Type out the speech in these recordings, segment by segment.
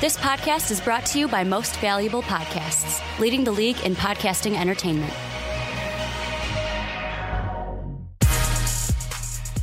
This podcast is brought to you by Most Valuable Podcasts, leading the league in podcasting entertainment.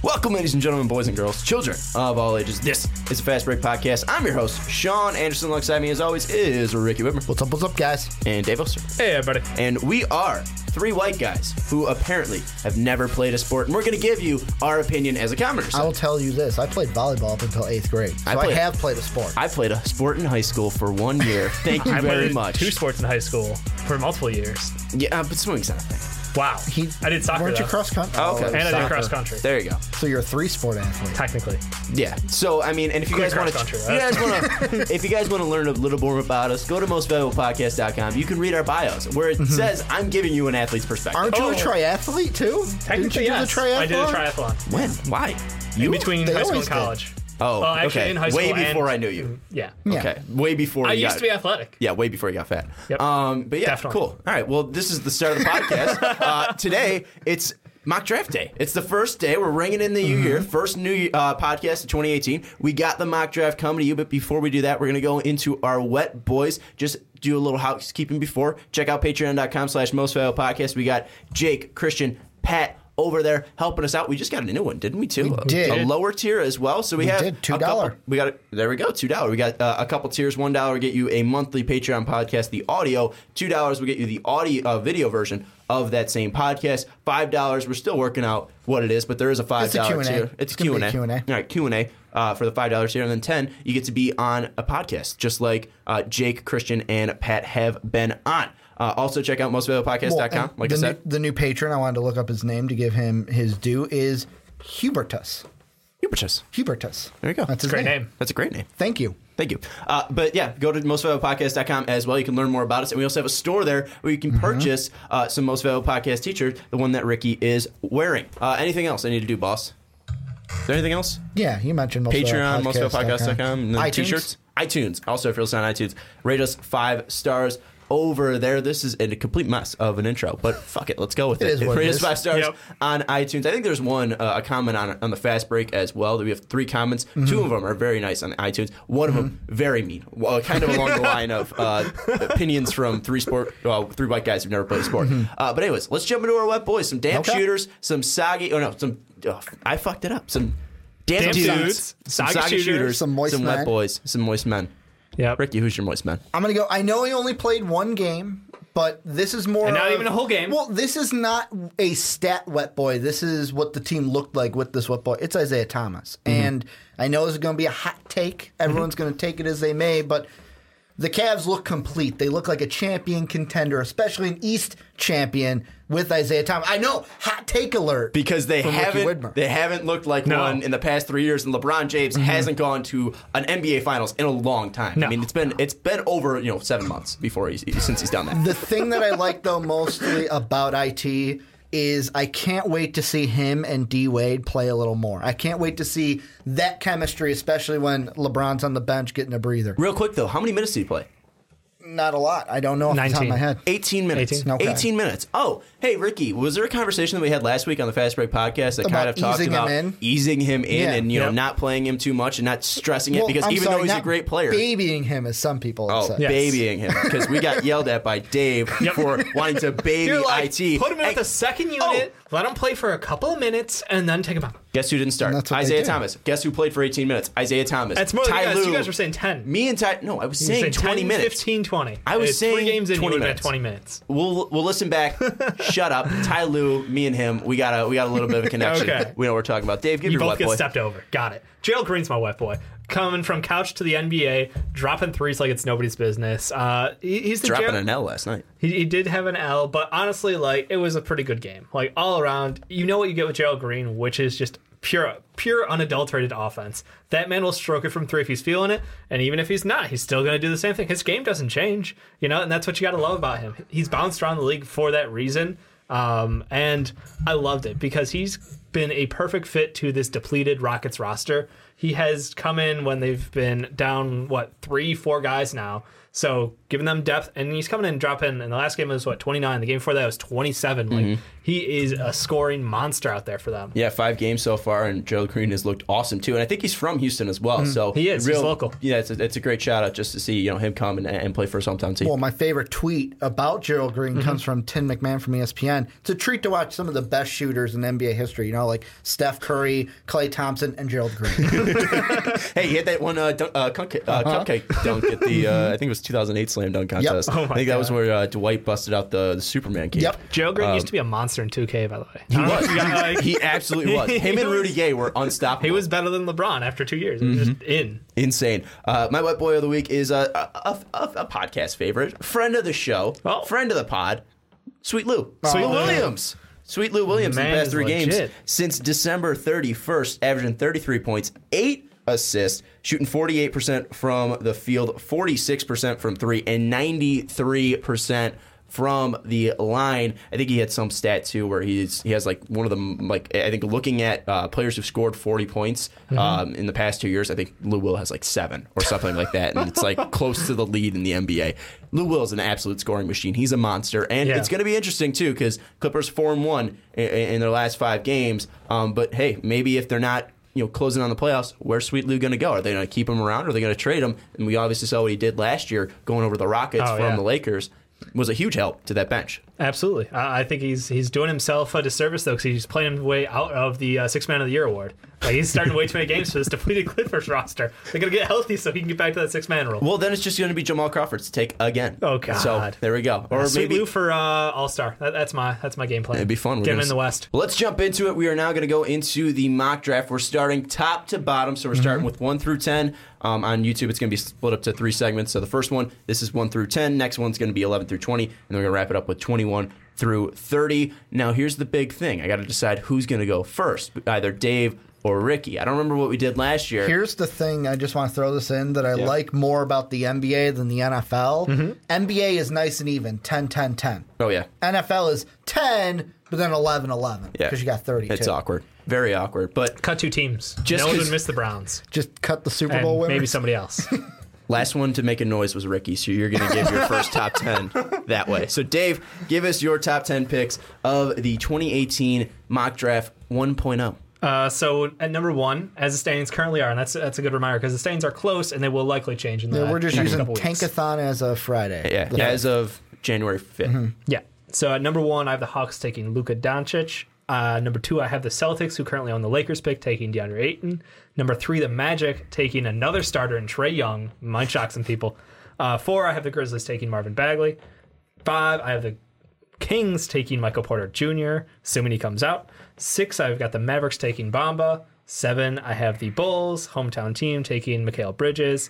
Welcome, ladies and gentlemen, boys and girls, children of all ages. This is a Fast Break Podcast. I'm your host, Sean Anderson. Alongside me, as always, is Ricky Widmer What's up, what's up, guys? and Dave Oster. Hey, everybody. And we are three white guys who apparently have never played a sport, and we're going to give you our opinion as a commoners. I will tell you this. I played volleyball up until eighth grade. So I I, have played a sport. I played a sport in high school for one year. Thank you I very much. two sports in high school for multiple years. Yeah, uh, but swimming's not a thing. Wow. He- I did soccer. Weren't you though. cross country? Oh, okay. And I did soccer. cross country. There you go. So you're a three sport athlete. Technically. Yeah. So I mean, and if you Quick guys want to, cross-country, you guys want to, if you guys want to learn a little more about us, go to mostvaluablepodcast.com. You can read our bios where it Mm-hmm. says I'm giving you an athlete's perspective. Aren't you a Oh. triathlete too? Didn't Technically, you do yes. the triathlon? I did a triathlon. when? Why? In between They high school always and did. college. Oh, Well, actually, okay. in high Way school and- before I knew you. Yeah. Yeah. Okay. Way before I you used got, to be athletic. Yeah, way before you got fat. Yep. Um, but yeah, Definitely. cool. All right. Well, this is the start of the podcast. uh, today, it's mock draft day. It's the first day. We're ringing in the new year. First new uh, podcast of 2018. We got the mock draft coming to you. But before we do that, we're going to go into our wet boys. Just do a little housekeeping before. Check out patreon.com slash most valuable podcast. We got Jake, Christian, Pat, over there helping us out. We just got a new one, didn't we? Too. We did. A lower tier as well. So we, We have did. $2. we got there we go two dollar. We got uh, a couple tiers. One dollar get you a monthly Patreon podcast, the audio. Two dollars will get you the audio uh, video version of that same podcast. Five dollars. We're still working out what it is, but there is a five It's a dollar tier. It's It's Q be and A. a Q&A. All right, Q and A uh, for the five dollars tier, and then ten you get to be on a podcast, just like uh, Jake, Christian, and Pat have been on. Uh, also, check out mostvaluablepodcast.com. Well, and like the I said, new, the new patron, I wanted to look up his name to give him his due, is Hubertus. Hubertus. Hubertus. There you go. That's a Great name. That's a great name. Thank you. Thank you. Uh, but yeah, go to mostvaluablepodcast.com as well. You can learn more about us. And we also have a store there where you can Mm-hmm. purchase uh, some Most Valuable Podcast t-shirts, the one that Ricky is wearing. Uh, anything else I need to do, boss? Is there anything else? Yeah, you mentioned most Patreon, of mostvaluablepodcast.com, and then t-shirts. iTunes. Also, if you're listening on iTunes, rate us five stars over there. This is a complete mess of an intro, but fuck it. Let's go with It it. is what it rate us five stars Yep. on iTunes. I think there's one, uh, a comment on on the fast break as well. That we have three comments. Mm-hmm. Two of them are very nice on iTunes. One of them very mean. Well, kind of along the line of uh, opinions from three sport, well, three white guys who've never played a sport. Uh, but anyways, let's jump into our wet boys. Some damn Mm-hmm. Okay. shooters, some soggy. Oh no, some. Oh, I fucked it up. Some. Damn, Damn dudes, dudes, some soggy soggy shooters, shooters, some moist some wet men. boys, some moist men. Yep. Ricky, who's your moist man? I'm gonna go. I know he only played one game, but this is more. And not of- even a whole game. Well, this is not a stat wet boy. This is what the team looked like with this wet boy. It's Isaiah Thomas, Mm-hmm. and I know this is going to be a hot take. Everyone's going to take it as they may, but the Cavs look complete. They look like a champion contender, especially an East champion with Isaiah Thomas. I know, hot take alert. because they haven't they haven't looked like No. one in the past three years, and LeBron James mm-hmm. hasn't gone to an NBA Finals in a long time. I mean, it's been it's been over you know seven months before he's since he's done that. The thing that I like though mostly about IT is I can't wait to see him and D Wade play a little more. I can't wait to see that chemistry, especially when LeBron's on the bench getting a breather. Real quick though, how many minutes did he play? Not a lot. I don't know off the top of my head. 18 minutes. 18? 18, minutes. Oh, hey, Ricky, was there a conversation that we had last week on the Fast Break podcast that About kind of talked easing about in? easing him in Yeah. and, you know, Yep. not playing him too much and not stressing it because I'm even sorry, though he's a great player. babying him as some people have Oh, said. Yes. babying him because we got yelled at by Dave for wanting to baby You're like, IT. put him in Hey, at the second Oh. unit, let him play for a couple of minutes, and then take him out. Guess who didn't start? And that's what they Isaiah. Thomas. Guess who played for 18 minutes? Isaiah Thomas. That's more than Ty you guys. Lue. You guys were saying 10. Me and Ty. No, I was You were saying 20 10, minutes. 15, 20. I was It's saying three games in, 20 you would have minutes. 20 minutes. We'll we'll listen back. Shut up, Ty Lue. Me and him. We got a we got a little bit of a connection. Okay. We know what we're talking about. Dave, give You your both wet get boy. stepped over. Got it. Gerald Green's my wet boy. Coming from couch to the NBA, dropping threes like it's nobody's business. Uh, he- he's the Dropping an L last night. He, he did have an L, but honestly, like it was a pretty good game. Like all around, you know what you get with Gerald Green, which is just pure, pure unadulterated offense. That man will stroke it from three if he's feeling it, and even if he's not, he's still going to do the same thing. His game doesn't change, you know, and that's what you got to love about him. He's bounced around the league for that reason, um, and I loved it because he's been a perfect fit to this depleted Rockets roster. He has come in when they've been down what three, four guys now. So giving them depth, and he's coming in dropping. And the last game was what 29. The game before that was 27. Like mm-hmm. He is a scoring monster out there for them. Yeah, five games so far, and Gerald Green has looked awesome too. And I think he's from Houston as well. So Mm-hmm. He is. He's local. Yeah, it's a, it's a great shout out just to see you know him come and, and play for his hometown team. Well, my favorite tweet about Gerald Green Mm-hmm. comes from Tim McMahon from ESPN. It's a treat to watch some of the best shooters in NBA history. You know, like Steph Curry, Klay Thompson, and Gerald Green. Hey, he had that one uh, dunk, uh, cupcake, uh, cupcake dunk at the uh, I think it was 2008 Slam Dunk contest. Oh I think that was where uh, Dwight busted out the, the Superman cape. Yep. Gerald Green used to be a monster in 2K, by the way. He was. like, He absolutely was. Him and Rudy Gay were unstoppable. he was better than LeBron after two years. He was just in. insane. Uh, my wet boy of the week is a, a, a, a podcast favorite, friend of the show, Oh. friend of the pod, Sweet Lou, Sweet Lou Lou. Williams. Sweet Lou Williams in Man the past is three games since December 31st, averaging 33 points, eight assists, shooting 48% from the field, 46% from three, and 93% from the line. I think he had some stat too where he's he has like one of them like I think looking at uh, players who've scored 40 points Mm-hmm. um, in the past two years. I think Lou Will has like seven or something like that, and it's like close to the lead in the NBA. Lou Will is an absolute scoring machine. He's a monster, and Yeah. it's going to be interesting too because Clippers four and one in, in their last five games. Um, but hey, maybe if they're not you know closing on the playoffs, where's Sweet Lou going to go? Are they going to keep him around? Or are they going to trade him? And we obviously saw what he did last year, going over the Rockets Oh, from yeah. the Lakers. Was a huge help to that bench. Absolutely. I think he's he's doing himself a disservice though because he's playing his way out of the uh, Six Man of the Year award. Like he's starting way too many games for this depleted Clippers roster. They're gonna get healthy so he can get back to that six man role. Well, then it's just going to be Jamal Crawford's take again. Oh, God. So there we go. Or Sweet maybe Lou for uh, All Star. That, that's my that's my game plan. It'd be fun. We're Get him in the West. Well, let's jump into it. We are now going to go into the mock draft. We're starting top to bottom, so we're Mm-hmm. starting with one through ten. Um, on YouTube, it's going to be split up to three segments. So the first one, this is one through ten. Next one's going to be eleven through twenty, and then we're going to wrap it up with twenty-one through thirty. Now, here's the big thing: I got to decide who's going to go first, either Dave or Ricky. I don't remember what we did last year. Here's the thing I just want to throw this in that I like more about the NBA than the NFL. Mm-hmm. NBA is nice and even 10 10 10. oh yeah, NFL is 10, but then 11 11 yeah, because you got 30. It's awkward, very awkward. But Cut two teams. Just no one 'cause- would miss the Browns. Just cut the Super And Bowl winners. maybe somebody else. Last one to make a noise was Ricky, so you're going to give your first top 10 that way. So, Dave, give us your top 10 picks of the 2018 mock draft oh. 1.0. Uh, so at number one, as the standings currently are, and that's that's a good reminder because the standings are close and they will likely change in the Yeah, we're just next using couple weeks. Tankathon as a Friday. Yeah, The- as of January 5th. Yeah. So at number one, I have the Hawks taking Luka Doncic. Uh, number two, I have the Celtics, who currently own the Lakers pick, taking DeAndre Ayton. Number three, the Magic taking another starter in Trae Young. Might shock some people. Uh, four, I have the Grizzlies taking Marvin Bagley. Five, I have the Kings taking Michael Porter Jr., assuming he comes out. Six, I've got the Mavericks taking Bamba. Seven, I have the Bulls, hometown team, taking Mikal Bridges.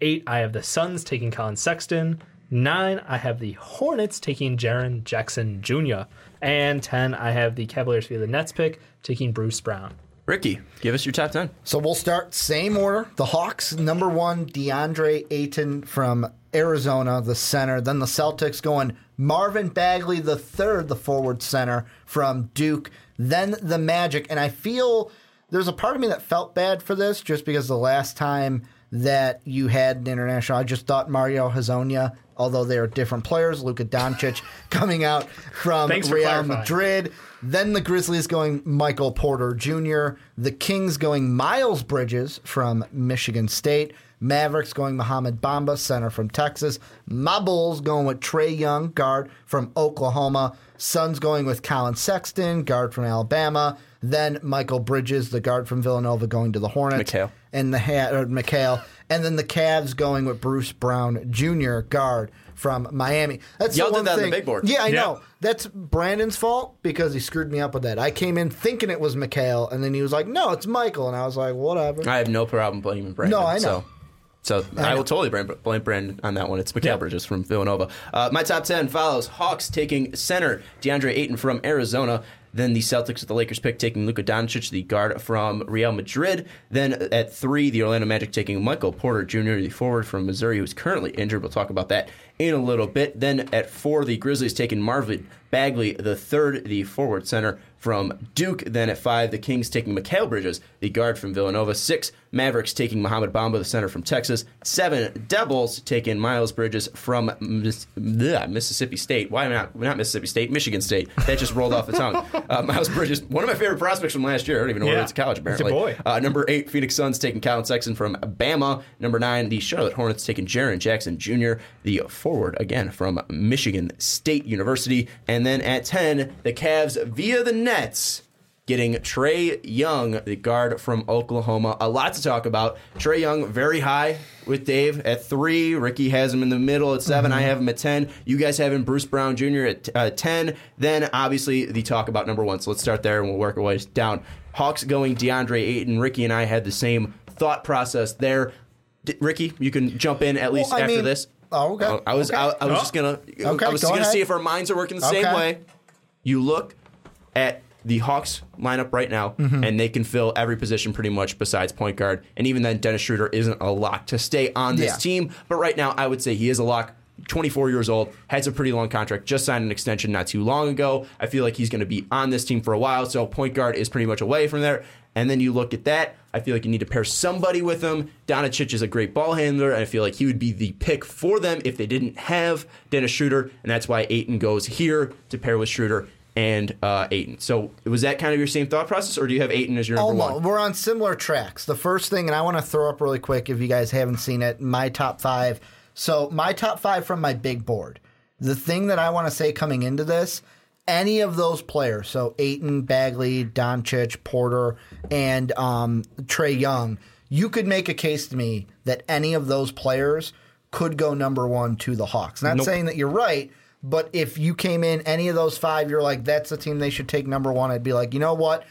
Eight, I have the Suns taking Collin Sexton. Nine, I have the Hornets taking Jaren Jackson Jr. And 10, I have the Cavaliers via the Nets pick taking Bruce Brown. Ricky, give us your top 10. So we'll start same order. The Hawks, number one, DeAndre Ayton from Arizona, the center. Then the Celtics going Marvin Bagley, the third, the forward center from Duke. Then the Magic. And I feel there's a part of me that felt bad for this just because the last time that you had an international, I just thought Mario Hezonja, although they are different players, Luka Doncic coming out from Real clarifying. Madrid. Madrid. Then the Grizzlies going Michael Porter Jr. The Kings going Miles Bridges from Michigan State. Mavericks going Mohamed Bamba, center from Texas. My Bulls going with Trae Young, guard from Oklahoma. Suns going with Collin Sexton, guard from Alabama. Then Michael Bridges, the guard from Villanova, going to the Hornets. McHale. And the ha- er, or McHale. And then the Cavs going with Bruce Brown Jr., guard from Miami. That's Y'all the did one that on the thing. big board. Yeah, I Yeah. know. That's Brandon's fault because he screwed me up with that. I came in thinking it was McHale, and then he was like, "No, it's Michael," and I was like, "Whatever." I have no problem blaming Brandon. No, I know. So, so I, know. will totally blame, blame Brandon on that one. It's Mikal Yeah. Bridges from Villanova. Uh, my top 10 follows Hawks taking center, DeAndre Ayton from Arizona. Then the Celtics with the Lakers pick taking Luka Doncic, the guard from Real Madrid. Then at three, the Orlando Magic taking Michael Porter Jr., the forward from Missouri, who's currently injured. We'll talk about that in a little bit. Then at four, the Grizzlies taking Marvin Bagley, the third, the forward center from Duke. Then at five, the Kings taking Mikal Bridges, the guard from Villanova. Six, Mavericks taking Mohamed Bamba, the center from Texas. Seven, Devils taking Miles Bridges from Miss- bleh, Mississippi State. Why not, not Mississippi State? Michigan State. That just rolled off the tongue. Uh, Miles Bridges, one of my favorite prospects from last year. I don't even know where Yeah. he went to college, He's a apparently. boy. Uh, number eight, Phoenix Suns taking Collin Sexton from Bama. Number nine, the Charlotte Hornets taking Jaren Jackson Jr., the forward again from Michigan State University. And then at 10, the Cavs via the Nets getting Trae Young, the guard from Oklahoma. A lot to talk about. Trae Young, very high with Dave at three. Ricky has him in the middle at 7 I have him at 10. You guys have him, Bruce Brown Jr., at uh, 10. Then, obviously, the talk about number one. So let's start there and we'll work our way down. Hawks going DeAndre Ayton. Ricky and I had the same thought process there. D- Ricky, you can jump in at least Well, after mean- this. Oh, okay. I was Okay. I, I was Oh. just gonna Okay, I was go gonna ahead. see if our minds are working the same Okay. way. You look at the Hawks lineup right now, Mm-hmm. and they can fill every position pretty much besides point guard. And even then, Dennis Schroeder isn't a lock to stay on this Yeah. team. But right now, I would say he is a lock. 24 years old, has a pretty long contract, just signed an extension not too long ago. I feel like he's going to be on this team for a while, so point guard is pretty much away from there. And then you look at that, I feel like you need to pair somebody with him. Doncic is a great ball handler, and I feel like he would be the pick for them if they didn't have Dennis Schroeder, and that's why Ayton goes here to pair with Schroeder and uh, Ayton. So was that kind of your same thought process, or do you have Ayton as your number Almost. one? We're on similar tracks. The first thing, and I want to throw up really quick if you guys haven't seen it, my top five. So, my top five from my big board. The thing that I want to say coming into this, any of those players, so Ayton, Bagley, Doncic, Porter, and um, Trae Young, you could make a case to me that any of those players could go number one to the Hawks. Not Nope. saying that you're right, but if you came in any of those five, you're like, that's the team they should take number one. I'd be like, you know what?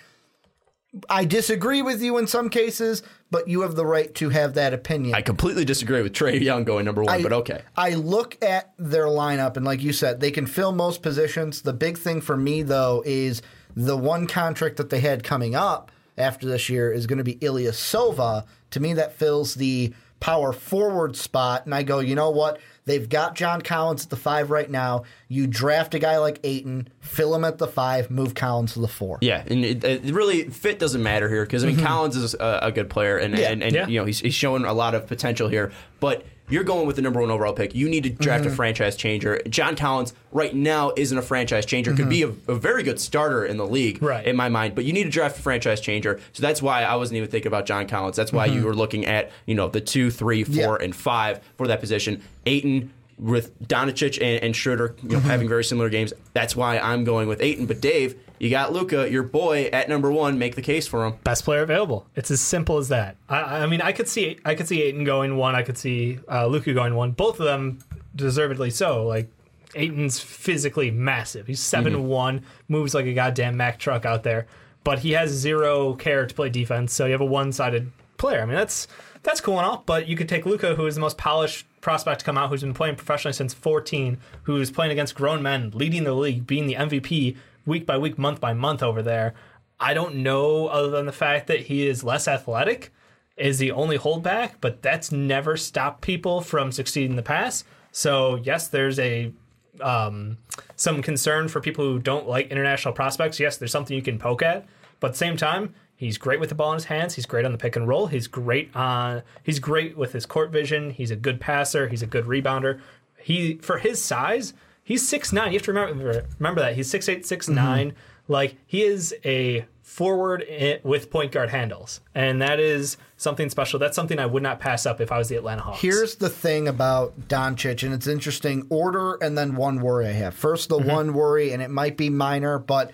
I disagree with you in some cases, but you have the right to have that opinion. I completely disagree with Trae Young going number one, I- but okay. I look at their lineup, and like you said, they can fill most positions. The big thing for me, though, is the one contract that they had coming up after this year is going to be Ilyasova. To me, that fills the power forward spot, and I go, you know what? They've got John Collins at the five right now. You draft a guy like Ayton, fill him at the five, move Collins to the four. Yeah, and it, it really fit doesn't matter here because I mean mm-hmm. Collins is a, a good player and Yeah. and, and Yeah. you know he's, he's showing a lot of potential here, but. You're going with the number one overall pick. You need to draft a mm-hmm. franchise changer. John Collins right now isn't a franchise changer. Could be mm-hmm. a, a very good starter in the league, Right. in my mind. But you need to draft a franchise changer. So that's why I wasn't even thinking about John Collins. That's why you mm-hmm. were looking at you know the two, three, four, Yeah. and five for that position. Ayton with Doncic and, and Schroeder you know, having very similar games. That's why I'm going with Ayton. But Dave, you got Luka, your boy, at number one. Make the case for him. best player available. It's as simple as that. I, I mean, I could see I could see Ayton going one. I could see uh, Luka going one. Both of them deservedly so. Like Ayton's physically massive. He's 7 one, moves like a goddamn Mack truck out there. But he has zero care to play defense. So you have a one sided player. I mean, that's that's cool and all. But you could take Luka, who is the most polished prospect to come out, who's been playing professionally since 14, who's playing against grown men, leading the league, being the MVP week by week, month by month over there. I don't know, other than the fact that he is less athletic, is the only holdback, but that's never stopped people from succeeding in the past. So yes, there's a um, some concern for people who don't like international prospects. Yes, there's something you can poke at, but at the same time, he's great with the ball in his hands. He's great on the pick and roll. He's great on. He's great with his court vision. He's a good passer. He's a good rebounder. He for his size, he's six nine. You have to remember remember that he's six eight six mm-hmm. nine. Like he is a forward with point guard handles, and that is something special. That's something I would not pass up if I was the Atlanta Hawks. Here's the thing about Doncic, and it's interesting order and then one worry I have. First, the mm-hmm. one worry, and it might be minor, but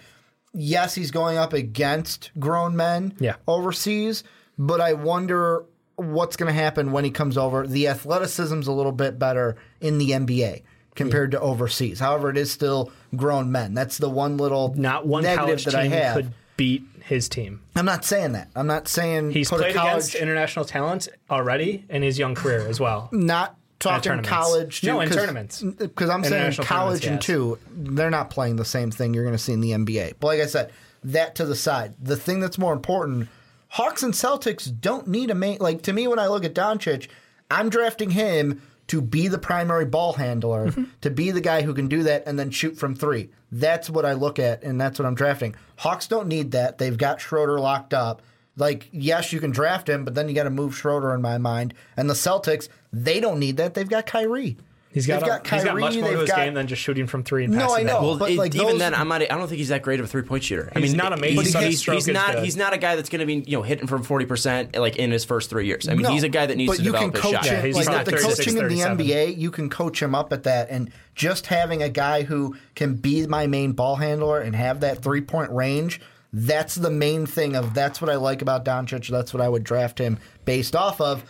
yes, he's going up against grown men Yeah. overseas, but I wonder what's going to happen when he comes over. The athleticism's a little bit better in the NBA compared to overseas. However, it is still grown men. That's the one little not one negative that team I have. could beat his team. I'm not saying that. I'm not saying He's played college, against international talent already in his young career as well. not talking college. No, in tournaments. Because I'm saying college and two, they're not playing the same thing you're going to see in the NBA. But like I said, that to the side. The thing that's more important, Hawks and Celtics don't need a main. Like to me, when I look at Doncic, I'm drafting him to be the primary ball handler, Mm-hmm. to be the guy who can do that and then shoot from three. That's what I look at, and that's what I'm drafting. Hawks don't need that. They've got Schroeder locked up. Like, yes, you can draft him, but then you got to move Schroeder in my mind. And the Celtics, they don't need that. They've got Kyrie. He's got, They've a- got he's got much more to his got- game than just shooting from three and No, passing I that. know. Well, but, it- like, even those- then, I'm not. I don't think he's that great of a three point shooter. I He's mean, not amazing, He's, he's, he's not. good. He's not a guy that's going to be you know hitting from forty percent like in his first three years. I mean, No, he's a guy that needs but to you develop can his coach shot. him. he's like not the 36, coaching in the NBA, you can coach him up at that, and just having a guy who can be my main ball handler and have that three point range. That's the main thing of that's what I like about Doncic. That's what I would draft him based off of.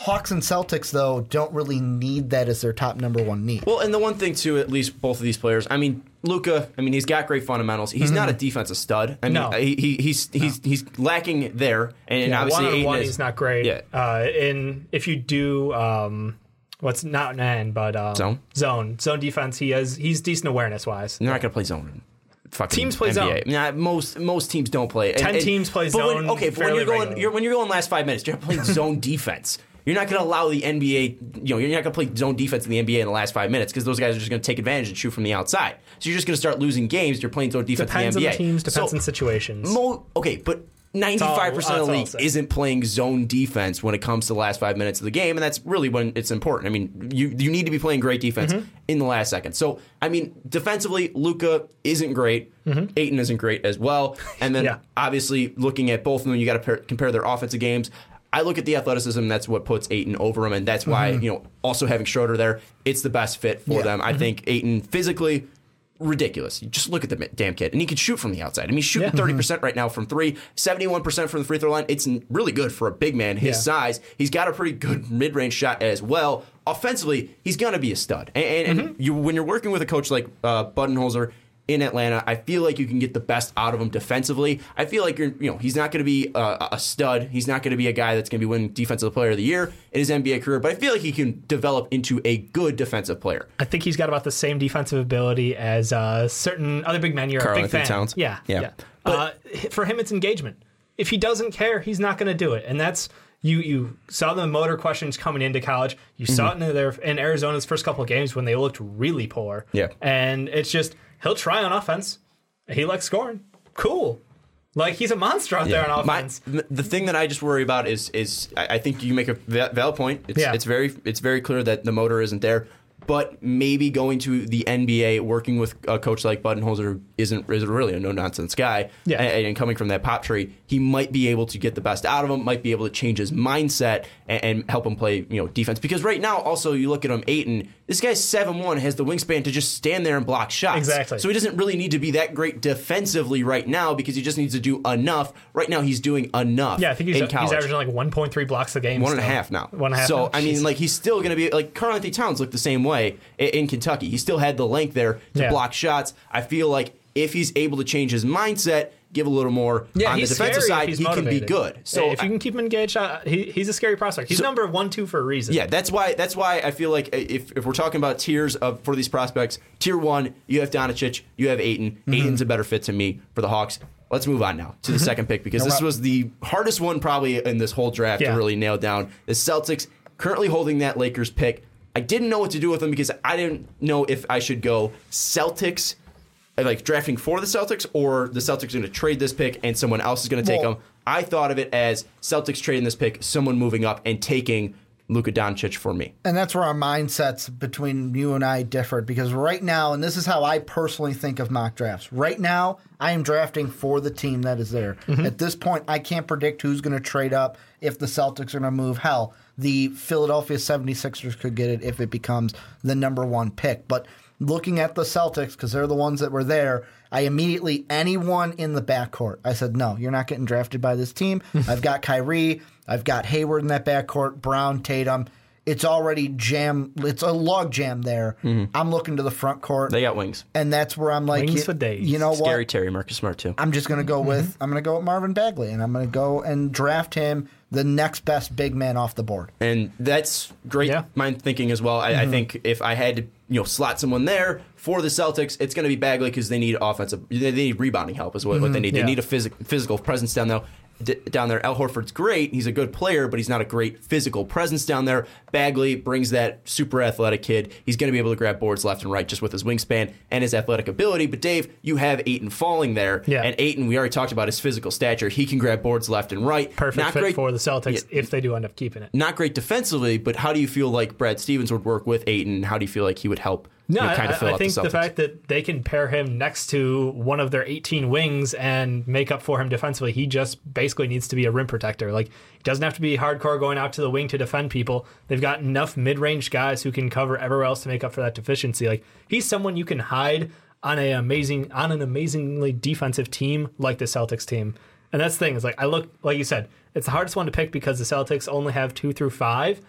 Hawks and Celtics though don't really need that as their top number one need. Well, and the one thing too, at least both of these players. I mean, Luka. I mean, he's got great fundamentals. He's not a defensive stud. I mean, No. he, he, he's he's he's lacking there, and, Yeah, obviously one on one, is- he's not great. Yeah. Uh, in if you do um, what's not an end, but um, Zone? zone zone defense, he has he's decent awareness wise. They're not going to play zone. Fucking Teams play NBA. zone. Nah, most most teams don't play. Ten teams play but when- zone okay, but when you're going, you're, when you're going last five minutes, you're playing zone defense. You're not going to allow the NBA. You know, you're not going to play zone defense in the NBA in the last five minutes because those guys are just going to take advantage and shoot from the outside. So you're just going to start losing games. You're playing zone defense Depends in on the NBA. teams, depends So, on situations. Mo, okay, but 95% all- of the that's all I'll league isn't playing zone defense when it comes to the last five minutes of the game, and that's really when it's important. I mean, you you need to be playing great defense Mm-hmm. in the last second. So, I mean, defensively, Luka isn't great. Ayton isn't great as well. And then Mm-hmm. Yeah. obviously looking at both of them, you got to compare their offensive games. I look at the athleticism. That's what puts Ayton over him, and that's why you know also having Schroeder there, it's the best fit for Yeah. them. I think Ayton physically ridiculous. You just look at the damn kid, and he can shoot from the outside. I mean, he's shooting Yeah. thirty percent right now from three, 71 percent from the free throw line. It's really good for a big man his Yeah. size. He's got a pretty good mid range shot as well. Offensively, he's gonna be a stud. And, and, and Mm-hmm. you, when you're working with a coach like uh, Budenholzer. In Atlanta, I feel like you can get the best out of him defensively. I feel like you're, you know, he's not going to be a, a stud. He's not going to be a guy that's going to be winning Defensive Player of the Year in his NBA career. But I feel like he can develop into a good defensive player. I think he's got about the same defensive ability as uh, certain other big men. You're Karl a big fan. Towns? Yeah, Yeah. yeah. uh, for him, it's engagement. If he doesn't care, he's not going to do it, and that's you. You saw the motor questions coming into college. You saw Mm-hmm. it in their in Arizona's first couple of games when they looked really poor. Yeah. and it's just he'll try on offense. He likes scoring. Cool. Like he's a monster out there on offense. m- the thing that I just worry about is is I, think you make a va- valid point. It's, Yeah. it's very it's very clear that the motor isn't there. But maybe going to the NBA, working with a coach like Budenholzer, isn't is really a no nonsense guy. Yeah. And, and coming from that pop tree, he might be able to get the best out of him. Might be able to change his mindset and, and help him play you know defense. Because right now, also you look at him, Ayton. This guy's seven one, has the wingspan to just stand there and block shots. Exactly. So he doesn't really need to be that great defensively right now because he just needs to do enough. Right now, he's doing enough. Yeah, I think he's, in he's averaging like 1.3 blocks a game. One and a half now. One and a half. So now? I mean, Jesus. like he's still going to be like Karl Anthony Towns looked the same way i- in Kentucky. He still had the length there to Yeah. block shots. I feel like if he's able to change his mindset, give a little more Yeah, on the defensive side, he can be good. So Hey, if you can keep him engaged, uh, he, he's a scary prospect. He's So- number one, two for a reason. Yeah, that's why. That's why I feel like if, if we're talking about tiers of for these prospects, tier one, you have Doncic, you have Ayton. Ayton's a better fit to me for the Hawks. Let's move on now to the second pick because this problem. was the hardest one probably in this whole draft to really nail down. The Celtics currently holding that Lakers pick. I didn't know what to do with them because I didn't know if I should go Celtics, uh, Uh, like drafting for the Celtics, or the Celtics are going to trade this pick and someone else is going to take Well- them. I thought of it as Celtics trading this pick, someone moving up and taking Luka Doncic for me. And that's where our mindsets between you and I differed because right now, and this is how I personally think of mock drafts. Right now, I am drafting for the team that is there. Mm-hmm. At this point, I can't predict who's going to trade up if the Celtics are going to move. Hell, the Philadelphia 76ers could get it if it becomes the number one pick. But looking at the Celtics, because they're the ones that were there, I immediately, anyone in the backcourt, I said, no, you're not getting drafted by this team. I've got Kyrie. I've got Hayward in that backcourt, Brown, Tatum. it's already jam. It's a log jam there. I'm looking to the front court, Mm-hmm. They got wings. and that's where I'm like, Wings you, for days. you know Scary what? Terry, Marcus Smart too. I'm just gonna go with I'm gonna go with Marvin Bagley, and I'm gonna go and draft him the next best big man off the board. and that's great Yeah. mind thinking as well. I, I think if I had to, you know, slot someone there for the Celtics, it's going to be Bagley because they need offensive, they need rebounding help is what, what they mm-hmm. need. They need a physic, physical presence down there. D- down there, Al Horford's great. He's a good player, but he's not a great physical presence down there. Bagley brings that super athletic kid. He's going to be able to grab boards left and right just with his wingspan and his athletic ability. But Dave, you have Ayton falling there, Yeah. and Ayton, we already talked about his physical stature. He can grab boards left and right. Perfect Not fit great for the Celtics if they do end up keeping it. not great defensively, but how do you feel like Brad Stevens would work with Ayton? How do you feel like he would help No, know, I, kind of fill I think the the, fact that they can pair him next to one of their 18 wings and make up for him defensively, he just basically needs to be a rim protector. Like he doesn't have to be hardcore going out to the wing to defend people. They've got enough mid-range guys who can cover everywhere else to make up for that deficiency. Like he's someone you can hide on a amazing on an amazingly defensive team like the Celtics team. And that's the thing is like I look like you said, it's the hardest one to pick because the Celtics only have two through five.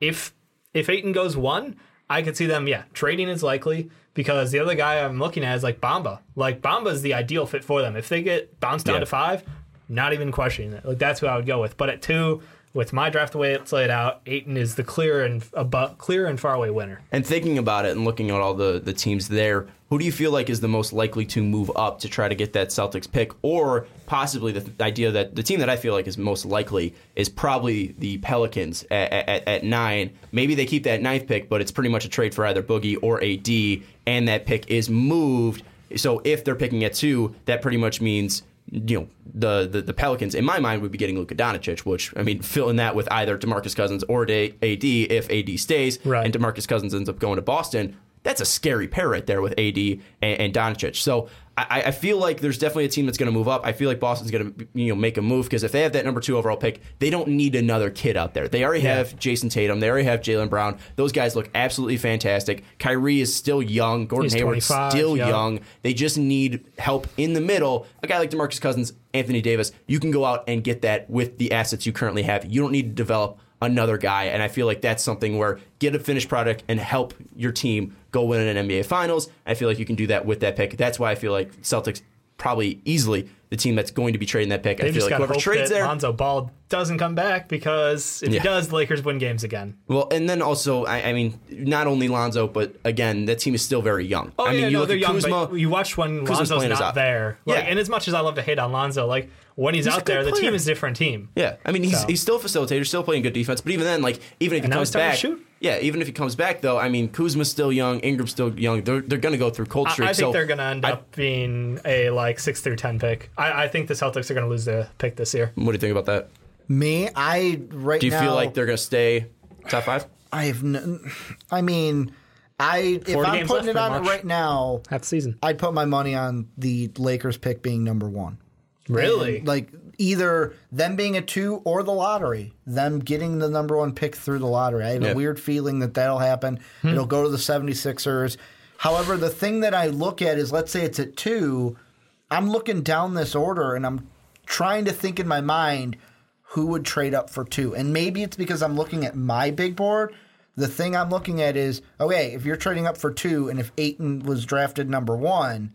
If if Ayton goes one, I could see them, yeah, trading is likely because the other guy I'm looking at is like Bamba. Like Bamba is the ideal fit for them. If they get bounced down Yeah. to five, not even questioning it. Like that's who I would go with. But at two, with my draft the way it's laid out, Ayton is the clear and above, clear and far away winner. and thinking about it and looking at all the, the teams there, who do you feel like is the most likely to move up to try to get that Celtics pick? Or possibly the th- idea that the team that I feel like is most likely is probably the Pelicans at, at, at nine. Maybe they keep that ninth pick, but it's pretty much a trade for either Boogie or AD, and that pick is moved. So if they're picking at two, that pretty much means you know the, the the Pelicans in my mind would be getting Luka Doncic, which I mean fill in that with either Demarcus Cousins or AD if AD stays, Right. and Demarcus Cousins ends up going to Boston. That's a scary pair right there with AD and, and Doncic. So I, I feel like there's definitely a team that's going to move up. I feel like Boston's going to you know make a move because if they have that number two overall pick, they don't need another kid out there. They already Yeah. have Jayson Tatum. They already have Jaylen Brown. Those guys look absolutely fantastic. Kyrie is still young. Gordon He's Hayward's still yeah. young. They just need help in the middle. A guy like DeMarcus Cousins, Anthony Davis, you can go out and get that with the assets you currently have. You don't need to develop another guy. And I feel like that's something where get a finished product and help your team go win an NBA Finals. I feel like you can do that with that pick. That's why I feel like Celtics probably easily the team that's going to be trading that pick. They I feel like whoever trades there. Lonzo Ball doesn't come back because if Yeah. he does, the Lakers win games again. Well, and then also, I, I mean, not only Lonzo, but again, that team is still very young. Oh I mean, yeah, you no, look they're at young. Kuzma. you watch when Kuzma's Lonzo's not there. Like, Yeah. and as much as I love to hate on Lonzo, like when he's, He's out there, good the team is a different team. Yeah, I mean, he's So- he's still a facilitator, still playing good defense. But even then, like, even if he And now comes back, yeah, even if he comes back, though, I mean, Kuzma's still young, Ingram's still young. They're they're going to go through cold I. I think so they're going to end I- up being a like six through ten pick. I, I think the Celtics are going to lose the pick this year. What do you think about that? Me, I right Do you now. feel like they're going to stay top five? I have. No, I mean, I if I'm putting it on pretty it right now, Half season. I'd put my money on the Lakers pick being number one. Really? And, like either them being a two or the lottery, them getting the number one pick through the lottery. I have Yeah. a weird feeling that that'll happen. Hmm. It'll go to the 76ers. However, the thing that I look at is let's say it's at two, I'm looking down this order and I'm trying to think in my mind who would trade up for two. And maybe it's because I'm looking at my big board. The thing I'm looking at is okay, if you're trading up for two and if Ayton was drafted number one,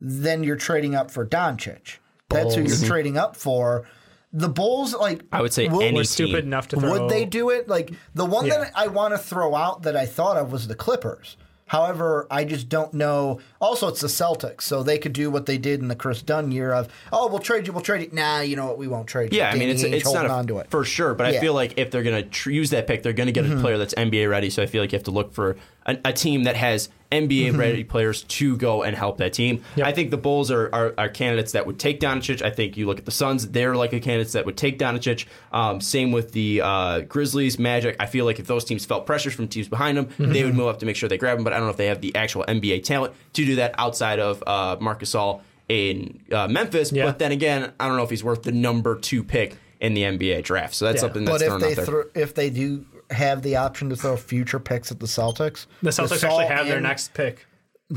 then you're trading up for Doncic. That's who you're trading up for. The Bulls, like I would say will- any We're team. stupid enough to throw. would they do it? Like the one Yeah. that I want to throw out that I thought of was the Clippers. However, I just don't know. Also, it's the Celtics, so they could do what they did in the Kris Dunn year of, oh, we'll trade you, we'll trade you. Nah, you know what? We won't trade you. Yeah, I mean, it's Ainge it's not holding a, on to it. for sure, but I Yeah. Mm-hmm. feel like if they're going to tr- use that pick, they're going to get a player that's NBA ready. So I feel like you have to look for a, a team that has NBA Mm-hmm. ready players to go and help that team. Yep. I think the Bulls are, are, are candidates that would take Doncic. I think you look at the Suns; they're like a candidates that would take Doncic. Um, same with the uh, Grizzlies, Magic. I feel like if those teams felt pressures from teams behind them, Mm-hmm. they would move up to make sure they grab them. But I don't know if they have the actual NBA talent to do that outside of uh, Marc Gasol in uh, Memphis. Yeah. But then again, I don't know if he's worth the number two pick in the NBA draft. So that's Yeah. something that's But if thrown they out there. throw, if they do have the option to throw future picks at the Celtics, The Celtics Gasol actually have their and- next pick.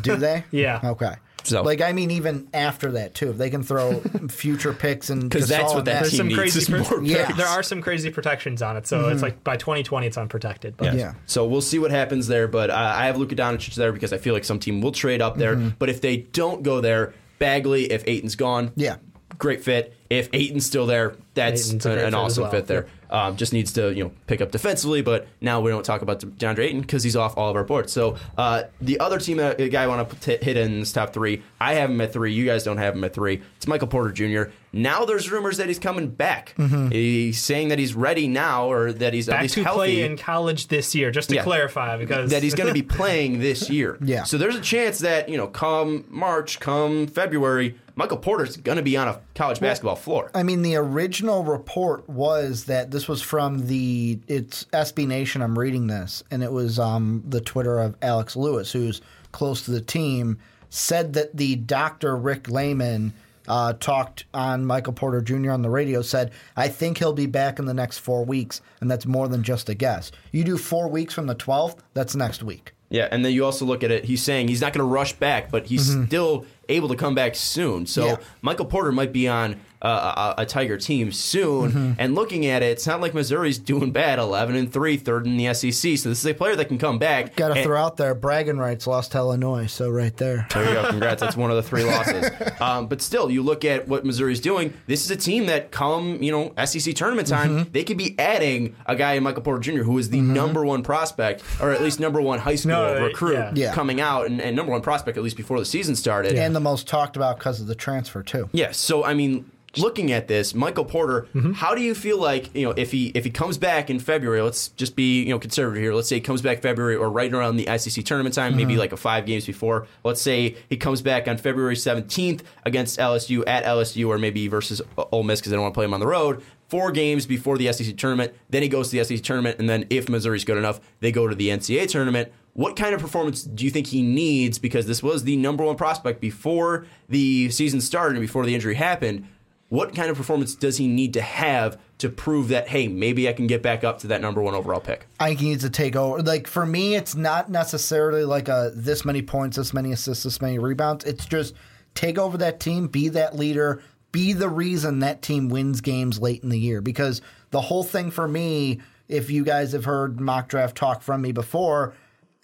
Do they? Yeah. Okay. So Like I mean, even after that too, if they can throw future picks and because that's what that that- There's team some needs crazy is pro- more Yeah. picks. There are some crazy protections on it, so it's like by 2020 it's unprotected. But Yeah. So we'll see what happens there. But uh, I have Luka Doncic there because I feel like some team will trade up there. But if they don't go there, Bagley, if Ayton's gone, Yeah. great fit. If Ayton's still there, that's Ayton's a an, great an fit as awesome well. fit there. Um, just needs to you know pick up defensively, but now we don't talk about DeAndre Ayton because he's off all of our boards. So uh, the other team, uh, guy I want to hit in this top three, I have him at three. You guys don't have him at three. It's Michael Porter Jr. Now there's rumors that he's coming back. He's saying that he's ready now, or that he's at back least to healthy play in college this year, just to Yeah. clarify, because that he's going to be playing this year. Yeah. So there's a chance that you know, come March, come February, Michael Porter's going to be on a college basketball floor. I mean, the original report was that this was from the it's SB Nation. I'm reading this, and it was um, the Twitter of Alex Lewis, who's close to the team, said that the doctor Rick Lehman uh, talked on Michael Porter Jr. on the radio. Said, "I think he'll be back in the next four weeks, and that's more than just a guess. You do four weeks from the 12th, that's next week." Yeah, and then you also look at it. He's saying he's not going to rush back, but he's still able to come back soon. So Yeah. Michael Porter might be on uh, a, a Tiger team soon. And looking at it, it's not like Missouri's doing bad. Eleven and three, third in the SEC. So this is a player that can come back. Got to And- throw out there bragging rights lost to Illinois, so right there. There you go. Congrats. That's one of the three losses. Um, but still, you look at what Missouri's doing. This is a team that, come you know SEC tournament time, they could be adding a guy in Michael Porter Jr. who is the number one prospect, or at least number one high school No, recruit yeah. Yeah. coming out, and, and number one prospect at least before the season started. And the most talked about because of the transfer too. Yes. So I mean, looking at this, Michael Porter, mm-hmm. how do you feel like you know if he if he comes back in February? Let's just be you know conservative here. Let's say he comes back February or right around the SEC tournament time, maybe mm-hmm. like a five games before. Let's say he comes back on February seventeenth against LSU at LSU or maybe versus Ole Miss because they don't want to play him on the road. Four games before the SEC tournament, then he goes to the SEC tournament, and then if Missouri's good enough, they go to the NCAA tournament. What kind of performance do you think he needs? Because this was the number one prospect before the season started and before the injury happened. What kind of performance does he need to have to prove that, hey, maybe I can get back up to that number one overall pick? I think he needs to take over. Like for me, it's not necessarily like a this many points, this many assists, this many rebounds. It's just take over that team, be that leader, be the reason that team wins games late in the year. Because the whole thing for me, if you guys have heard mock draft talk from me before,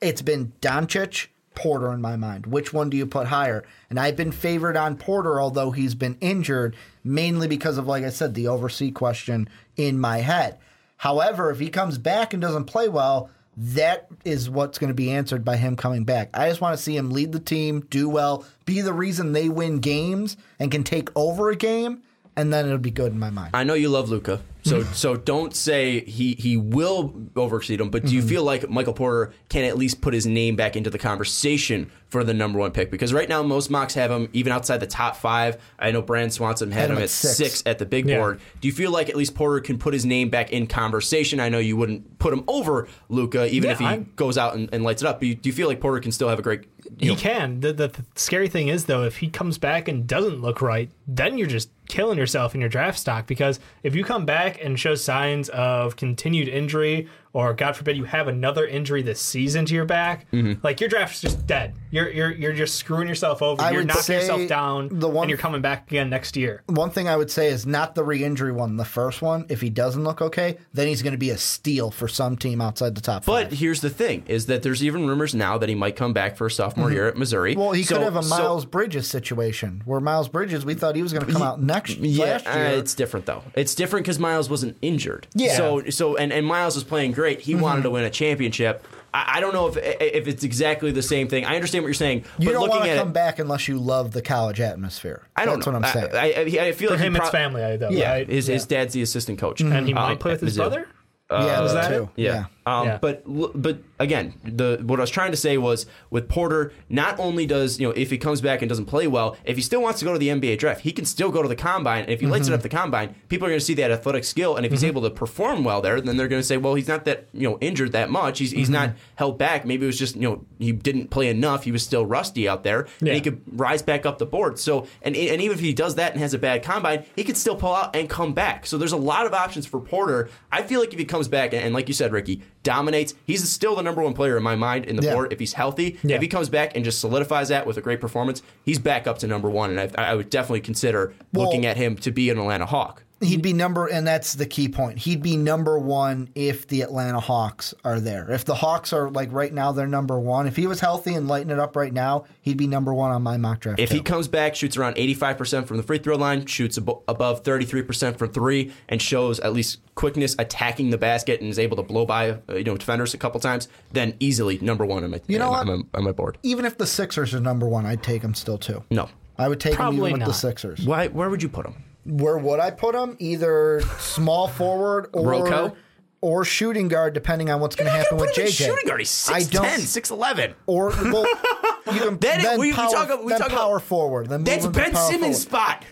it's been Doncic, Porter in my mind. Which one do you put higher? And I've been favored on Porter, although he's been injured, mainly because of, like I said, the oversee question in my head. However, if he comes back and doesn't play well, that is what's going to be answered by him coming back. I just want to see him lead the team, do well, be the reason they win games, and can take over a game, and then it'll be good in my mind. I know you love Luca, so so don't say he he will overseed him. But do you mm-hmm. feel like Michael Porter can at least put his name back into the conversation for the number one pick? Because right now most mocks have him even outside the top five. I know Brand Swanson had, him at six. at the big Yeah. board. Do you feel like at least Porter can put his name back in conversation? I know you wouldn't put him over Luka even Yeah, if he I'm- goes out and, and lights it up. But you, do you feel like Porter can still have a great? You He know, can. The, the, the scary thing is, though, if he comes back and doesn't look right, then you're just killing yourself in your draft stock. Because if you come back and show signs of continued injury, or God forbid you have another injury this season to your back, Mm-hmm. like your draft's just dead. You're you're you're just screwing yourself over. I you're would knocking say yourself down, the one- and you're coming back again next year. One thing I would say is not the re-injury one, the first one. If he doesn't look okay, then he's going to be a steal for some team outside the top But five. here's the thing: is that there's even rumors now that he might come back for a sophomore year at Missouri. Mm-hmm. Well, he So- could have a so- Miles Bridges situation where Miles Bridges, we thought he was going to come out next Yeah, last uh, year. uh, it's different though. It's different because Miles wasn't injured. Yeah. So so and, and Miles was playing great. He mm-hmm. wanted to win a championship. I, I don't know if if it's exactly the same thing. I understand what you're saying, you but don't want to come it, back unless you love the college atmosphere. I don't That's know. what I'm saying. I, I, I feel For like him, pro- it's family, I though. Yeah, right? his his dad's the assistant coach, and he might uh, play with his Mizzou. brother. yeah, was that that too. it? Yeah. Um, Yeah. But but again, the what I was trying to say was with Porter, not only does you know if he comes back and doesn't play well, if he still wants to go to the NBA draft, he can still go to the combine. And if he lights Mm-hmm. it up the combine, people are going to see that athletic skill. And if he's able to perform well there, then they're going to say, well, he's not that you know injured that much. He's he's not Mm-hmm. held back. Maybe it was just you know he didn't play enough. He was still rusty out there, and he could rise back up the board. So and and even if he does that and has a bad combine, he could still pull out and come back. So there's a lot of options for Porter. I feel like if he comes back and, and like you said, Ricky dominates, he's still the number one player in my mind in the Yeah. board if he's healthy. Yeah. If he comes back and just solidifies that with a great performance, he's back up to number one, and I, I would definitely consider Well- looking at him to be an Atlanta Hawk. He'd be number, and that's the key point. He'd be number one if the Atlanta Hawks are there. If the Hawks are like right now, they're number one. If he was healthy and lighting it up right now, he'd be number one on my mock draft. If too. he comes back, shoots around 85% from the free throw line, shoots abo- above 33% from three, and shows at least quickness attacking the basket and is able to blow by uh, you know defenders a couple times, then easily number one on my, You know on, what? my, on my board. even if the Sixers are number one, I'd take him still too. No. I would take him even with the. Sixers. Why? Where would you put him? Where would I put him? Either small forward or Rocco? or shooting guard, depending on what's going to happen with JJ. shooting guard. He's I 6'10", don't. 6'11". Or well, you can Then then, we- we talk about- we then talk about- power forward. Then That's move him to Ben power Simmons' spot.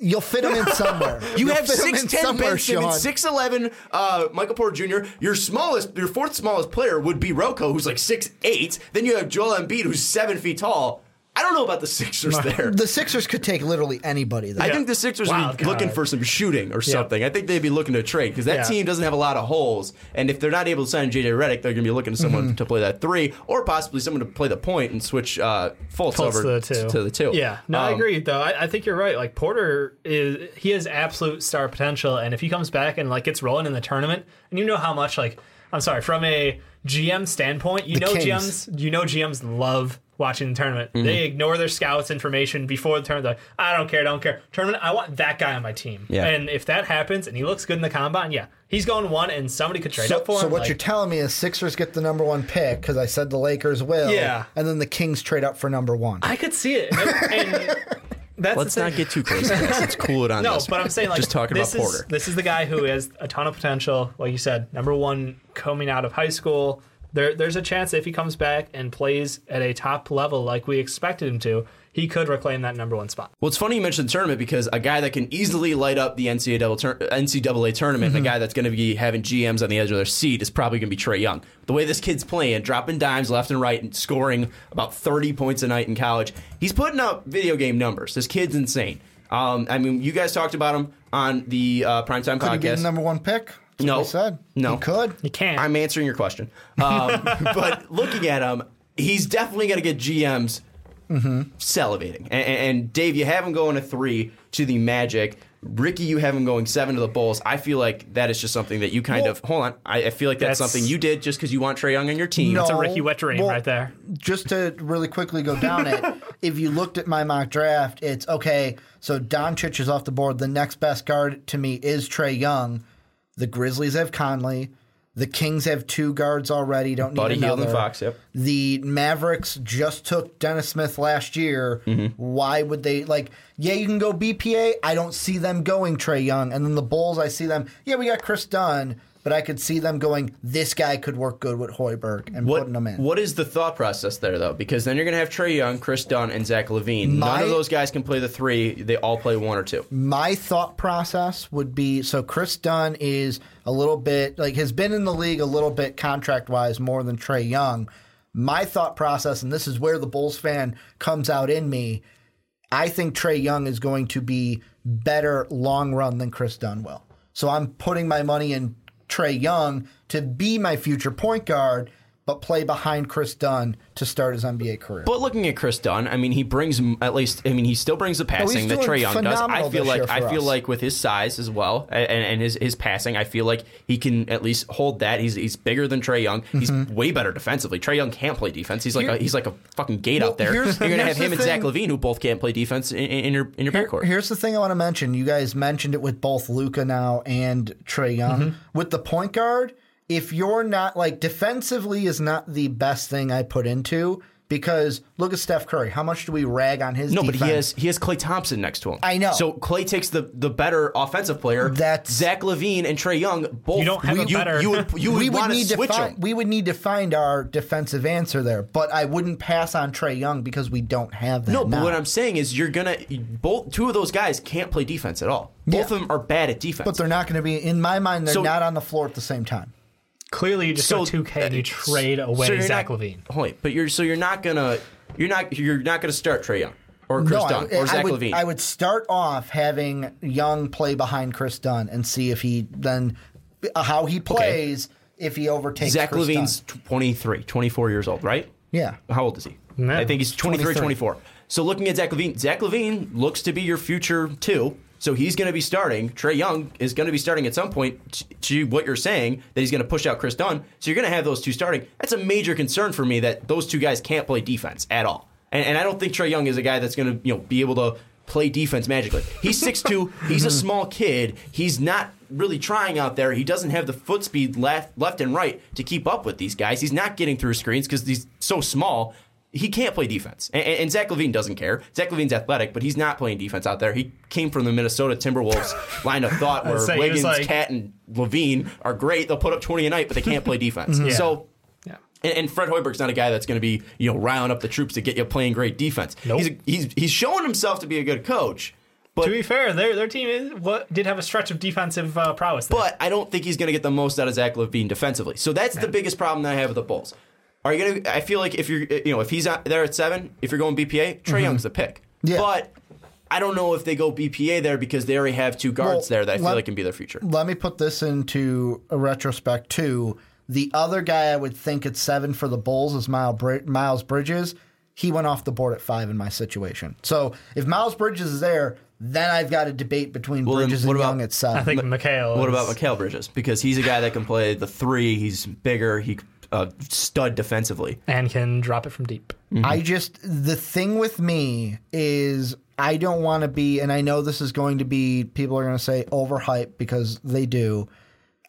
You'll fit him in somewhere. You You'll have six ten Ben Simmons, Sean. 6'11", uh, Michael Porter Jr. Your smallest, your fourth smallest player would be Rocco, who's like six eight. Then you have Joel Embiid, who's seven feet tall. I don't know about the Sixers there. The Sixers could take literally anybody. There. I think the Sixers Wild would be looking for some shooting or something. I think they'd be looking to trade because that Yeah. team doesn't have a lot of holes. And if they're not able to sign JJ Redick, they're going to be looking to someone Mm-hmm. to play that three or possibly someone to play the point and switch uh, Fultz, Fultz over to the two. to the two. Yeah, no, I Um, agree though. I, I think you're right. Like Porter is he has absolute star potential, and if he comes back and like gets rolling in the tournament, and you know how much like I'm sorry from a GM standpoint, you The know Kings. GMs, you know GMs love watching the tournament. Mm-hmm. They ignore their scouts information before the tournament. They're like, I don't care, don't care. Tournament, I want that guy on my team. Yeah. And if that happens and he looks good in the combine, yeah, he's going one, and somebody could trade So, up for so what like- you're telling me is Sixers get the number one pick because I said the Lakers will. Yeah. And then the Kings trade up for number one. I could see it. And, and that's Let's not get too crazy. guys. Let's cool it on No, this. but I'm saying like just talking this about is, Porter. This is the guy who has a ton of potential. Like you said, number one coming out of high school. There, there's a chance if he comes back and plays at a top level like we expected him to, he could reclaim that number one spot. Well, it's funny you mentioned the tournament because a guy that can easily light up the NCAA, tur- NCAA tournament, Mm-hmm. a guy that's going to be having GMs on the edge of their seat, is probably going to be Trae Young. The way this kid's playing, dropping dimes left and right, and scoring about 30 points a night in college, he's putting up video game numbers. This kid's insane. Um, I mean, you guys talked about him on the uh, primetime Could he be the podcast. number one pick? That's No. what said. No. He could. He can't. I'm answering your question. Um, but looking at him, he's definitely going to get GMs salivating. And, and Dave, you have him going a three to the Magic. Ricky, you have him going seven to the Bulls. I feel like that is just something that you kind Well- of hold on. I, I feel like that's, That's- something you did just because you want Trae Young on your team. No. It's a Ricky wet dream Well, right there. Just to really quickly go down it, if you looked at my mock draft, it's okay. So Doncic is off the board. The next best guard to me is Trae Young. The Grizzlies have Conley. The Kings have two guards already. Don't need another. Buddy Hield and Fox. Yep. The Mavericks just took Dennis Smith last year. Mm-hmm. Why would they like? Yeah, you can go BPA. I don't see them going Trae Young, and then the Bulls. I see them. Yeah, we got Kris Dunn, but I could see them going. This guy could work good with Hoiberg and What, putting them in. what is the thought process there, though? Because then you're going to have Trae Young, Kris Dunn, and Zach LaVine. None of those guys can play the three. They all play one or two. My thought process would be so Kris Dunn is a little bit like has been in the league a little bit contract wise more than Trae Young. My thought process, and this is where the Bulls fan comes out in me, I think Trae Young is going to be better long run than Chris Dunwell. So I'm putting my money in Trae Young to be my future point guard, but play behind Kris Dunn to start his NBA career. But looking at Kris Dunn, I mean, he brings at least. I mean, he still brings the passing that Trae Young does. I feel like I feel us. like with his size as well and, and his his passing, I feel like he can at least hold that. He's he's bigger than Trae Young. He's way better defensively. Trae Young can't play defense. He's like Mm-hmm. Here- a, he's like a fucking gate Well, out there. You're gonna have him the and Zach. LaVine, who both can't play defense in, in, in your in your Here- backcourt. Here's the thing I want to mention. You guys mentioned it with both Luka now and Trae Young. Mm-hmm. With the point guard, if you're not like defensively is not the best thing I put into because look at Steph Curry. How much do we rag on his No, defense? but he has he has Klay Thompson next to him. I know. So Klay takes the the better offensive player. That's- Zach LaVine and Trae Young. Both You don't have a you, better- you would you would, we would want to need to switch find them. we would need to find our defensive answer there, but I wouldn't pass on Trae Young because we don't have that. No, but what I'm saying is you're gonna both two of those guys can't play defense at all. Both Yeah. of them are bad at defense. but they're not going to be in my mind. They're So- not on the floor at the same time. Clearly, you just So, go 2K and you uh, trade away so you're Zach not, LaVine. Wait, but you're so you're not gonna you're not you're not gonna start Trae Young or Kris no, Dunn I, or I Zach would, LaVine. I would start off having Young play behind Kris Dunn and see if he then uh, how he plays. if he overtakes Zach Kris LaVine's Dunn. 23, 24 years old, right? Yeah. How old is he? No. I think he's 23, 23. 24. So looking at Zach LaVine, Zach LaVine looks to be your future too. So he's going to be starting. Trae Young is going to be starting at some point. To what you're saying that he's going to push out Kris Dunn, so you're going to have those two starting. That's a major concern for me that those two guys can't play defense at all. And, and I don't think Trae Young is a guy that's going to you know be able to play defense magically. He's 6'2", he's a small kid. He's not really trying out there. He doesn't have the foot speed left left and right to keep up with these guys. He's not getting through screens because he's so small. He can't play defense. And, and Zach LaVine doesn't care. Zach LaVine's athletic, but he's not playing defense out there. He came from the Minnesota Timberwolves line of thought where say, Wiggins, like- KAT, and LaVine are great. They'll put up 20 a night, but they can't play defense. Yeah. So Yeah. and, and Fred Hoiberg's not a guy that's going to be, you know, riling up the troops to get you playing great defense. Nope. He's, he's he's showing himself to be a good coach, but To be fair, their their team is, what did have a stretch of defensive uh, prowess. There. but I don't think he's going to get the most out of Zach LaVine defensively. So that's the biggest problem that I have with the Bulls. Are you going to? I feel like if you're, eh, you know, if he's out there at seven, if you're going BPA, Trae mm-hmm. Young's the pick. Yeah. But I don't know if they go BPA there because they already have two guards Well, there that I feel let- like can be their future. Let me put this into a retrospect too. The other guy I would think at seven for the Bulls is Miles, Bridges. He went off the board at five in my situation. So if Miles Bridges is there, then I've got a debate between Well, Bridges what and about- Young at seven. I think Mikal. What is- about Mikal Bridges? Because he's a guy that can play the three. He's bigger. He uh, stud defensively. and can drop it from deep. I just the thing with me is I don't want to be, and I know this is going to be people are going to say overhyped because they do.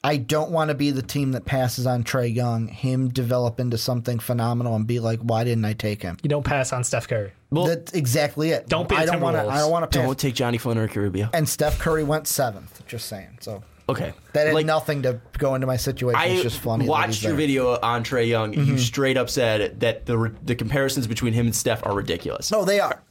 I don't want to be the team that passes on Trae Young, him develop into something phenomenal, and be like, "Why didn't I take him?" You don't pass on Steph Curry. Well, That's exactly it. Don't be I don't want to. I don't want to don't take Johnny Flynn or Caribbean. And Steph Curry went seventh. Just saying. So Okay, that had Like, nothing to go into my situation. I it's just funny. that watched your there. video on Trae Young. You mm-hmm. straight up said that the the comparisons between him and Steph are ridiculous. No, they are.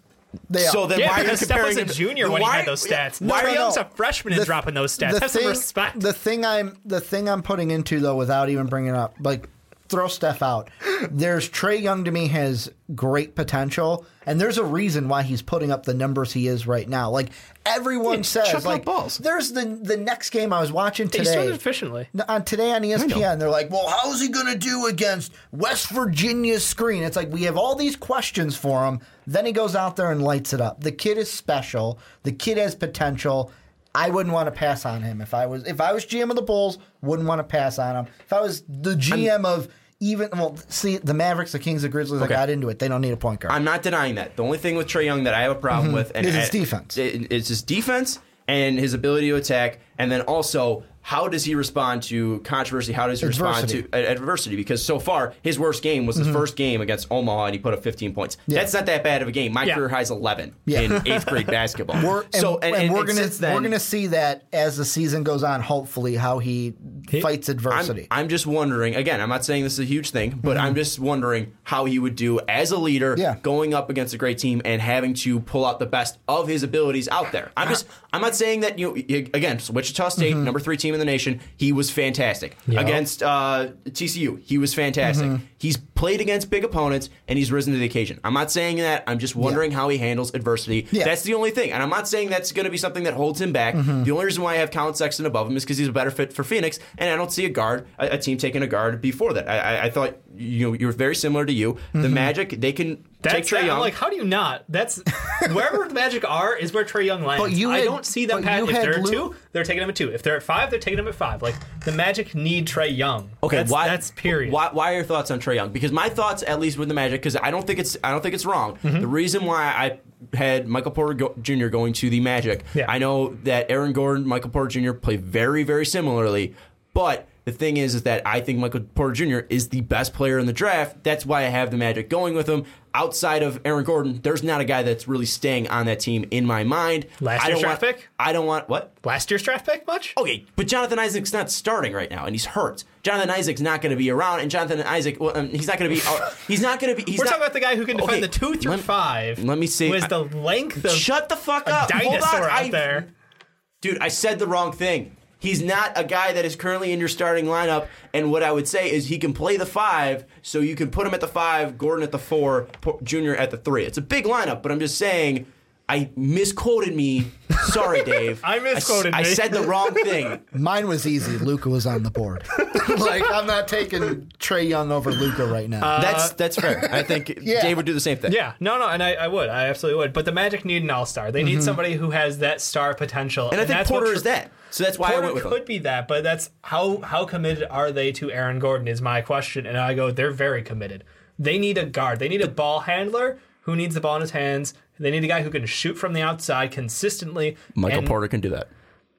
They are. So then Yeah, why are because Steph was a junior when why- he had those stats. No, Trae no, Young's no. a freshman and dropping those stats. the Have some respect. The thing I'm the thing I'm putting into though, without even bringing up, like throw Steph out. There's Trae Young to me has great potential, and there's a reason why he's putting up the numbers he is right now. Like everyone Yeah, says, like balls. there's the the next game I was watching today. efficiently. On today on ESPN, they're like, "Well, how's he going to do against West Virginia's screen?" It's like we have all these questions for him. Then he goes out there and lights it up. The kid is special. The kid has potential. I wouldn't want to pass on him if I was if I was GM of the Bulls. Wouldn't want to pass on him. If I was the GM of even well, see the Mavericks, the Kings, the Grizzlies. Okay. I got into it. They don't need a point guard. I'm not denying that. The only thing with Trae Young that I have a problem mm-hmm. with and Is his and- defense. it- It's his defense and his ability to attack, and then also how does he respond to controversy? How does he Adversity. respond to adversity? Because so far his worst game was his mm-hmm. first game against Omaha, and he put up 15 points. That's not that bad of a game. My Yeah. career is 11 Yeah. in eighth grade basketball. We're, and, so and, we're gonna then- we're gonna see that as the season goes on. Hopefully, how he, fights adversity. I'm, I'm just wondering. Again, I'm not saying this is a huge thing, but mm-hmm. I'm just wondering how he would do as a leader, Yeah. going up against a great team and having to pull out the best of his abilities out there. I'm uh-huh. just. I'm not saying that you. Again, Wichita State, mm-hmm. number three team in the nation, he was fantastic against uh, TCU. He was fantastic. He's played against big opponents and he's risen to the occasion. I'm not saying that. I'm just wondering how he handles adversity. Yeah. That's the only thing, and I'm not saying that's going to be something that holds him back. Mm-hmm. The only reason why I have Collin Sexton above him is because he's a better fit for Phoenix, and I don't see a guard, a, a team taking a guard before that. I, I, I thought you know you're very similar to you. The mm-hmm. Magic, they can take That's Trae that. Young. I'm like, how do you not? That's wherever the Magic are is where Trae Young lands. But you I don't see them. but Pat, you if they're at Lou- two, they're taking him at two. If they're at five, they're taking him at five. Like the Magic need Trae Young. Okay, that's, why? That's period. Why, why are your thoughts on Trae Young? Because my thoughts, at least with the Magic, because I don't think it's I don't think it's wrong. Mm-hmm. The reason why I had Michael Porter go, Jr. going to the Magic, Yeah. I know that Aaron Gordon, Michael Porter Jr. play very very similarly, but. The thing is, is that I think Michael Porter Jr. is the best player in the draft. That's why I have the Magic going with him. Outside of Aaron Gordon, there's not a guy that's really staying on that team in my mind. Last year's want, draft pick? I don't want what? Last year's draft pick much? Okay, but Jonathan Isaac's not starting right now, and he's hurt. Jonathan Isaac's not going to be around, and Jonathan Isaac, well, um, he's not going to be. Uh, he's not going to be. He's We're not, talking about the guy who can defend Okay, the two through let- five. let me see. Was the length of Shut the fuck up! Hold dinosaur on, out I- there? dude. I said the wrong thing. He's not a guy that is currently in your starting lineup. And what I would say is he can play the five, so you can put him at the five, Gordon at the four, Junior at the three. It's a big lineup, but I'm just saying. I misquoted me. Sorry, Dave. I misquoted I, me. I said the wrong thing. Mine was easy. Luka was on the board. like I'm not taking Trae Young over Luka right now. that's uh, that's fair. I think Yeah. Dave would do the same thing. Yeah, no, no, and I, I would, I absolutely would. But the Magic need an all star. They need mm-hmm. somebody who has that star potential, And I think that's what Porter tr- is that. So that's why I Porter went with him. could be that, but that's how how committed are they to Aaron Gordon is my question, and I go they're very committed. They need a guard. They need a ball handler who needs the ball in his hands. They need a guy who can shoot from the outside consistently. Michael and- Porter can do that.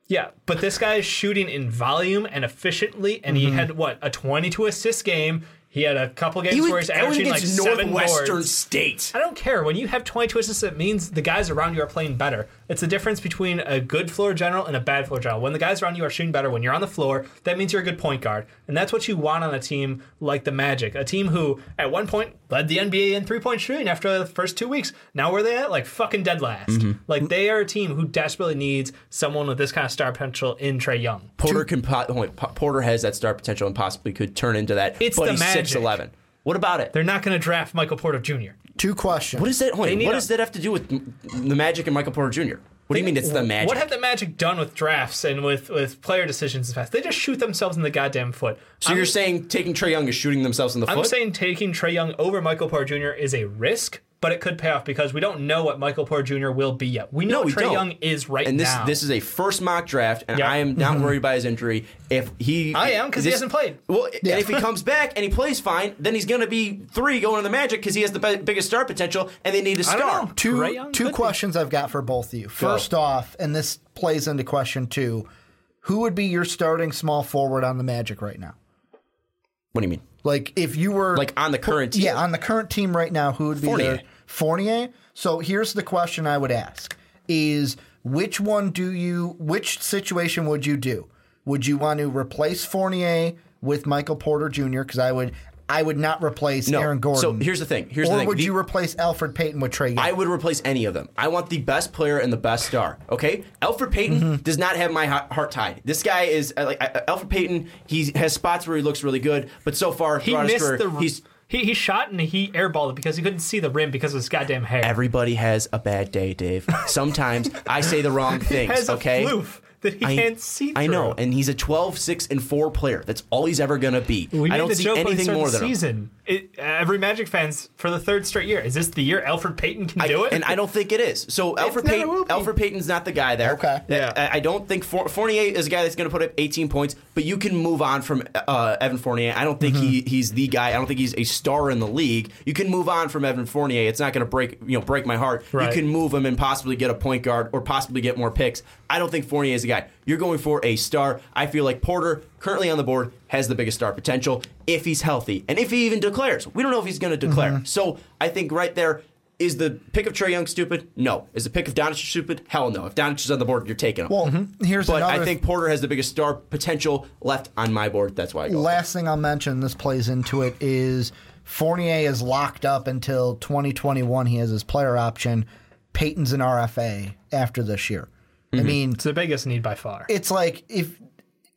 Yeah, but this guy is shooting in volume and efficiently, and he mm-hmm. had what a 22 assist game. He had a couple games where he's averaging like seven boards. State. I don't care. When you have 22 assists, it means the guys around you are playing better. It's the difference between a good floor general and a bad floor general. When the guys around you are shooting better, when you're on the floor, that means you're a good point guard. And that's what you want on a team like the Magic. A team who, at one point, led the NBA in three point shooting after the first two weeks. Now where they at? Like fucking dead last. Mm-hmm. Like they are a team who desperately needs someone with this kind of star potential in Trae Young. Porter can po- hold on, Po- Porter has that star potential and possibly could turn into that. It's the Magic. Six eleven. What about it? They're not going to draft Michael Porter Jr. Two questions. What is that? Hold what a- does that have to do with the Magic and Michael Porter Jr.? What do you mean it's the Magic? What have the Magic done with drafts and with, with player decisions in the past? They just shoot themselves in the goddamn foot. so you're saying taking Trae Young is shooting themselves in the foot? I'm saying taking Trae Young over Michael Porter Jr. is a risk, but it could pay off because we don't know what Michael Porter Jr. will be yet. We know No, we Trae don't. Young is right now. and this now. this is a first mock draft, and Yeah. Mm-hmm. I am not worried by his injury. If he, I am because he hasn't played. Well, and if he comes back and he plays fine, then he's going to be three going to the Magic because he has the be- biggest star potential, and they need a star. don't know. two Trae Young two could be. questions I've got for both of you. First off, and this plays into question two, who would be your starting small forward on the Magic right now? What do you mean? Like if you were Like on the current team? Yeah, on the current team right now, who would be Fournier. your Fournier? So here's the question I would ask is which one do you which situation would you do? Would you want to replace Fournier with Michael Porter Jr. because I would I would not replace No. Aaron Gordon. So here's the thing. Here's or the thing. would The- you replace Elfrid Payton with Trae Young? I would replace any of them. I want the best player and the best star. Okay, Elfrid Payton Mm-hmm. does not have my heart heart tied. This guy is uh, like uh, Elfrid Payton. He has spots where he looks really good, but so far he throughout his missed career, the. he's he, he shot and he airballed it because he couldn't see the rim because of his goddamn hair. everybody has a bad day, Dave. Sometimes I say the wrong things. has okay, a floof that he I, can't see. I know, and he's a 12, 6, and 4 player. That's all he's ever going to be. We I made don't the see joke when we anything more than him. season. It, every Magic fans for the third straight year. Is this the year Elfrid Payton can I- do it? And I don't think it is. So Elfrid never Payton. Elfrid Payton's not the guy there. Okay. Yeah. I, I don't think Four, Fournier is a guy that's going to put up 18 points, but you can move on from uh, Evan Fournier. I don't think he Mm-hmm. he's the guy. I don't think he's a star in the league. You can move on from Evan Fournier. It's not going to break you know break my heart. Right. You can move him and possibly get a point guard or possibly get more picks. I don't think Fournier is the guy. You're going for a star. I feel like Porter, currently on the board, has the biggest star potential if he's healthy and if he even declares. We don't know if he's going to declare. Mm-hmm. So I think right there. Is the pick of Trae Young stupid? No. Is the pick of Doncic stupid? Hell no. If Doncic is on the board, you're taking him. well, here's but another I think Porter has the biggest star potential left on my board. That's why I go. last thing I'll mention, this plays into it, is Fournier is locked up until 2021. He has his player option. Payton's an RFA after this year. Mm-hmm. I mean, it's the biggest need by far. it's like if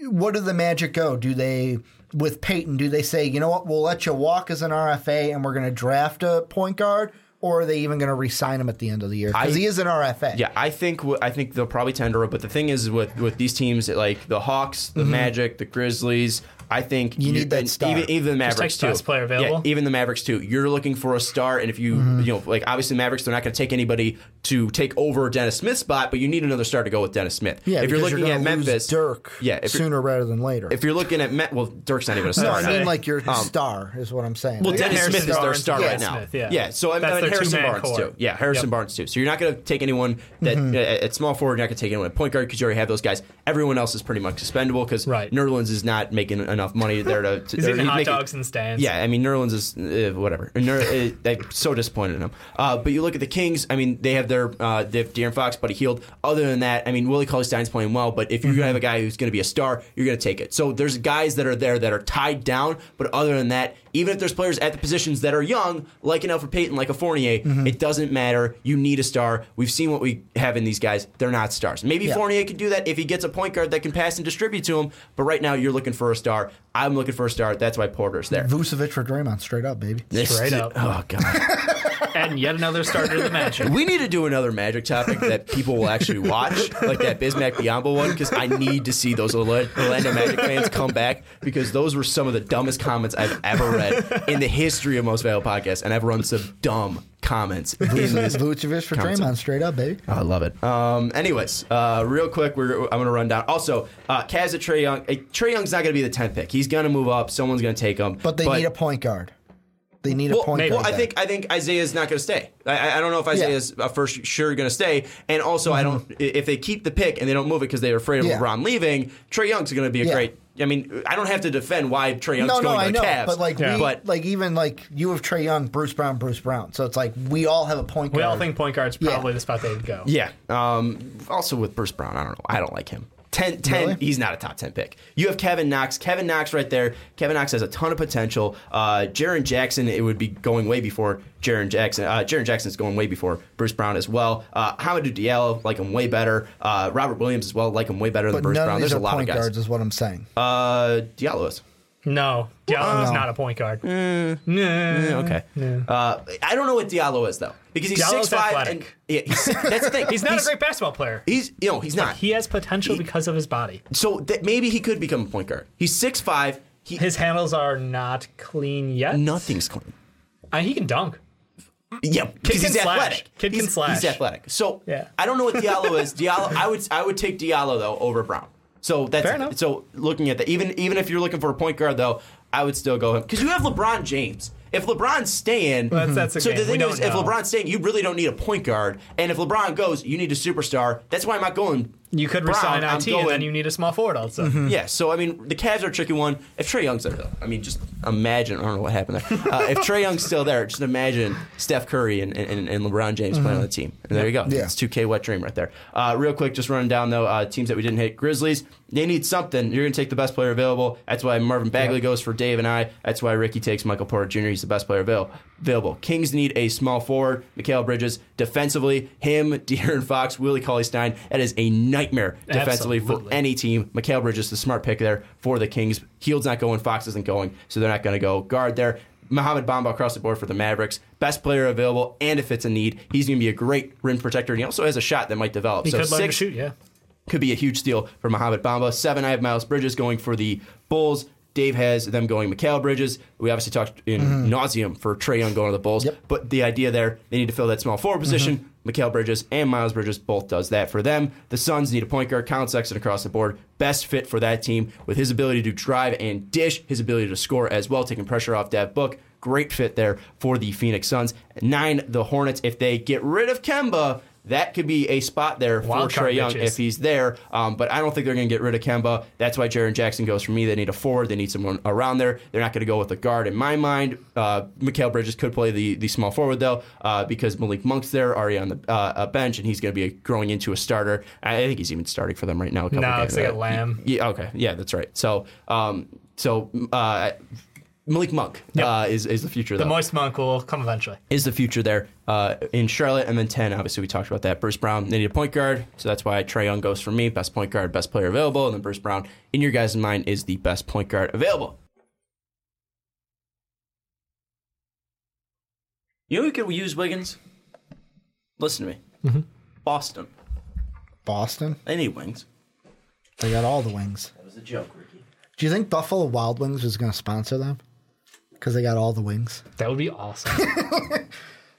what do the Magic go? Do they with Payton? Do they say, you know what, we'll let you walk as an RFA and we're going to draft a point guard, or are they even going to re-sign him at the end of the year because I- he is an RFA? Yeah, I think I think they'll probably tender it. But the thing is, with with these teams like the Hawks, the Magic, the Grizzlies, I think Mm-hmm. You need that star. Even, even the Mavericks takes too. best player available. Yeah, even the Mavericks too. You're looking for a star, and if you Mm-hmm. you know like obviously the Mavericks, they're not going to take anybody to take over Dennis Smith's spot, but you need another star to go with Dennis Smith. yeah. if you're looking gonna at lose Memphis, Dirk, yeah, if sooner rather than later. if you're looking at Me- well, Dirk's not even a no, star. I now. mean like your Um, star is what I'm saying. Well, Like, Dennis Smith is their star and right now. Smith, yeah. So I That's mean, their Harrison two-man Barnes core. too. Yeah, Harrison Yep. Barnes too. So you're not going to take anyone that Mm-hmm. uh, at small forward. You're not going to take anyone at point guard because you already have those guys. Everyone else is pretty much expendable because Right. Nerlens is not making enough money there to. to He's eating hot dogs and stands. Yeah, I mean Nerlens is uh, whatever. Ner- uh, I'm so disappointed in him. Uh, but you look at the Kings. I mean, they have their uh, they have De'Aaron Fox, but he healed. Other than that, I mean, Willie Cauley Stein's playing well. But if you're gonna have a guy who's going to be a star, you're going to take it. So there's guys that are there that are tied down. But other than that, even if there's players at the positions that are young, like an Elfrid Payton, like a Fournier, it doesn't matter. You need a star. We've seen what we have in these guys. They're not stars. Maybe Yeah. Fournier could do that if he gets a point guard that can pass and distribute to him. But right now, you're looking for a star. I'm looking for a start. That's why Porter's there. Vucevic for Draymond, straight up, baby. This- Straight up. Oh god. and yet another starter of the Magic. We need to do another Magic topic that people will actually watch, like that Bismack Biyombo one, because I need to see those Orla- Orlando Magic fans come back because those were some of the dumbest comments I've ever read in the history of Most Valuable Podcasts, and I've run some dumb comments in this. Vucevic for Comments. Draymond, straight up, baby. I love it. Um, anyways, uh, real quick, we're, I'm going to run down. Also, uh, Kaz at Trae Young. Uh, Trae Young's not going to be the 10th pick. He's going to move up. Someone's going to take him. But they need a point guard. They need a point maybe. guard. well, I think I think Isaiah's not going to stay. I- I, I don't know if Isaiah's uh, for sure going to stay. And also, I don't if they keep the pick and they don't move it because they're afraid of Mm-hmm. Yeah. LeBron leaving. Trae Young's going to be a Yeah. great. I mean, I don't have to defend why Trae Young's no, no, going I to know, Cavs. but like, Yeah. we, But- like even like you have Trae Young, Bruce Brown, Bruce Brown. So it's like we all have a point We guard. all think point guard's Yeah. probably the spot they'd go. Yeah. Um, also with Bruce Brown, I don't know. I don't like him. 10, 10 Really? he's not a top 10 pick. You have Kevin Knox. Kevin Knox right there. Kevin Knox has a ton of potential. Uh, Jaren Jackson, it would be going way before Jaren Jackson. Uh, Jaren Jackson's going way before Bruce Brown as well. Uh, Hamidou Diallo, like him way better. Uh, Robert Williams as well, like him way better than Bruce Brown. There's a lot of guys. guards, is what I'm saying. Uh, Diallo is. No, Diallo is No. not a point guard. Mm. Nah. Yeah, okay. Uh, I don't know what Diallo is though, because he's Diallo's six five, athletic. and yeah, he's, that's the thing. He's not a great basketball player. He's you know he's not. He has potential because of his body. so that maybe he could become a point guard. He's six five. He His handles are not clean yet. nothing's clean. Uh, he can dunk. Yeah, because he's slash. athletic. Kid can slash. He's athletic. So Yeah. I don't know what Diallo is. Diallo, I would I would take Diallo though over Brown. So that's so looking at that. Even even if you're looking for a point guard though, I would still go him because you have LeBron James. If LeBron's staying, Well, that's- that's so the thing is, if. LeBron's staying, you really don't need a point guard. And if LeBron goes, you need a superstar. That's why I'm not going. You could Brown, resign I'm IT, going- and then you need a small forward also. yeah, so I mean, the Cavs are a tricky one. If Trae Young's there, though, I mean, just imagine. I don't know what happened there. Uh, if Trae Young's still there, just imagine Steph Curry and, and, and LeBron James playing on the team. And there you go. Yeah. It's 2K wet dream right there. Uh, real quick, just running down though, uh, teams that we didn't hit. Grizzlies, they need something. You're going to take the best player available. That's why Marvin Bagley goes for Dave and I. That's why Ricky takes Michael Porter Jr. He's the best player avail- available. Kings need a small forward. Mikal Bridges defensively. Him, De'Aaron Fox, Willie Cauley Stein. That is a nightmare defensively for any team. Mikal Bridges, the smart pick there for the Kings. Hield's not going, Fox isn't going, so they're not going to go guard there. Mohamed Bamba across the board for the Mavericks. Best player available, and if it's a need, he's going to be a great rim protector. And he also has a shot that might develop. He so could learn to six shoot, yeah. could be a huge steal for Mohamed Bamba. Seven, I have Miles Bridges going for the Bulls. Dave has them going Mikal Bridges. We obviously talked in mm-hmm. nauseum for Trae Young going to the Bulls. Yep. But the idea there, they need to fill that small forward mm-hmm. position. Mikal Bridges and Miles Bridges both does that for them. The Suns need a point guard. Collin Sexton across the board. Best fit for that team with his ability to drive and dish, his ability to score as well, taking pressure off Dev Book. Great fit there for the Phoenix Suns. Nine, the Hornets. If they get rid of Kemba, that could be a spot there for Wild card Trae Young bitches. if he's there. Um, but I don't think they're going to get rid of Kemba. That's why Jaren Jackson goes for me. They need a forward. They need someone around there. They're not going to go with a guard. In my mind, uh, Mikal Bridges could play the, the small forward, though, uh, because Malik Monk's there, already on the uh, bench, and he's going to be growing into a starter. I think he's even starting for them right now. A couple No, games. it's like a Lamb. Yeah, okay. Yeah, that's right. So, um, so uh, Malik Monk Yep. uh, is, is the future, there. The though moist monk will come eventually. is the future there uh, in Charlotte. And then 10, obviously, we talked about that. Bruce Brown, they need a point guard. So that's why Trae Young goes for me. Best point guard, best player available. And then Bruce Brown, in your guys' mind, is the best point guard available. You know who could use Wiggins? Listen to me. Boston. Boston, They need wings. they got all the wings. That was a joke, Ricky. Do you think Buffalo Wild Wings is going to sponsor them? Because they got all the wings. That would be awesome.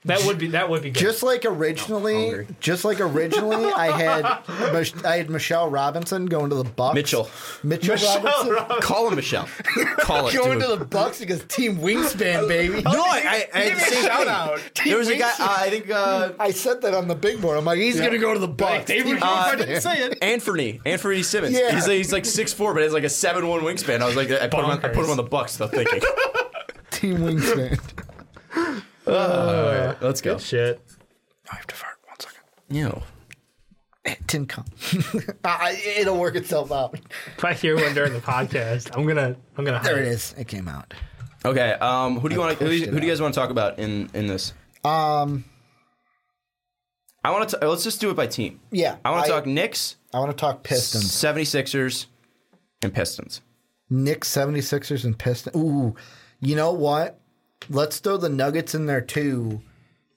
that would be that would be good. Just like originally, hungry. just like originally, I had Mich- I had Michelle Robinson going to the Bucks. Mitchell. Mitchell, Robinson Call him Michelle. Call it. going dude. to the Bucks because Team Wingspan, baby. no, I, I, I had the same shout thing. out. There was a guy, uh, I think, uh, I said that on the big board. I'm like, he's going to go to the Bucks. They Team would I didn't say it. Anthony, Anfernee Simons. Yeah. He's, he's like six four, but has like a seven one wingspan. I was like, I put, him on, I put him on the Bucks. Though thinking, Team Wingspan. let's go. Shit. I have to fart. One second. You It didn't come. Ah, It'll work itself out. If I hear one during the podcast, I'm gonna I'm gonna There hide it is. It came out. okay? Um, who do you want? to Who, pushed who do you guys want to talk about in in this? Um, I want to. Let's just do it by team. yeah. I want to talk Knicks, I want to talk Pistons. 76ers, and Pistons. Knicks, 76ers, and Pistons. Ooh, you know what? Let's throw the Nuggets in there too,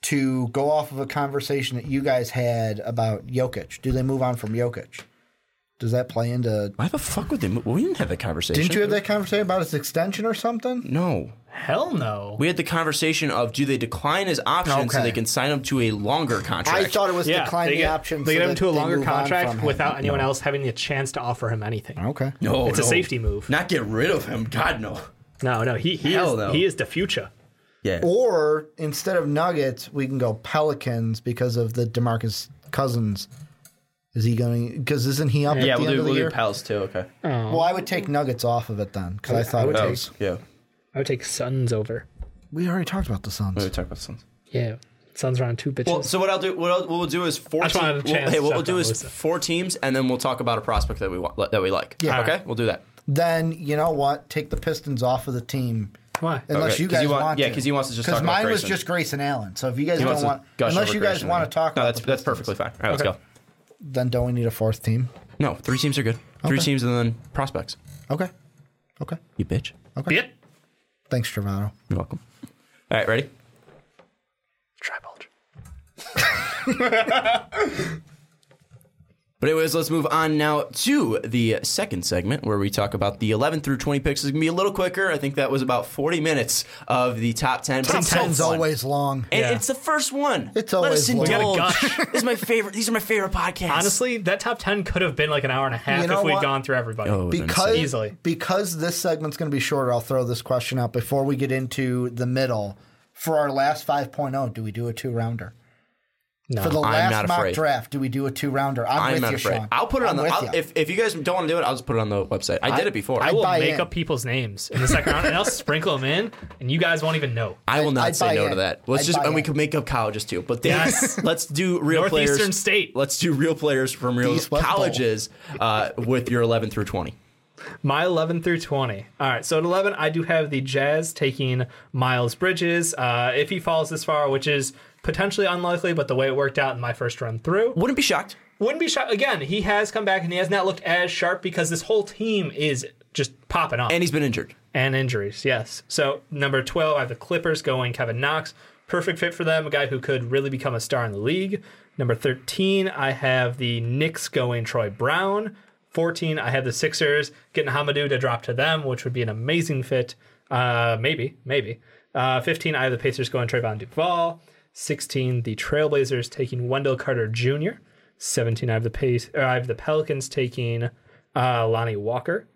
to go off of a conversation that you guys had about Jokic. Do they move on from Jokic? Does that play into? Why the fuck would they? Move? We didn't have that conversation. Didn't you have that conversation about his extension or something? No. Hell no. We had the conversation of do they decline his option so they can sign him to a longer contract? I thought it was decline the get, option. They so get him that to a longer contract from him. without anyone else having the chance to offer him anything. Okay. no, It's a safety move. Not get rid of him. God no. No, no, he he Hell is no. he is the future. Yeah. Or instead of Nuggets, we can go Pelicans because of the Demarcus Cousins. Is he going? Because isn't he up at yeah, the we'll end do of the we'll do year? Pels too. Okay. Oh. well, I would take Nuggets off of it then because I thought I would it take- was. Yeah. I would take Suns over. We already talked about the Suns. We talk about the Suns. Yeah, Suns are around two bitches. Well, so what I'll do, what, I'll, what we'll do is four. I just wanted a teams- chance hey, to what we'll shut do down is Lisa. four teams, and then we'll talk about a prospect that we want that we like. Yeah. Okay, we'll do that. Then you know what? Take the Pistons off of the team. Why? Unless Okay, you 'cause guys he want- want, yeah, to. 'cause he wants to just Because talk about mine was Grayson. just Grayson Allen. So if you guys He don't want, unless you guys Grayson. want to talk No, about that's the that's perfectly fine. All right, Okay. let's go. Then don't we need a fourth team? No, three teams are good. Three teams and then prospects. Okay. Okay. You bitch. Okay. Yeah. Thanks, Travato. You're welcome. All right, ready? Try bulge. But anyways, let's move on now to the second segment where we talk about the 11 through 20 picks. It's gonna be a little quicker. I think that was about 40 minutes of the top 10. but Top it's so ten's fun. always long. And Yeah. it's the first one. It's Let always us long. We indulge. gush. this is my favorite. These are my favorite podcasts. Honestly, that top ten could have been like an hour and a half You know if we'd what? gone through everybody. Oh, because Easily. because this segment's going to be shorter, I'll throw this question out before we get into the middle. For our last 5.0, do we do a two rounder? No. For the I'm last not mock afraid. draft, do we do a two rounder? I'm, I'm with not you, afraid. Sean. I'll put it on I'm the. I'll, you. if if you guys don't want to do it, I'll just put it on the website. I, did it before. I I, will make in. up people's names in the second round, and I'll sprinkle them in, and you guys won't even know. I will not I'd say no in. to that. Let's I'd just buy and we in. could make up colleges too. But then Yes. let's do real Northeastern players. State. Let's do real players from real East colleges uh, with your 11 through 20. My 11 through 20. All right, so at 11, I do have the Jazz taking Miles Bridges. Uh, if he falls this far, which is potentially unlikely, but the way it worked out in my first run through, Wouldn't be shocked. wouldn't be shocked. Again, he has come back and he has not looked as sharp because this whole team is just popping up. And he's been injured. and injuries. Yes. So number twelve, I have the Clippers going Kevin Knox, perfect fit for them, a guy who could really become a star in the league. Number thirteen, I have the Knicks going Troy Brown. Fourteen, I have the Sixers getting Hamidou to drop to them, which would be an amazing fit. Uh, maybe, maybe. Uh, Fifteen, I have the Pacers going Trevon Duval. Sixteen, the Trailblazers taking Wendell Carter Jr. Seventeen, I have the Pace, or I have the Pelicans taking uh, Lonnie Walker.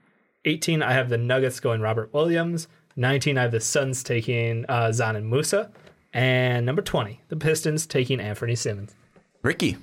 18, I have the Nuggets going Robert Williams. 19, I have the Suns taking uh, Dzanan Musa. And number 20, the Pistons taking Anfernee Simons. Ricky,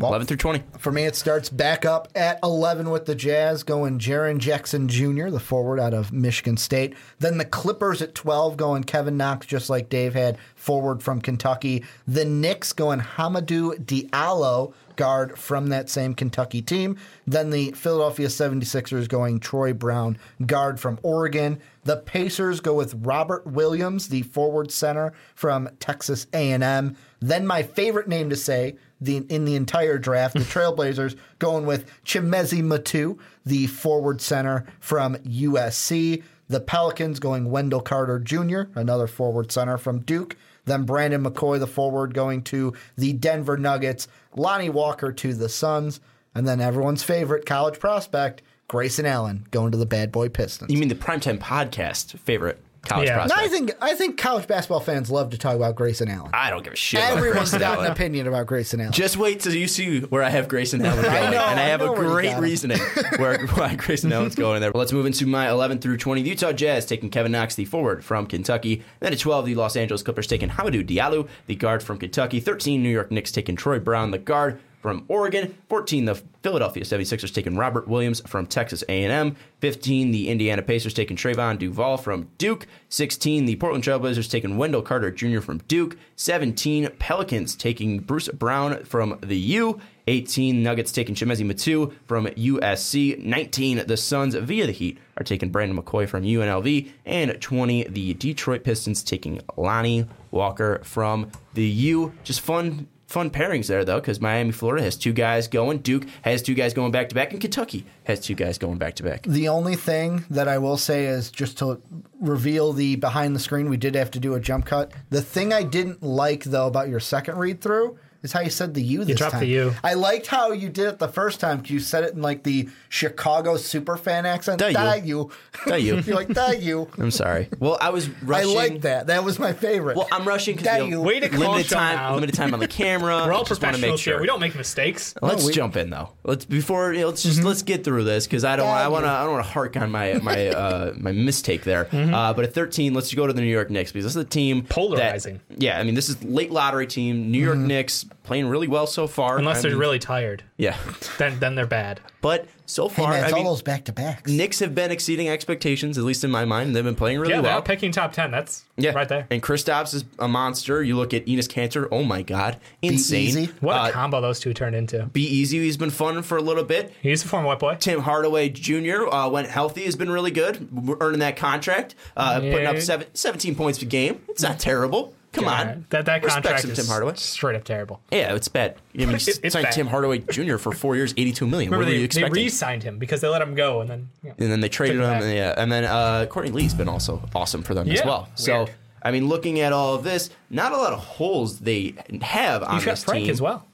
11 through 20. For me, it starts back up at 11 with the Jazz going Jaren Jackson Jr., the forward out of Michigan State. Then the Clippers at 12 going Kevin Knox, just like Dave had, forward from Kentucky. The Knicks going Hamidou Diallo, guard from that same Kentucky team. Then the Philadelphia 76ers going Troy Brown, guard from Oregon. The Pacers go with Robert Williams, the forward center from Texas A&M. Then my favorite name to say the in the entire draft, the Trailblazers going with Chimezie Metu, the forward center from USC. The Pelicans going Wendell Carter Jr., another forward center from Duke. Then Brandon McCoy, the forward, going to the Denver Nuggets. Lonnie Walker to the Suns. And then everyone's favorite college prospect, Grayson Allen, going to the Bad Boy Pistons. You mean the Primetime Podcast favorite college Yeah. No, prospect? I think I think college basketball fans love to talk about Grayson Allen. I don't give a shit. about Everyone's Grayson got an opinion about Grayson Allen. Just wait till you see where I have Grayson Allen going. know, and I I have a great reasoning where why Grayson Allen's going there. But let's move into my 11 through 20. The Utah Jazz taking Kevin Knox, the forward from Kentucky. Then at 12, the Los Angeles Clippers taking Hamidou Diallo, the guard from Kentucky. 13, New York Knicks taking Troy Brown, the guard from Oregon. 14, the Philadelphia 76ers taking Robert Williams from Texas A&M. 15, the Indiana Pacers taking Trevon Duval from Duke. 16, the Portland Trailblazers taking Wendell Carter Jr. from Duke. 17, Pelicans taking Bruce Brown from the U. 18, Nuggets taking Chimezie Metu from USC. 19, the Suns via the Heat are taking Brandon McCoy from UNLV. And 20, the Detroit Pistons taking Lonnie Walker from the U. Just fun fun pairings there though because miami florida has two guys going duke has two guys going back to back and kentucky has two guys going back to back The only thing that I will say is just to reveal the behind the screen, we did have to do a jump cut. The thing I didn't like though about your second read through is how you said the U this dropped time. the U. I liked how you did it the first time because You said it in like the Chicago super fan accent. Da you. Da you. Da you. You're like da you. I'm sorry. Well, I was rushing. I rushing. like that. That was my favorite. Well, I'm rushing because you. Way to call limited Sean time, out. limited time on the camera. We're all just want to make sure. here. We don't make mistakes. Let's we- jump in though. Let's before you know, let's just let's get through this because I don't I want to I don't want to hark on my my uh, my mistake there. Uh, but at 13, let's go to the New York Knicks because this is a team that- Polarizing. yeah, I mean this is late lottery team. New York Knicks playing really well so far. Unless I they're mean, really tired, yeah, then then they're bad. but so hey far man, it's I all mean those back to backs. Knicks have been exceeding expectations at least in my mind. They've been playing really Yeah, well. not picking top ten. That's Yeah, right there. And Kristaps is a monster. You look at Enes Kanter. Oh my God, insane! easy. What a Uh, combo those two turned into. Be easy. He's been fun for a little bit. He's a former white boy. Tim Hardaway Jr. Uh, went healthy, has been really good, We're earning that contract, uh, putting up Yeah. seven, 17 points a game. It's not terrible. Come on, that that Respect contract some is Tim Hardaway. straight up terrible. Yeah, it's bad. I mean, It- it's signed bad. Tim Hardaway Jr. for four years, 82 million. Remember what were they, you they expecting? re-signed him because they let him go, and then you know, and then they traded Took him. him back. And, yeah, and then uh, Courtney Lee's been also awesome for them as Yeah, well. So. weird. I mean, looking at all of this, not a lot of holes they have on he's got this Frank team. as well.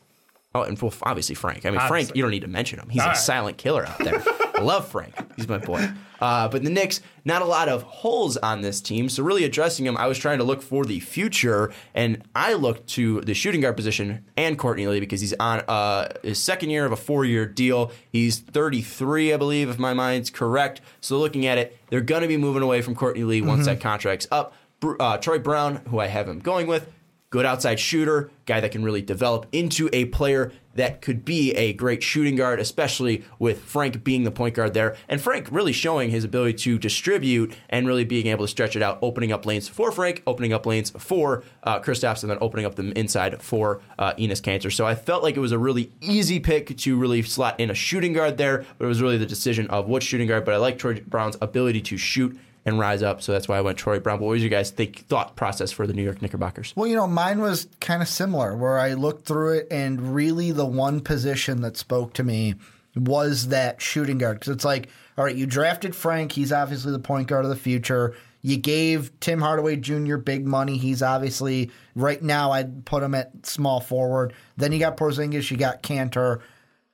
Oh, and well, obviously Frank. I mean, Frank. Obviously. You don't need to mention him. He's All a right. silent killer out there. I love Frank. He's my boy. Uh, but the Knicks, not a lot of holes on this team. So really addressing him, I was trying to look for the future, and I looked to the shooting guard position and Courtney Lee because he's on uh, his second year of a four-year deal. He's 33, I believe, if my mind's correct. So looking at it, they're going to be moving away from Courtney Lee once that contract's up. Uh, Troy Brown, who I have him going with, good outside shooter, guy that can really develop into a player that could be a great shooting guard, especially with Frank being the point guard there. And Frank really showing his ability to distribute and really being able to stretch it out, opening up lanes for Frank, opening up lanes for uh, Kristaps, and then opening up them inside for uh, Enes Kanter. So I felt like it was a really easy pick to really slot in a shooting guard there, but it was really the decision of what shooting guard. But I like Troy Brown's ability to shoot and rise up. So that's why I went Troy Brown. But what was your guys' think, thought process for the New York Knickerbockers? Well, you know, mine was kind of similar, where I looked through it, and really the one position that spoke to me was that shooting guard. Because it's like, all right, you drafted Frank, he's obviously the point guard of the future. You gave Tim Hardaway Jr. big money. He's obviously right now. I'd put him at small forward. Then you got Porzingis, you got Kanter.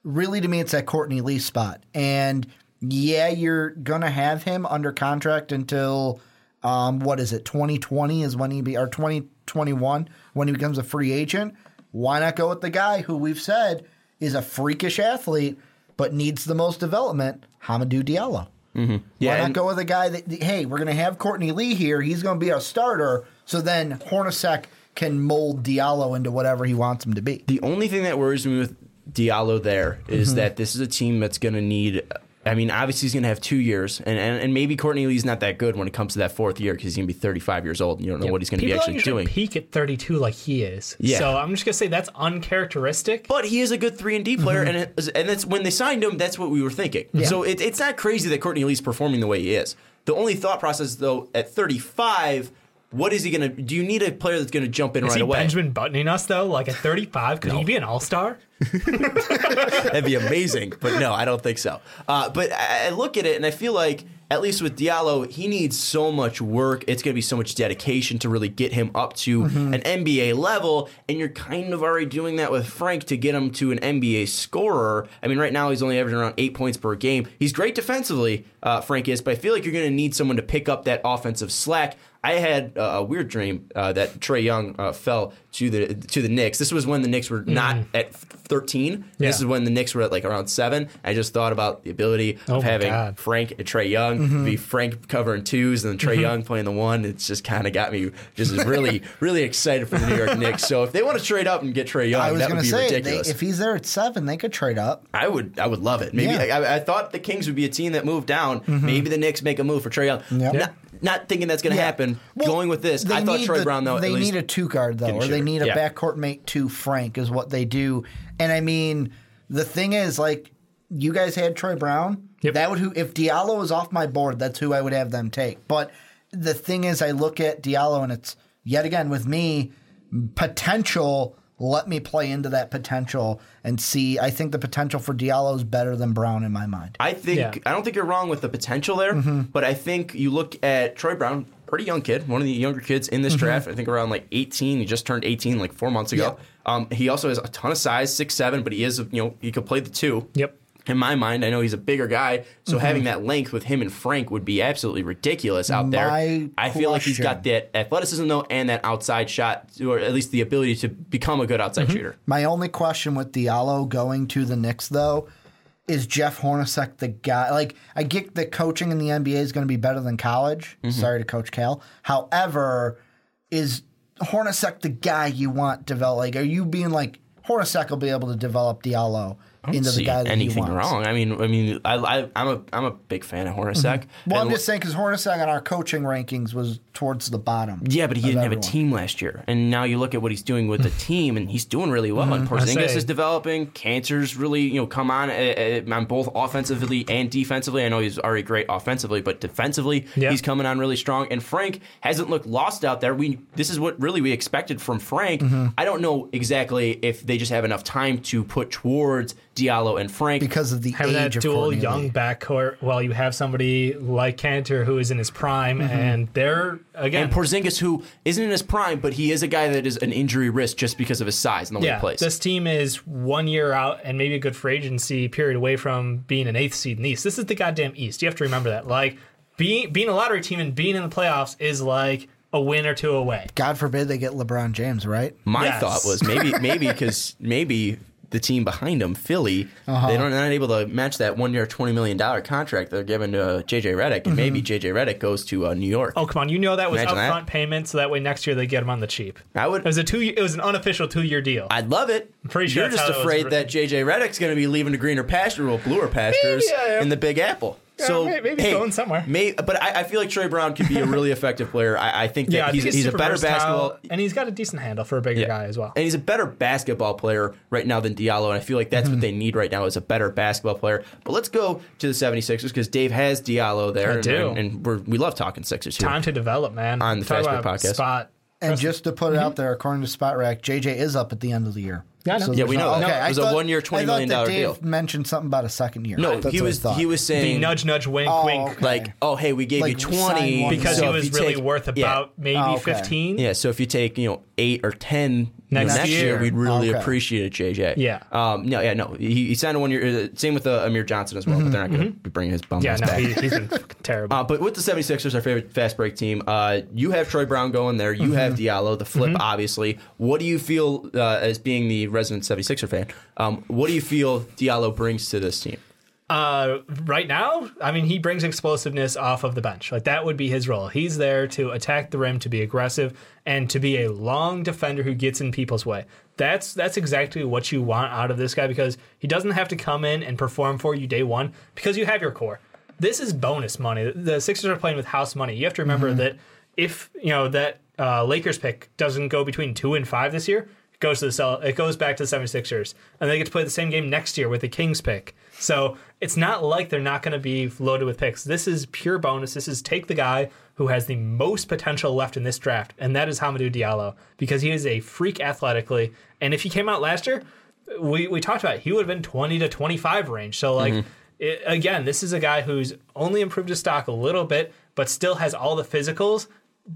Really, to me, it's that Courtney Lee spot. And yeah, you're gonna have him under contract until um, what is it? 2020 is when he be or 2021 when he becomes a free agent. Why not go with the guy who we've said is a freakish athlete but needs the most development, Hamidou Diallo? Mm-hmm. Yeah, Why not and- go with a guy that hey, we're gonna have Courtney Lee here. He's gonna be our starter. So then Hornacek can mold Diallo into whatever he wants him to be. The only thing that worries me with Diallo there is Mm-hmm. that this is a team that's going to need. I mean, obviously he's going to have two years, and, and, and maybe Courtney Lee's not that good when it comes to that fourth year because he's going to be 35 years old, and you don't know what he's going to be actually doing. peak at 32 like he is. Yeah. So I'm just gonna say that's uncharacteristic. But he is a good three and D player, mm-hmm. and it, and that's when they signed him. That's what we were thinking. Yeah. So it, it's not crazy that Courtney Lee's performing the way he is. The only thought process, though, at 35, what is he going to? Do you need a player that's going to jump in Is right he away? Benjamin buttoning us though? Like at 35, could he be an all star? That'd be amazing. But no, I don't think so. Uh, but I, look at it and I feel like, at least with Diallo, he needs so much work. It's going to be so much dedication to really get him up to an NBA level. And you're kind of already doing that with Frank to get him to an NBA scorer. I mean, right now he's only averaging around eight points per game. He's great defensively, uh, Frank is, but I feel like you're going to need someone to pick up that offensive slack. I had uh, a weird dream uh, that Trae Young uh, fell to the to the Knicks. This was when the Knicks were not at 13. This is when the Knicks were at like around seven. I just thought about the ability Oh of having God. Frank and Trae Young be Frank covering twos and then Trae Young playing the one. It's just kind of got me just really really excited for the New York Knicks. So if they want to trade up and get Trae Young, I was that going would to be say, they, ridiculous. if he's there at seven, they could trade up. I would I would love it. Maybe Yeah. I, I thought the Kings would be a team that moved down. Maybe the Knicks make a move for Trae Young. Yep. Not, not thinking that's going to Yeah. happen. Well, Going with this, I thought Troy the- Brown though. They at least, need a two guard though, can or they shoot. need a Yeah. backcourt mate to Frank is what they do. And I mean, the thing is, like, you guys had Troy Brown. Yep. That would who if Diallo is off my board, that's who I would have them take. But the thing is, I look at Diallo and it's yet again with me potential let me play into that potential and see. I think the potential for Diallo is better than Brown in my mind. I think Yeah. I don't think you're wrong with the potential there, Mm-hmm. but I think you look at Troy Brown, pretty young kid, one of the younger kids in this Mm-hmm. draft. I think around like 18. He just turned 18 like four months ago. Um, he also has a ton of size, six seven, but he is you know he could play the two. Yep. In my mind, I know he's a bigger guy, so Mm-hmm. having that length with him and Frank would be absolutely ridiculous out there. My I feel like he's got that athleticism though, and that outside shot, or at least the ability to become a good outside Mm-hmm. shooter. My only question with Diallo going to the Knicks, though, is Jeff Hornacek the guy? Like, I get that coaching in the NBA is going to be better than college. Mm-hmm. Sorry to Coach Cal. However, is Hornacek the guy you want develop? Like, are you being like Hornacek will be able to develop Diallo into the see guy that anything he wants? wrong. I mean, I mean, I, I, I'm a I'm a big fan of Hornacek. Well, I'm just saying because Hornacek on our coaching rankings was towards the bottom. Yeah, but he didn't have a team last year, and now you look at what he's doing with the team, and he's doing really well. And Porzingis is developing. Kanter's really you know come on uh, on both offensively and defensively. I know he's already great offensively, but defensively Yeah. he's coming on really strong. And Frank hasn't looked lost out there. We this is what really we expected from Frank. Mm-hmm. I don't know exactly if they just have enough time to put towards Diallo and Frank because of the having that of dual young backcourt while you have somebody like Kanter who is in his prime mm-hmm. and they're again And Porzingis, who isn't in his prime, but he is a guy that is an injury risk just because of his size and the way yeah, he plays. this team is one year out and maybe a good free agency period away from being an eighth seed in the East. This is the goddamn East. You have to remember that. Like being being a lottery team and being in the playoffs is like a win or two away. God forbid they get LeBron James, right? My Yes. thought was maybe maybe because maybe the team behind them, Philly, Uh-huh. they don't they're not able to match that one year twenty million dollar contract they're giving to JJ Redick, and Mm-hmm. maybe JJ Redick goes to uh, New York. Oh come on, you know that was Imagine that. upfront payment, so that way next year they get him on the cheap. I would. It was a two. It was an unofficial two year deal. I'd love it. I'm pretty sure You're just how it was afraid written. that JJ Redick's going to be leaving to greener pasture or bluer pastures in the Big Apple. So may- maybe he's hey, going somewhere. May, but I, I feel like Troy Brown could be a really effective player. I, I think that yeah, I he's, think he's a better versatile, basketball. and he's got a decent handle for a bigger guy as well. And he's a better basketball player right now than Diallo. And I feel like that's Mm-hmm. what they need right now is a better basketball player. But let's go to the 76ers because Dave has Diallo there. I and, do. And, and we're, we love talking Sixers here. Time to develop, man. On the Talk Fast Break about podcast. Spot. And just to put it out there, according to Spotrac, JJ is up at the end of the year. Yeah, So Yeah, we know no- Okay, It I was a one-year, $20 I thought million that Dave deal. mentioned something about a second year. no, That's he was he was The saying nudge, nudge, wink, Oh, wink. okay. like, oh hey, we gave Like, you sign twenty one because so he was you really take- worth yeah. about maybe Oh, okay. 15. Yeah, so if you take you know eight or ten Next next, year, year. we'd really Okay. appreciate it, JJ. Yeah. Um. No. Yeah. No. He, he signed a one year. Uh, same with uh, Amir Johnson as well, but they're not going to be bringing his bum Mm-hmm. Yeah, ass no, back. he, he's been terrible. Uh, but with the 76ers, our favorite fast break team, uh, you have Troy Brown going there. You have Diallo, the flip, Mm-hmm. obviously. What do you feel, uh, as being the resident 76er fan, um, what do you feel Diallo brings to this team? Uh, right now, I mean, he brings explosiveness off of the bench. Like that would be his role. He's there to attack the rim, to be aggressive, and to be a long defender who gets in people's way. That's that's exactly what you want out of this guy because he doesn't have to come in and perform for you day one because you have your core. This is bonus money. The Sixers are playing with house money. You have to remember that if you know that uh, Lakers pick doesn't go between two and five this year, goes to the cell. It goes back to the 76ers, and they get to play the same game next year with the Kings pick. So it's not like they're not going to be loaded with picks. This is pure bonus. This is take the guy who has the most potential left in this draft, and that is Hamidou Diallo because he is a freak athletically. And if he came out last year, we, we talked about it, he would have been 20 to 25 range. So like mm-hmm. it, again, this is a guy who's only improved his stock a little bit, but still has all the physicals.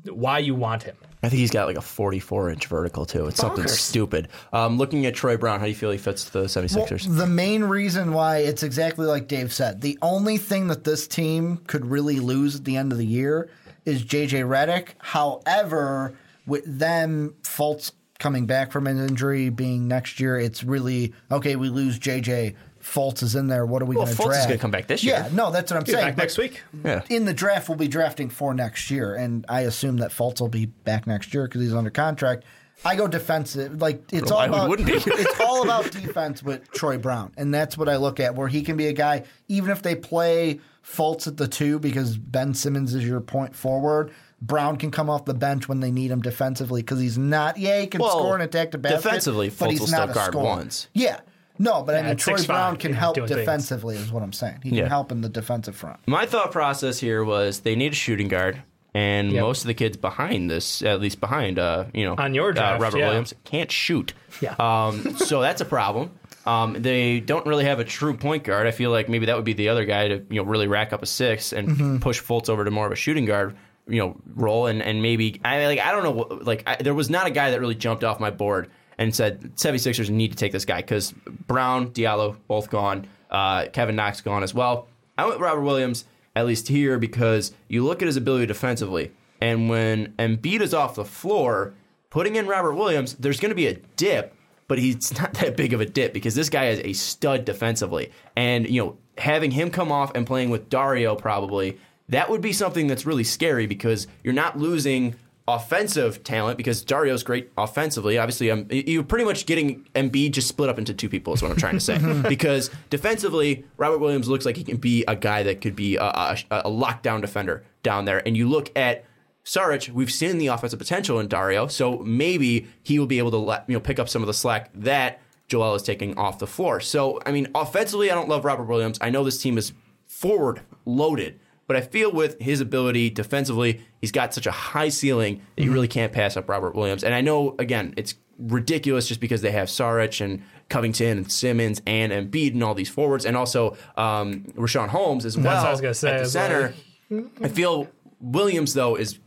Why you want him? I think he's got like a 44 inch vertical, too. It's something stupid. Um, looking at Troy Brown, how do you feel he fits the 76ers? Well, the main reason why it's exactly like Dave said. The only thing that this team could really lose at the end of the year is JJ Redick. However, with them Fultz coming back from an injury being next year, it's really okay. We lose JJ. Fultz is in there. What are we Well, going to Fultz is draft? gonna come back this year. Yeah, no, that's what I'm saying. back but next week. Yeah. In the draft, we'll be drafting for next year, and I assume that Fultz will be back next year because he's under contract. I go defensive. Like it's all Why would- about wouldn't he? it's all about defense with Troy Brown, and that's what I look at. Where he can be a guy, even if they play Fultz at the two, because Ben Simmons is your point forward. Brown can come off the bench when they need him defensively because he's not. Yeah, he can Well, score and attack the basket. defensively, but Fultz he's will not still a guard scorer. ones. Yeah, no, but I mean at Troy 6'5", Brown can yeah, help doing things. defensively, is what I'm saying. He can help in the defensive front. My thought process here was they need a shooting guard. and Yep. most of the kids behind this, at least behind, uh, you know, On your uh, draft, Robert yeah. Williams can't shoot. Yeah. Um, so that's a problem. Um, they don't really have a true point guard. I feel like maybe that would be the other guy to you know really rack up a six and Mm-hmm. push Fultz over to more of a shooting guard you know role and and maybe I like I don't know like I, there was not a guy that really jumped off my board and said 76ers need to take this guy because Brown Diallo both gone uh, Kevin Knox gone as well. I went Robert Williams at least here because you look at his ability defensively and when Embiid is off the floor putting in Robert Williams there's going to be a dip but he's not that big of a dip because this guy is a stud defensively. And, you know, having him come off and playing with Dario probably, that would be something that's really scary because you're not losing offensive talent because Dario's great offensively. Obviously, um, you're pretty much getting Embiid just split up into two people is what I'm trying to say. because defensively, Robert Williams looks like he can be a guy that could be a, a, a lockdown defender down there. And you look at Saric, we've seen the offensive potential in Dario, so maybe he will be able to let, you know pick up some of the slack that Joel is taking off the floor. So, I mean, offensively, I don't love Robert Williams. I know this team is forward loaded, but I feel with his ability defensively, he's got such a high ceiling that you really can't pass up Robert Williams. And I know, again, it's ridiculous just because they have Saric and Covington and Simmons and Embiid and all these forwards, and also um, Richaun Holmes as well what I was gonna say, at the center. I feel Williams though is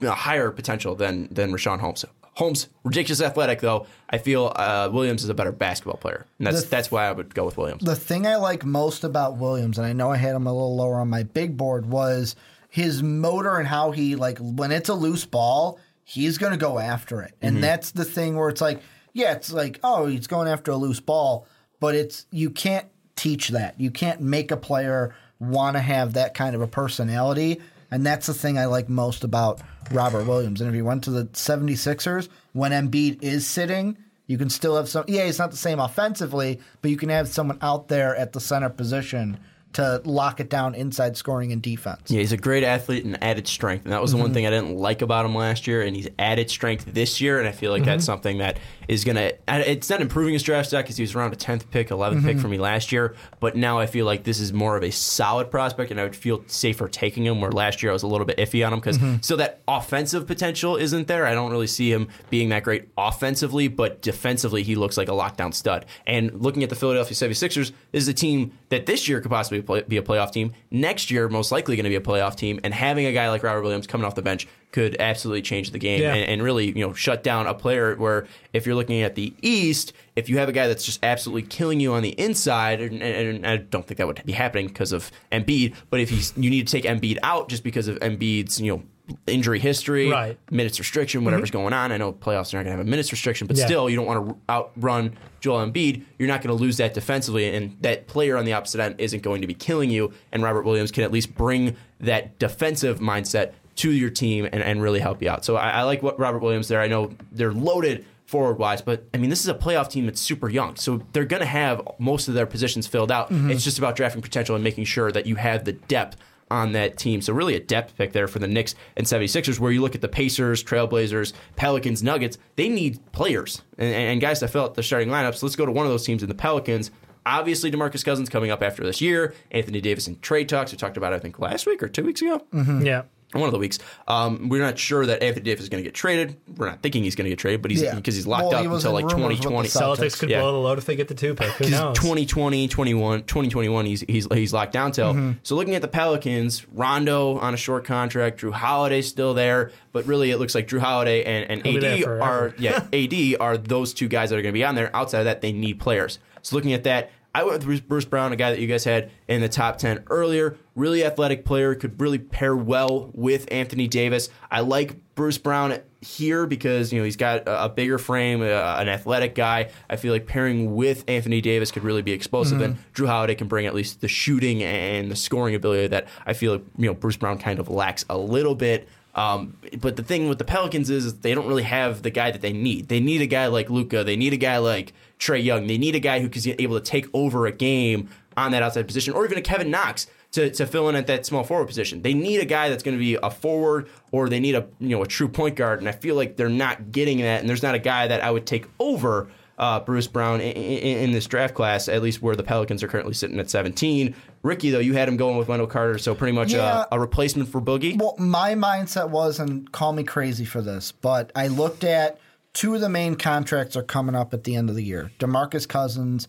a higher potential than than Richaun Holmes. Holmes ridiculous athletic though. I feel uh, Williams is a better basketball player, and that's The- that's why I would go with Williams. The thing I like most about Williams, and I know I had him a little lower on my big board, was his motor and how he like when it's a loose ball, he's going to go after it, and that's the thing where it's like, yeah, it's like, oh, he's going after a loose ball, but it's you can't teach that. You can't make a player want to have that kind of a personality. And that's the thing I like most about Robert Williams. And if you went to the 76ers, when Embiid is sitting, you can still have some. Yeah, it's not the same offensively, but you can have someone out there at the center position to lock it down inside scoring and defense. Yeah, he's a great athlete and added strength, and that was the one mm-hmm. thing I didn't like about him last year. And he's added strength this year, and I feel like that's mm-hmm. something that is gonna. It's not improving his draft stock because he was around a tenth pick, 11th pick mm-hmm. for me last year. But now I feel like this is more of a solid prospect, and I would feel safer taking him. Where last year I was a little bit iffy on him because so that offensive potential isn't there. I don't really see him being that great offensively, but defensively he looks like a lockdown stud. And looking at the Philadelphia 76ers, this is a team that this year could possibly play, be a playoff team. Next year, most likely going to be a playoff team. And having a guy like Robert Williams coming off the bench could absolutely change the game Yeah. and, and really, you know, shut down a player where if you're looking at the East, if you have a guy that's just absolutely killing you on the inside, and, and, I don't think that would be happening because of Embiid, but if he's, you need to take Embiid out just because of Embiid's, you know, injury history, Right. minutes restriction, whatever's mm-hmm. going on. I know playoffs are not going to have a minutes restriction, but Yeah. still, you don't want to outrun Joel Embiid. You're not going to lose that defensively, and that player on the opposite end isn't going to be killing you. And Robert Williams can at least bring that defensive mindset to your team and, and really help you out. So I, I like what Robert Williams there. I know they're loaded forward wise, but I mean, this is a playoff team that's super young. So they're going to have most of their positions filled out. Mm-hmm. It's just about drafting potential and making sure that you have the depth on that team. So really a depth pick there for the Knicks and 76ers where you look at the Pacers, Trailblazers, Pelicans, Nuggets, they need players and, and guys to fill out the starting lineup. So let's go to one of those teams in the Pelicans. Obviously, DeMarcus Cousins coming up after this year. Anthony Davis and trade talks. We talked about, it, I think, last week or two weeks ago mm-hmm. Yeah. One of the weeks. Um, we're not sure that Anthony Davis is going to get traded. We're not thinking he's going to get traded, but he's Yeah. because he's locked Well, up he until like rumors with the 2020. Celtics. Celtics could Yeah. blow the load if they get the two pick. Who knows? 2020, 21, 2021, he's, he's, he's locked down till. Mm-hmm. So looking at the Pelicans, Rondo on a short contract, Jrue Holiday's still there, but really it looks like Jrue Holiday and, and He'll be there AD are yeah AD are those two guys that are going to be on there. Outside of that, they need players. So looking at that, I went with Bruce- Brown, a guy that you guys had in the top 10 earlier. Really athletic player, could really pair well with Anthony Davis. I like Bruce Brown here because you know he's got a, bigger frame, uh, an athletic guy. I feel like pairing with Anthony Davis could really be explosive, and Jrue Holiday can bring at least the shooting and the scoring ability that I feel like you know Bruce Brown kind of lacks a little bit. Um, but the thing with the Pelicans is, they don't really have the guy that they need. They need a guy like Luka. They need a guy like Trae Young. They need a guy who is able to take over a game on that outside position, or even a Kevin Knox to, to fill in at that small forward position. They need a guy that's going to be a forward, or they need a you know a true point guard. And I feel like they're not getting that, and there's not a guy that I would take over. Uh, Bruce Brown in, in, in this draft class, at least where the Pelicans are currently sitting at 17. Ricky, though, you had him going with Wendell Carter, so pretty much Yeah. a, a replacement for Boogie. Well, my mindset was, and call me crazy for this, but I looked at two of the main contracts are coming up at the end of the year: Demarcus Cousins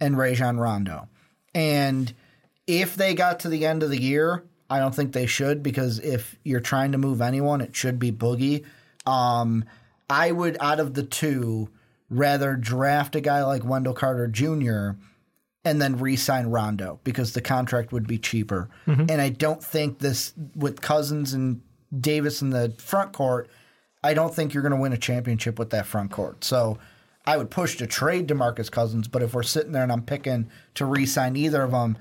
and Rajon Rondo. And if they got to the end of the year, I don't think they should because if you're trying to move anyone, it should be Boogie. Um, I would, out of the two, rather draft a guy like Wendell Carter Jr. and then re-sign Rondo because the contract would be cheaper. Mm-hmm. And I don't think this with Cousins and Davis in the front court. I don't think you're going to win a championship with that front court. So I would push to trade DeMarcus Cousins, but if we're sitting there and I'm picking to re-sign either of them,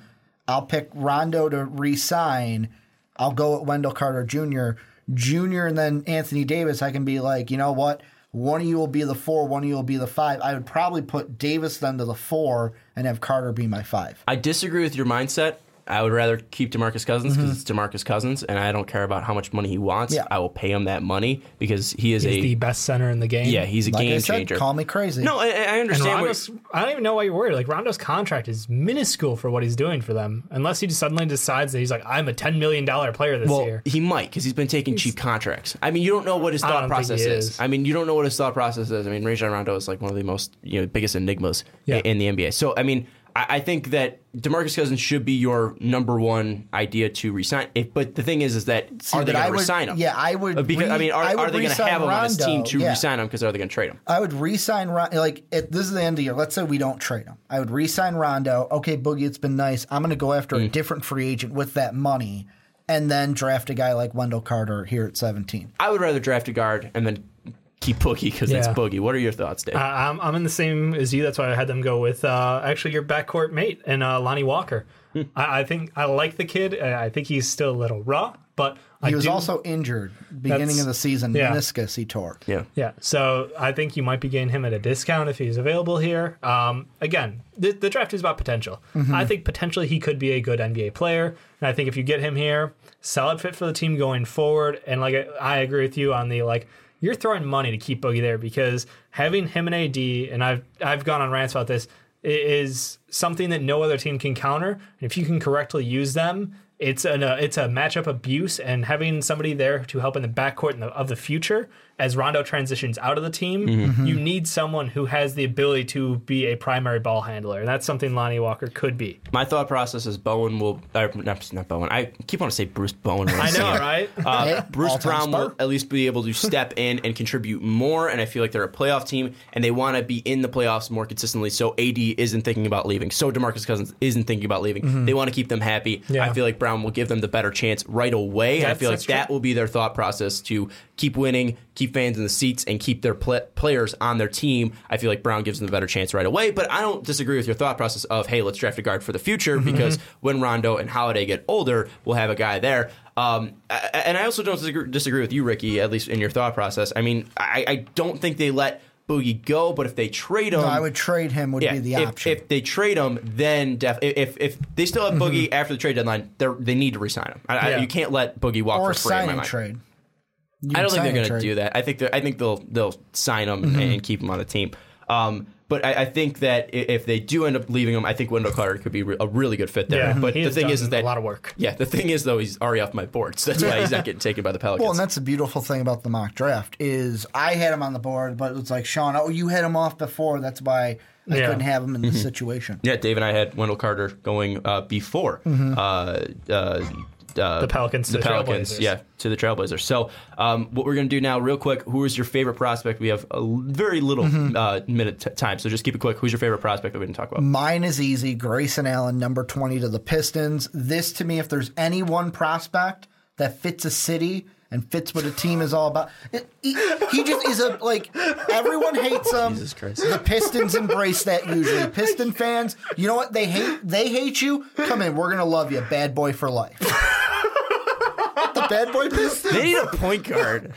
I'll pick Rondo to re-sign. I'll go with Wendell Carter Jr. Jr. and then Anthony Davis. I can be like, you know what? One of you will be the four, one of you will be the five. I would probably put Davis then to the four and have Carter be my five. I disagree with your mindset. I would rather keep Demarcus Cousins because mm-hmm. it's Demarcus Cousins, and I don't care about how much money he wants. Yeah. I will pay him that money because he is He's a the best center in the game. yeah, he's a Like game said, changer. call me crazy. no, I, I And understand. Rondo's, I don't even know why you're worried. Like Rondo's contract is minuscule for what he's doing for them, unless he just suddenly decides that he's like, I'm a ten million dollar player this well, year. he might because he's been taking cheap contracts. I mean, you don't know what his thought process is. is. I mean, you don't know what his thought process is. I mean, Rajon Rondo is like one of the most you know biggest enigmas Yeah. in the NBA. So, I mean, I, I think that Demarcus Cousins should be your number one idea to resign. If, but the thing is, is that See, are they going to resign him? yeah, I would Because I mean, are, I are they going to have him on his team to yeah. resign him because are they going to trade him? I would re-sign Rondo. Like it, this is the end of the year. Let's say we don't trade him. I would re-sign Rondo. Okay, Boogie, it's been nice. I'm going to go after a Mm. different free agent with that money, and then draft a guy like Wendell Carter here at 17. I would rather draft a guard and then keep Boogie because it's Boogie. What are your thoughts, Dave? I- I'm, I'm in the same as you. That's why I had them go with uh, actually your backcourt mate and uh, Lonnie Walker. Hmm. I, I think I like the kid. I I think he's still a little raw, but I He was do- also injured beginning of the season. yeah. Meniscus he tore. yeah. Yeah, so I think you might be getting him at a discount if he's available here. Um, again, the, the draft is about potential. I think potentially he could be a good NBA player, and I think if you get him here, solid fit for the team going forward. And like I, I agree with you on the like you're throwing money to keep Boogie there because having him and AD, and I've I've gone on rants about this, is something that no other team can counter. And if you can correctly use them, it's an uh, it's a matchup abuse, and having somebody there to help in the backcourt in the, of the future as Rondo transitions out of the team, Mm-hmm. you need someone who has the ability to be a primary ball handler, and that's something Lonnie Walker could be. My thought process is Bowen will, or not, not Bowen. I keep wanting to say Bruce Bowen. when I know, it. right? Uh, Hey, Bruce all-time Brown will at least be able to step in and contribute more, and I feel like they're a playoff team, and they want to be in the playoffs more consistently. So AD isn't thinking about leaving. So Demarcus Cousins isn't thinking about leaving. They want to keep them happy. Mm-hmm. Yeah. I feel like Brown will give them the better chance right away. and I feel like that's that true. will be their thought process to keep winning, keep fans in the seats, and keep their pla players on their team. I feel like Brown gives them a better chance right away. But I don't disagree with your thought process of hey, let's draft a guard for the future Mm-hmm. because when Rondo and Holiday get older, we'll have a guy there. Um, and I also don't disagree, with you, Ricky, at least in your thought process. I mean, I, I don't think they let Boogie go, but if they trade him, No, I would trade him would yeah, be the if, option. if they trade him, then def- if if they still have Boogie after the trade deadline, they they need to resign him. I, I, you can't let Boogie walk or for free. in my mind. trade. I don't think they're going to do that. I think I think they'll they'll sign him Mm-hmm. and keep him on the team. Um, but I, I think that if they do end up leaving him, I think Wendell Carter could be re- a really good fit there. Yeah, but the thing is, is that a lot of work. Yeah, the thing is though, he's already off my board, so that's why he's not getting taken by the Pelicans. Well, and that's the beautiful thing about the mock draft is I had him on the board, but it's like Sean, oh, you had him off before. That's why I Yeah. couldn't have him Mm-hmm. in this situation. yeah, Dave and I had Wendell Carter going uh, before. Mm-hmm. Uh, uh, uh, The Pelicans to the the Pelicans, Trailblazers. yeah, to the Trailblazers. So, um, what we're going to do now, real quick, who is your favorite prospect? We have a very little Mm-hmm. uh, minute t- time, so just keep it quick. Who's your favorite prospect that we didn't talk about? Mine is easy. Grayson Allen, number 20 to the Pistons. This, to me, if there's any one prospect that fits a city and fits what a team is all about, it- he, he just is a, like, everyone hates him. Jesus Christ. The Pistons embrace that usually. Piston fans, you know what? They hate, they hate you. Come in. We're going to love you. Bad boy for life. the bad boy Pistons. They need a point guard,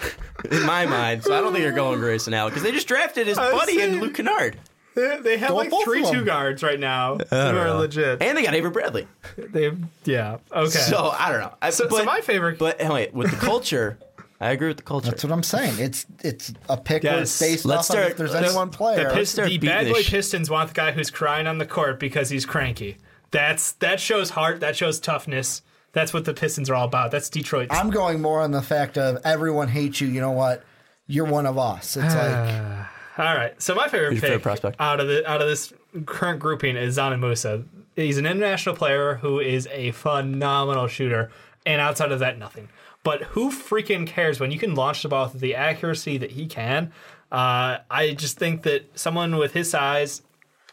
in my mind. So I don't think they're going Grayson Allen because they just drafted his buddy in see. Luke Kennard, They, they have Go like both three of two guards right now who are legit. and they got Avery Bradley. They, yeah, okay. So I don't know. I, So- so but, my favorite- but wait, with the culture, I agree with the culture. That's what I'm saying. It's it's a pick where it's Yes. based Let's off of start- if there's let's- any one The, player. Pist- start the beating bad this boy sh- Pistons want the guy who's crying on the court because he's cranky. That's that shows heart. That shows toughness. That's what the Pistons are all about. That's Detroit. I'm going more on the fact of everyone hates you. You know what? You're one of us. It's like All right. So my favorite pick favorite prospect? out of the out of this current grouping is Dzanan Musa. He's an international player who is a phenomenal shooter, and outside of that, nothing. But who freaking cares when you can launch the ball with the accuracy that he can? Uh, I just think that someone with his size,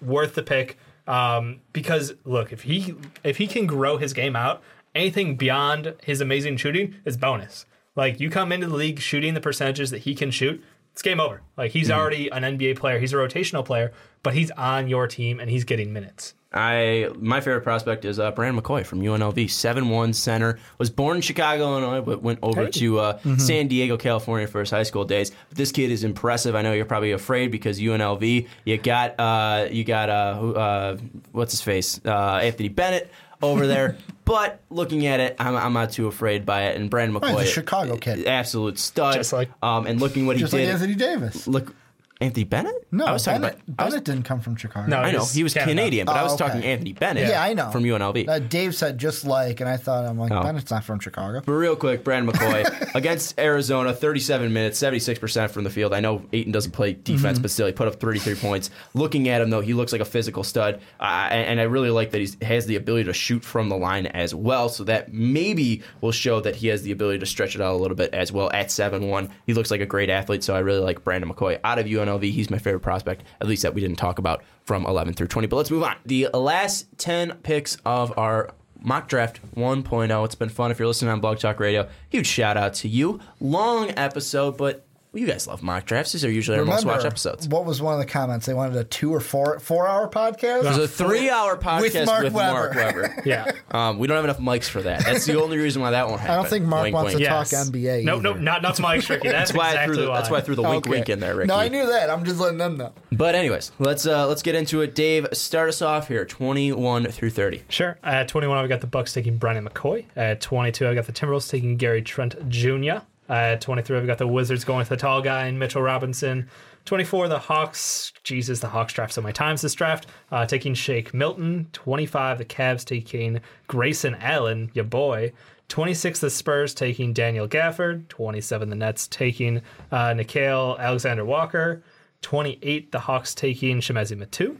worth the pick. Um, because look, if he if he can grow his game out, anything beyond his amazing shooting is bonus. Like you come into the league shooting the percentages that he can shoot, it's game over. Like he's already an NBA player, he's a rotational player, but he's on your team and he's getting minutes. I my favorite prospect is uh, Brandon McCoy from UNLV, seven one center. Was born in Chicago, Illinois, but went over to uh, San Diego, California for his high school days. But this kid is impressive. I know you're probably afraid because UNLV. You got uh, you got uh, who- uh, what's his face, uh, Anthony Bennett over there. but looking at it, I'm, I'm not too afraid by it. And Brandon he's a McCoy, Chicago kid. absolute stud. Just like- um, and looking what just he like did. Anthony Davis. Look, Anthony Bennett. No, I was talking Bennett, about. I was- Bennett didn't come from Chicago. No, I know he was Canada. Canadian, but I Oh, was okay. talking Anthony Bennett. Yeah, I know from UNLV. Uh, Dave said just like, and I thought I'm like Oh. Bennett's not from Chicago. But real quick, Brandon McCoy against Arizona, 37 minutes, 76% from the field. I know Ayton doesn't play defense, Mm-hmm. but still, he put up 33 points. Looking at him, though, he looks like a physical stud. Uh, and, and I really like that he has the ability to shoot from the line as well. So that maybe will show that he has the ability to stretch it out a little bit as well at 7 1. He looks like a great athlete, so I really like Brandon McCoy. Out of UNLV, he's my favorite prospect, at least that we didn't talk about from 11 through 20. But let's move on. The last 10 picks of our mock draft 1.0. It's been fun. If you're listening on Blog Talk Radio, huge shout out to you. Long episode, but you guys love mock drafts. These are usually our most watched episodes. what was one of the comments? They wanted a two or four four hour podcast. It was a three hour podcast with Mark Mark, Weber. Weber. Yeah. Um, we don't have enough mics for that. That's the only reason why that won't happen. I don't think Mark Wink, wants wink. to talk Yes. NBA. Nope, either. nope, not not Mike Tricky. That's, That's why, I exactly threw the, why. that's why I threw the wink Okay. wink in there, Ricky. No, I knew that. I'm just letting them know. But anyways, let's uh, let's get into it. Dave, start us off here. Twenty one through thirty. Sure. At 21, I've got the Bucks taking Brandon McCoy. At 22, I've got the Timberwolves taking Gary Trent Jr. At 23, we've got the Wizards going with the tall guy and Mitchell Robinson. 24, the Hawks. Jesus, the Hawks draft so many times this draft. Uh, taking Shake Milton. 25, the Cavs taking Grayson Allen, your boy. 26, the Spurs taking Daniel Gafford. 27, the Nets taking uh, Nickeil Alexander Walker. 28, the Hawks taking Chimezie Metu.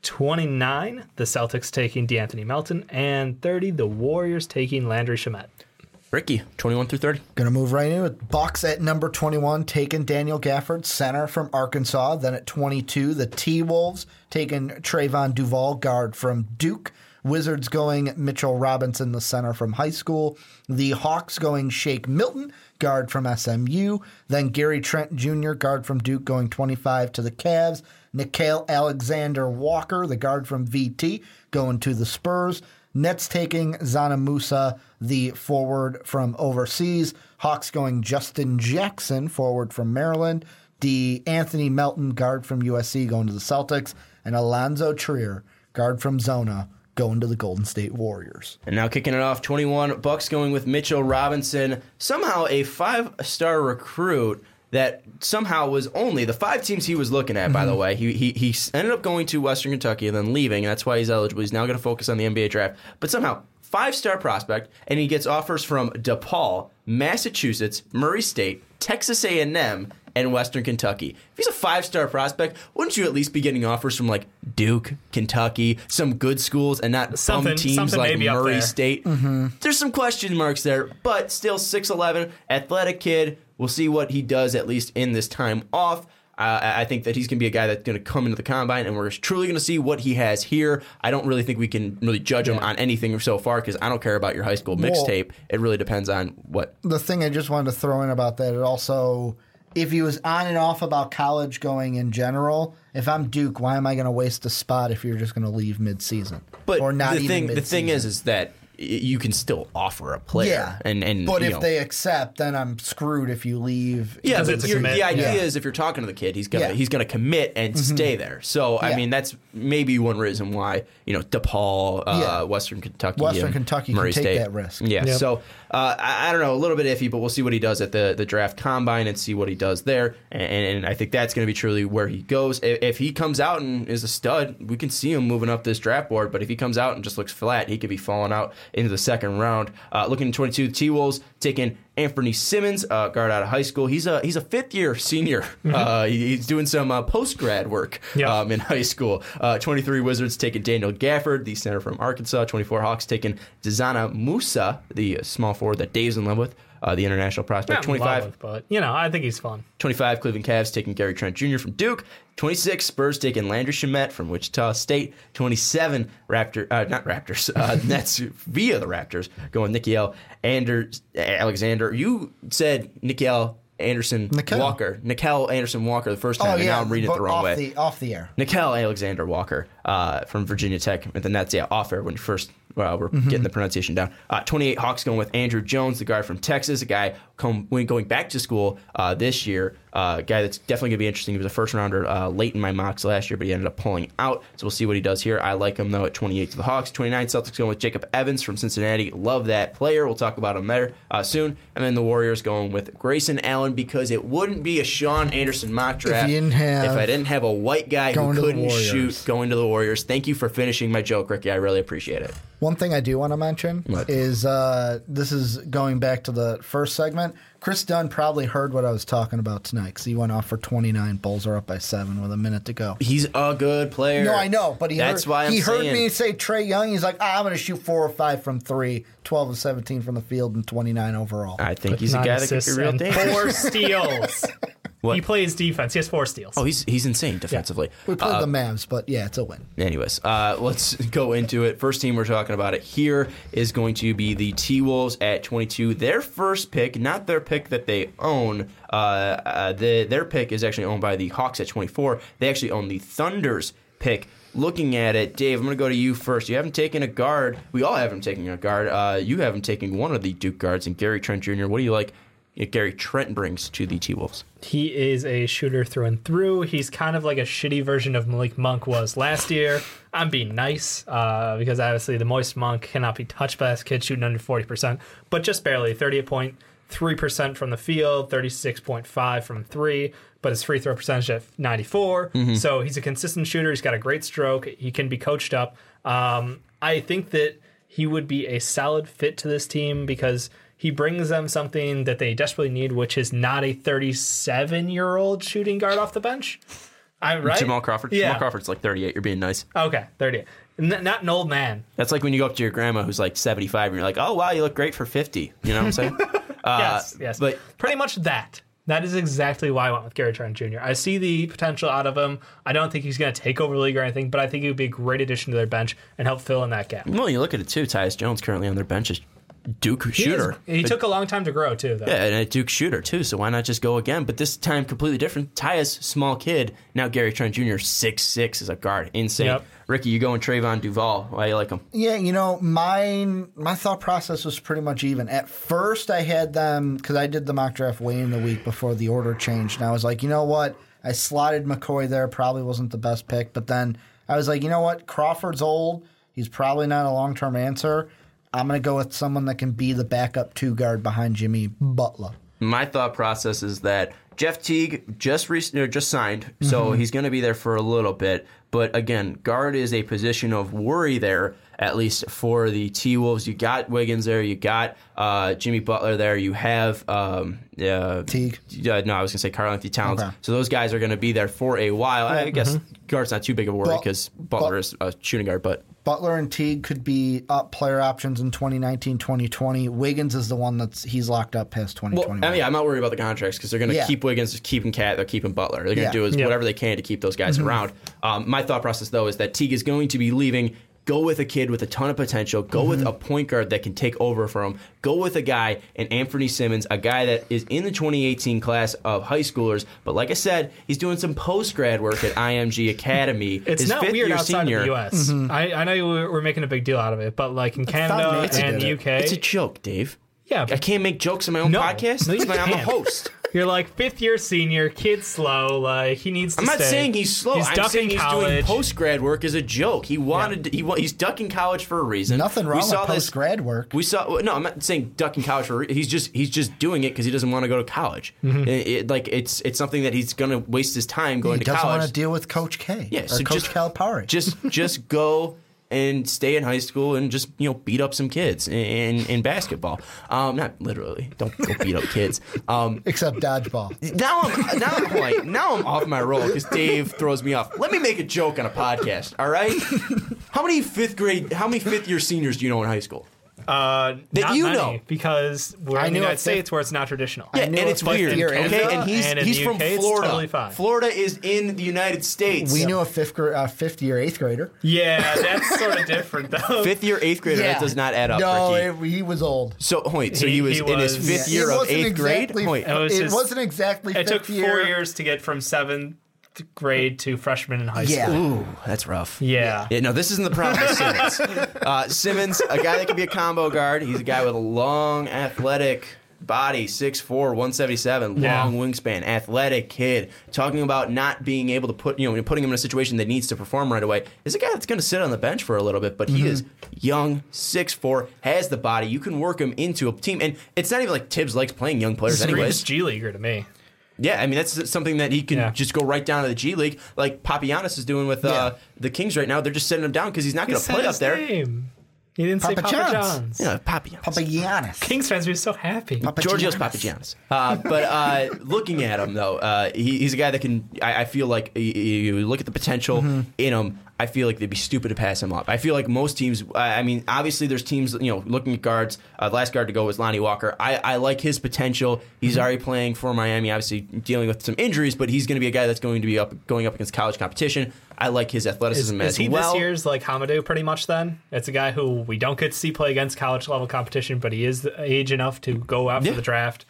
29, the Celtics taking DeAnthony Melton, and 30, the Warriors taking Landry Shamet. Ricky, twenty one through thirty. Gonna move right in with Bucks at number 21, taking Daniel Gafford, center from Arkansas. Then at 22, the T Wolves taking Trevon Duval, guard from Duke. Wizards going Mitchell Robinson, the center from high school. The Hawks going Shake Milton, guard from SMU. Then Gary Trent Jr., guard from Duke, going 25 to the Cavs. Nickeil Alexander Walker, the guard from VT, going to the Spurs. Nets taking Dzanan Musa, the forward from overseas. Hawks going Justin Jackson, forward from Maryland. DeAnthony Melton, guard from USC, going to the Celtics. And Alonzo Trier, guard from Zona, going to the Golden State Warriors. And now kicking it off, 21 Bucks going with Mitchell Robinson, somehow a five-star recruit that somehow was only the five teams he was looking at. By the way, he, he he ended up going to Western Kentucky and then leaving, and that's why he's eligible. He's now going to focus on the NBA draft. But somehow, five-star prospect, and he gets offers from DePaul, Massachusetts, Murray State, Texas A&M. And Western Kentucky. If he's a five-star prospect, wouldn't you at least be getting offers from like Duke, Kentucky, some good schools, and not some teams like Murray. State? There's some question marks there, but still 6'11, athletic kid. We'll see what he does at least in this time off. Uh, I I think that he's going to be a guy that's going to come into the combine, and we're truly going to see what he has here. I don't really think we can really judge him on anything so far because I don't care about your high school mixtape. It really depends on what. the thing I just wanted to throw in about that, it also, if he was on and off about college going in general, if I'm Duke, why am I going to waste a spot if you're just going to leave mid-season But or not the even thing, the mid-season? thing is, is that you can still offer a player. Yeah, and and but you if know, they accept, then I'm screwed if you leave. yeah, but it's a commit. the idea Yeah. is if you're talking to the kid, he's gonna Yeah. Mm-hmm. he's gonna commit and stay there. So I Yeah. mean, that's maybe one reason why you know DePaul, uh, Yeah. Western Kentucky, Western and Kentucky can Murray take State. that risk. Yeah. Yep. So uh, I, I don't know, a little bit iffy, but we'll see what he does at the the draft combine and see what he does there. And, and I think that's going to be truly where he goes. If, if he comes out and is a stud, we can see him moving up this draft board. But if he comes out and just looks flat, he could be falling out into the second round. Uh, looking at 22, the T Wolves taking Anfernee Simons, uh, guard out of high school. He's a he's a fifth year senior. Uh, he- he's doing some uh, post grad work Yeah. um, in high school. Uh, 23 Wizards taking Daniel Gafford, the center from Arkansas. 24 Hawks taking Dzanan Musa, the small forward that Dave's in love with, uh, the international prospect. Not in love 25 but you know, I think he's fun. 25 Cleveland Cavs taking Gary Trent Jr. from Duke. 26 Spurs taking Landry Shamet from Wichita State. 27 Raptor, uh, not Raptors, uh, Nets via the Raptors going Nickeil Anders, Alexander. You said Nickeil Anderson Nickel. Walker. Nickeil Anderson Walker the first time, and now I'm reading it the wrong off way. The, off the air. Nickeil Alexander Walker uh, from Virginia Tech at the Nets. Yeah, off air when you first well, we're Mm-hmm. getting the pronunciation down. Uh, 28 Hawks going with Andrew Jones, the guy from Texas, a guy come, going back to school uh, this year, uh, a guy that's definitely going to be interesting. He was a first rounder uh, late in my mocks last year, but he ended up pulling out. So we'll see what he does here. I like him though at 28 to the Hawks. 29 Celtics going with Jacob Evans from Cincinnati. Love that player. We'll talk about him there uh, soon. And then the Warriors going with Grayson Allen because it wouldn't be a Sean Anderson mock draft have- if I didn't have a white guy who Going to the couldn't shoot going to the Warriors. Thank you for finishing my joke, Ricky. I really appreciate it. One thing I do want to mention What? is uh, this is going back to the first segment. Kris Dunn probably heard what I was talking about tonight because he went off for 29. Bulls are up by seven with a minute to go. He's a good player. No, I know, but he that's heard, why I'm he heard me say Trae Young. He's like, ah, I'm going to shoot four or five from three, 12 of 17 from the field, and 29 overall. I think he's a Nine guy that could be real and dangerous. Four steals. What? He plays defense. He has four steals. Oh, he's he's insane defensively. we played Uh, the Mavs, but yeah, it's a win. Anyways, uh, let's go into it. First team we're talking about it here is going to be the T Wolves at 22. Their first pick, not their pick that they own. Uh, uh, the, their pick is actually owned by the Hawks at 24. They actually own the Thunder's pick. Looking at it, Dave, I'm going to go to you first. You haven't taken a guard. We all haven't taken a guard. Uh, you haven't taken one of the Duke guards, and Gary Trent Jr. What do you like? Gary Trent brings to the T Wolves. He is a shooter through and through. He's kind of like a shitty version of Malik Monk was last year. I'm being nice uh, because obviously the moist Monk cannot be touched by this kid shooting under 40%, but just barely 38.3% from the field, 36.5 from three, but his free throw percentage at 94. So he's a consistent shooter. He's got a great stroke. He can be coached up. Um, I think that he would be a solid fit to this team because he brings them something that they desperately need, which is not a 37 year old shooting guard off the bench. I'm right. Jamal Crawford. Yeah. Jamal Crawford's like 38. You're being nice. Okay, 38. N- not an old man. That's like when you go up to your grandma who's like 75 and you're like, oh, wow, you look great for 50. You know what I'm saying? uh, yes, yes. But pretty much that. That is exactly why I went with Gary Trent Jr. I see the potential out of him. I don't think he's going to take over the league or anything, but I think he would be a great addition to their bench and help fill in that gap. well, you look at it too. Tyus Jones currently on their bench is Duke He, is- shooter. he But- took a long time to grow too, though. yeah, and a Duke shooter too. So why not just go again? But this time completely different. Tyus, small kid. Now Gary Trent Jr. six six is a guard. Insane. Yep. Ricky, you going Trevon Duval? Why you like him? Yeah, you know, mine my thought process was pretty much even. At first, I had them because I did the mock draft way in the week before the order changed, and I was like, you know what? I slotted McCoy there. Probably wasn't the best pick, but then I was like, you know what? Crawford's old. He's probably not a long term answer. I'm going to go with someone that can be the backup two guard behind Jimmy Butler. My thought process is that Jeff Teague just re- just signed, so Mm-hmm. he's going to be there for a little bit. But again, guard is a position of worry there, at least for the T Wolves. You got Wiggins there, you got uh, Jimmy Butler there, you have um, uh, Teague. Uh, no, I was going to say Karl Anthony Towns. Okay. So those guys are going to be there for a while. I guess guard's not too big of a worry Well, because Butler but- is a shooting guard, but. Butler and Teague could be up player options in 2019, 2020. Wiggins is the one that's he's locked up past Well, 2021. I mean, I'm not worried about the contracts because they're going to Yeah. keep Wiggins, keeping KAT, they're keeping Butler. They're going to Yeah. do as, Yeah. whatever they can to keep those guys around. Um, my thought process, though, is that Teague is going to be leaving Go with a kid with a ton of potential. Go with Mm-hmm. a point guard that can take over for him. Go with a guy, and Anfernee Simons, a guy that is in the 2018 class of high schoolers. But like I said, he's doing some post grad work at IMG Academy. It's His not fifth weird year outside senior. of the U.S. I, I know were, we're making a big deal out of it, but like in Canada and the. UK, It's a joke, Dave. yeah, I can't make jokes on my own No. podcast. No, you It's my- I'm a host. you're like fifth year senior, kid slow, like he needs to I'm not stay. saying he's slow. He's I'm ducking saying he's doing post grad work as a joke. He wanted. To, he he's ducking college for a reason. Nothing wrong We wrong saw with this- post grad work. We saw no. I'm not saying ducking college for. He's just he's just doing it because he doesn't want to go to college. Mm-hmm. It- it- like it's it's something that he's going to waste his time going He to doesn't want to deal with Coach K yeah, or so Coach just Calipari. Just just go and stay in high school and just you know beat up some kids in in, in basketball. Um, not literally. Don't go beat up kids. Um, Except dodgeball. now I'm now I'm like, now I'm off my roll because Dave throws me off. Let me make a joke on a podcast. All right. How many fifth grade? How many fifth year seniors do you know in high school? Uh, That not you many, know. because we're I in the United a fifth- States where it's not traditional. Yeah, knew and it's fifth weird. year Okay, Canada, and he's and he's the from UK, Florida. totally fine. Florida is in the United States. We knew a fifth gra- uh, fifth year eighth grader. Yeah, that's sort of different though. fifth year eighth grader. That does not add up. No, it, he was old. so wait, so he, He- was he in his fifth Yeah, year it of wasn't eighth grade. exactly, Wait, It was it just- wasn't exactly. It fifth took year. four years to get from seventh grade to freshman in high Yeah. school. Ooh, that's rough. Yeah. Yeah, no, this isn't the problem with Simons. Uh, Simons, a guy that can be a combo guard. He's a guy with a long, athletic body, 6'4", 177, Yeah. long wingspan, athletic kid. Talking about not being able to put, you know, putting him in a situation that needs to perform right away. Is a guy that's going to sit on the bench for a little bit, but he is young, 6'4", has the body. You can work him into a team, and it's not even like Thibs likes playing young players Screams anyways. G leaguer to me. Yeah, I mean that's something that he can Yeah. just go right down to the G League, like Papagiannis is doing with uh, Yeah. the Kings right now. They're just sitting him down because he's not going to said play up there. Name. He didn't say Papa Papa John's. John's. Yeah, Papianis. Papagiannis. Kings fans would be so happy. Georgios Papagiannis. Uh, but uh, looking at him though, uh, he, he's a guy that can. I, I feel like you, you look at the potential in him. I feel like they'd be stupid to pass him up. I feel like most teams. I mean, obviously, there's teams. You know, looking at guards. Uh, the last guard to go was Lonnie Walker. I, I like his potential. He's already playing for Miami. Obviously, dealing with some injuries, but he's going to be a guy that's going to be up going up against college competition. I like his athleticism is as he well. this year's like Hamidou pretty much then? It's a guy who we don't get to see play against college level competition, but he is age enough to go out Yeah. for the draft.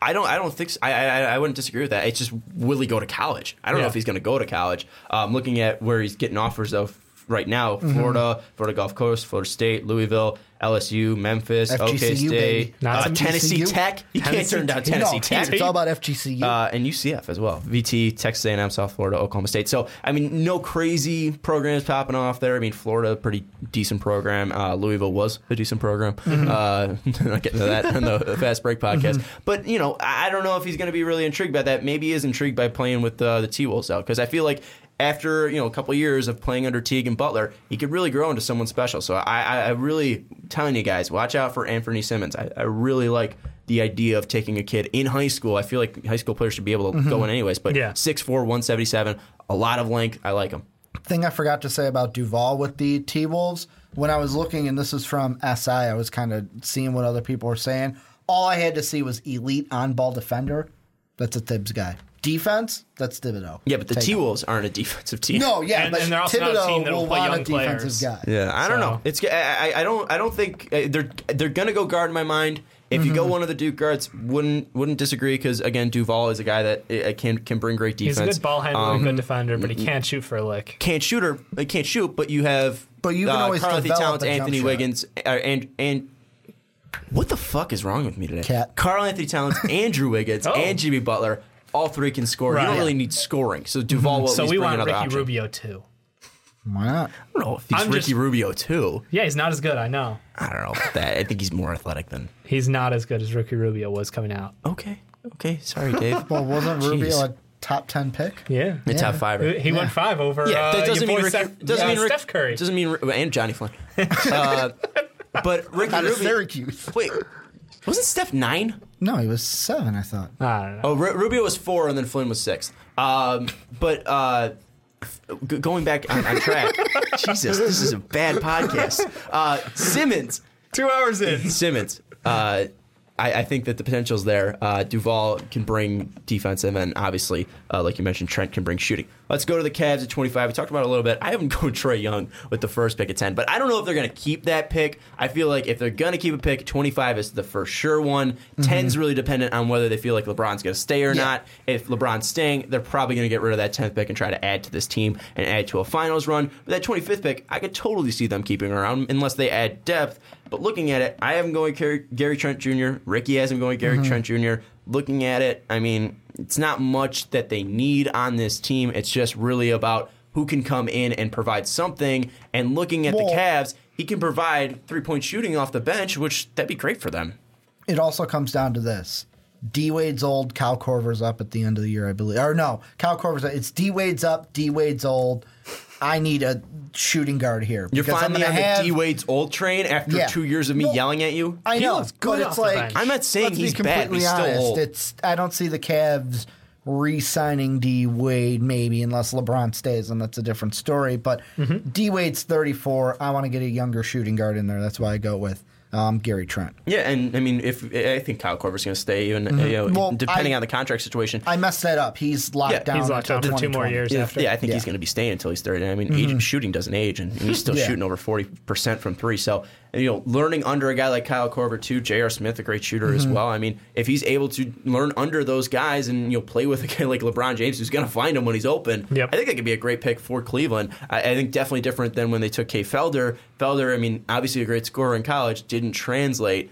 I don't. I don't think. So. I, I. I wouldn't disagree with that. It's just will he go to college? I don't know if he's going to go to college. Um, looking at where he's getting offers of right now: Mm-hmm. Florida, Florida Gulf Coast, Florida State, Louisville, LSU, Memphis, OK FGCU, State. Not uh, some Tennessee. Tech. You can't Tennessee turn down Tech. Tennessee no, Tech. it's all about FGCU. Uh, and UCF as well. VT, Texas A&M, South Florida, Oklahoma State. So, I mean, no crazy programs popping off there. I mean, Florida, pretty decent program. Uh, Louisville was a decent program. Uh, not getting to that on the Fast Break podcast. But, you know, I I don't know if he's going to be really intrigued by that. Maybe he is intrigued by playing with uh, the T-Wolves, though, because I feel like after, you know, a couple years of playing under Teague and Butler, he could really grow into someone special. So I, I, I really telling you guys, watch out for Anfernee Simons. I, I really like the idea of taking a kid in high school. I feel like high school players should be able to go in mm-hmm. anyways. But Yeah. 6'4", 177, a lot of length. I like him. thing I forgot to say about Duval with the T Wolves when I was looking, and this is from SI, I was kind of seeing what other people were saying. All I had to see was elite on ball defender. That's a Thibs guy. Defense, that's Thibodeau. Yeah, but the T. Wolves aren't a defensive team. No, yeah, And- but and they're also not a team that'll will play want a young defensive players. guy. Yeah, I don't So- know. It's I, I- I don't I don't think uh, they're they're gonna go guard in my mind. If you go Mm-hmm. one of the Duke guards, wouldn't wouldn't disagree because again Duval is a guy that uh, can can bring great defense. He's a good ball handler, Um, good defender, but he can't shoot for a lick. can't shoot or they can't shoot, but you have But you can uh, always Karl Anthony develop Towns, Anthony. Wiggins, uh, and and what the fuck is wrong with me today? KAT. Karl Anthony Towns, Andrew Wiggins, Oh. and Jimmy Butler. All three can score. Right. You don't really need scoring. So Duval will at So we bring want Ricky option. Rubio too. Why not? I don't know if he's I'm Ricky just- Rubio too. Yeah, he's not as good. I know. I don't know about that. I think he's more athletic than. He's not as good as Ricky Rubio was coming out. Okay. Okay. Sorry, Dave. Well, wasn't Jeez. Rubio a top 10 pick? Yeah. the top five. He he went five over. Yeah, uh, that doesn't your mean boy Ricky, Steph, doesn't uh, mean Rick, Steph Curry. Doesn't mean and Johnny Flynn. uh, but Ricky Out of Rubio. Syracuse. Wait, wasn't Steph nine? No, he was seven, I thought. I don't know. Oh, Ru- Rubio was four, and then Flynn was six. Um, but uh, g- going back on, on track, Jesus, this is a bad podcast. Uh, Simons, Two hours in. Simons. Uh, I, I think that the potential's there. Uh, Duval can bring defensive, and obviously, uh, like you mentioned, Trent can bring shooting. Let's go to the Cavs at 25. We talked about it a little bit. I haven't gone Trae Young with the first pick at 10, but I don't know if they're going to keep that pick. I feel like if they're going to keep a pick, 25 is the for sure one. 10's really dependent on whether they feel like LeBron's going to stay or Yeah. not. If LeBron's staying, they're probably going to get rid of that 10th pick and try to add to this team and add to a finals run. But that 25th pick, I could totally see them keeping around unless they add depth. But looking at it, I have him going Gary, Gary Trent Jr. Ricky has him going Gary mm-hmm. Trent Jr. Looking at it, I mean, it's not much that they need on this team. It's just really about who can come in and provide something. And looking at Well- the Cavs, he can provide three point shooting off the bench, which that'd be great for them. It also comes down to this. D Wade's old, Kyle Korver's up at the end of the year, I believe. Or no, Kyle Korver's up. it's D Wade's up, D Wade's old. I need a shooting guard here. You're because I'm finally on gonna the D Wade's old train after Yeah. two years of me Well, yelling at you. I He know, looks good but off it's the like bench. I'm not saying let's be he's bad, but completely he's still honest. old. It's I don't see the Cavs re-signing D Wade maybe unless LeBron stays, and that's a different story. But Mm-hmm. D Wade's 34. I want to get a younger shooting guard in there. That's why I go with um, Gary Trent. Yeah, and I mean, if I think Kyle Korver's going to stay, even you know, Mm-hmm. Well, depending I- on the contract situation. I messed that up. He's locked Yeah, down. he's locked down for two more years yeah, after. yeah, I think he's going to be staying until he's 30. I mean, age, shooting doesn't age, and, and he's still Yeah. shooting over 40% from three. So, and, you know, learning under a guy like Kyle Korver, too, J.R. Smith, a great shooter as well. I mean, if he's able to learn under those guys and, you know, play with a guy like LeBron James who's going to find him when he's open, Yep. I think that could be a great pick for Cleveland. I, I think definitely different than when they took Kay Felder. Felder, I mean, obviously a great scorer in college, didn't translate.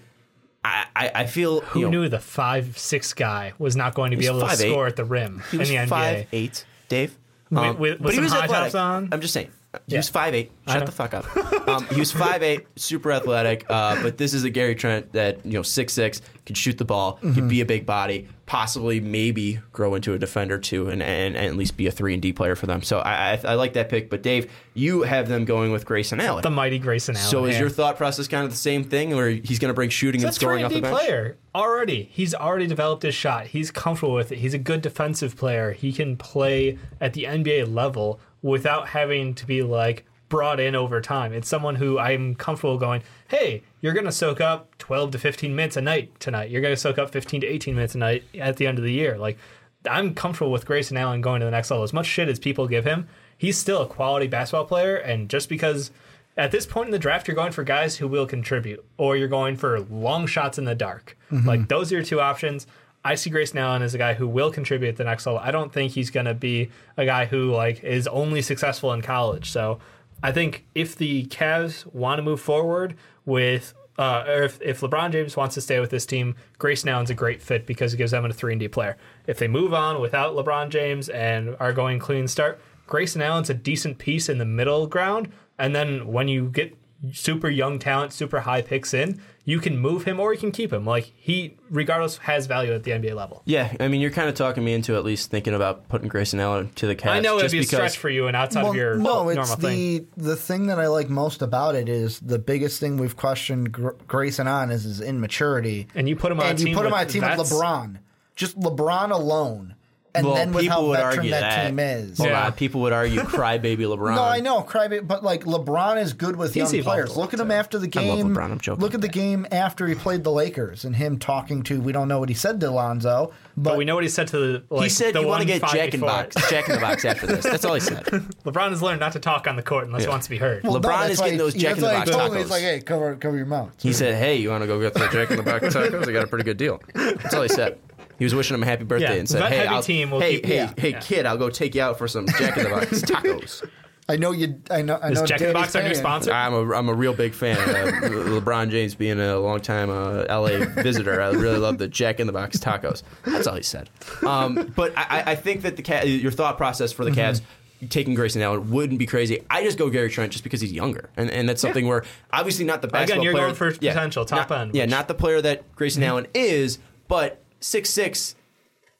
I, I, feel Who you know, knew the five six guy was not going to be able to 5'8". score at the rim He was in the NBA? five eight, Dave. Um, with- with but he was high athletic. tops on? I'm just saying. He was five eight. Shut the fuck up. Um, he was five eight, super athletic. Uh, but this is a Gary Trent that you know six six can shoot the ball, Mm-hmm. can be a big body, possibly maybe grow into a defender too, and, and, and at least be a three and D player for them. So I, I I like that pick. But Dave, you have them going with Grayson Allen. The mighty Grayson Allen. so is your thought process kind of the same thing, or he's going to bring shooting and That's scoring off the 3D bench? player already. He's already developed his shot. He's comfortable with it. He's a good defensive player. He can play at the NBA level without having to be like brought in over time. It's someone who I'm comfortable going, "Hey, you're going to soak up 12 to 15 minutes a night tonight. You're going to soak up 15 to 18 minutes a night at the end of the year." Like I'm comfortable with Grayson Allen going to the next level. As much shit as people give him, he's still a quality basketball player and just because at this point in the draft, you're going for guys who will contribute, or you're going for long shots in the dark. Mm-hmm. Like those are your two options. I see Grayson Allen as a guy who will contribute at the next level. I don't think he's going to be a guy who like is only successful in college. So I think if the Cavs want to move forward with, uh, or if, if LeBron James wants to stay with this team, Grayson Allen's a great fit because it gives them a three and D player. If they move on without LeBron James and are going clean start, Grayson Allen's a decent piece in the middle ground. And then when you get super young talent, super high picks in, you can move him or you can keep him. Like he, regardless, has value at the NBA level. Yeah, I mean, you're kind of talking me into at least thinking about putting Grayson Allen to the Cavs. I know it'd just be a because, stretch for you and outside of your no, it's normal the thing. the thing that I like most about it is the biggest thing we've questioned Gr- Grayson on is his immaturity. And you put him on and a you team put him on a team with. LeBron, just LeBron alone, and Well, then with people how would veteran argue that, that team is. Hold Yeah. on, people would argue crybaby LeBron. No, I know, crybaby, but like LeBron is good with He's young players. Look at him too. after the I love game. LeBron, I'm joking. Look at the game after he played the Lakers and him talking to. We don't know what he said to Lonzo, but, But we know what he said to the. Like, he said the you want to get five Jack in before. box, Jack in the box after this. That's all he said. LeBron has learned not to talk on the court unless he wants to be heard. Well, LeBron that's is why getting those Jack that's in the why Box he told me, tacos. He's like, "Hey, cover cover your mouth." He said, "Hey, you want to go get the Jack in the Box tacos? I got a pretty good deal." That's all he said. He was wishing him a happy birthday Yeah, and said, vet "Hey, heavy I'll, team will hey, keep- hey, yeah. hey, Yeah. kid, I'll go take you out for some Jack in the Box tacos." I know you. I know. I Is know. Jack in the Danny's Box our new paying. sponsor? I'm a I'm a real big fan. Uh, LeBron James being a long time uh, LA visitor, I really love the Jack in the Box tacos. That's all he said. Um, but I, I- I think that the Ca- your thought process for the Cavs. Taking Grayson Allen wouldn't be crazy. I just go Gary Trent just because he's younger, and, and that's something where obviously not the basketball you're player. going for potential, top not- end, Yeah, which- not the player that Grayson Allen is, but six six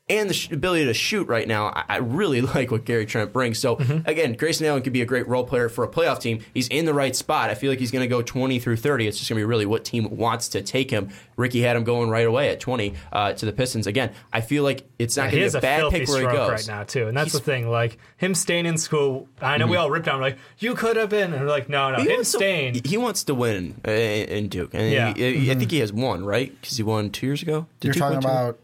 and the sh- ability to shoot right now, I, I really like what Gary Trent brings. So Mm-hmm. again, Grayson Allen could be a great role player for a playoff team. He's in the right spot. I feel like he's going to go 20 through 30. It's just going to be really what team wants to take him. Ricky had him going right away at 20 uh, to the Pistons. Again, I feel like it's not he going to be a a bad pick where he goes right now too, and that's He's- the thing. Like him staying in school, I know we all ripped on him like you could have been, and we're like, no, no, He him wants to- staying. he wants to win uh, in Duke, and Yeah. he- I think he has one, right? Because he won two years ago. Did You're Duke talking win two- about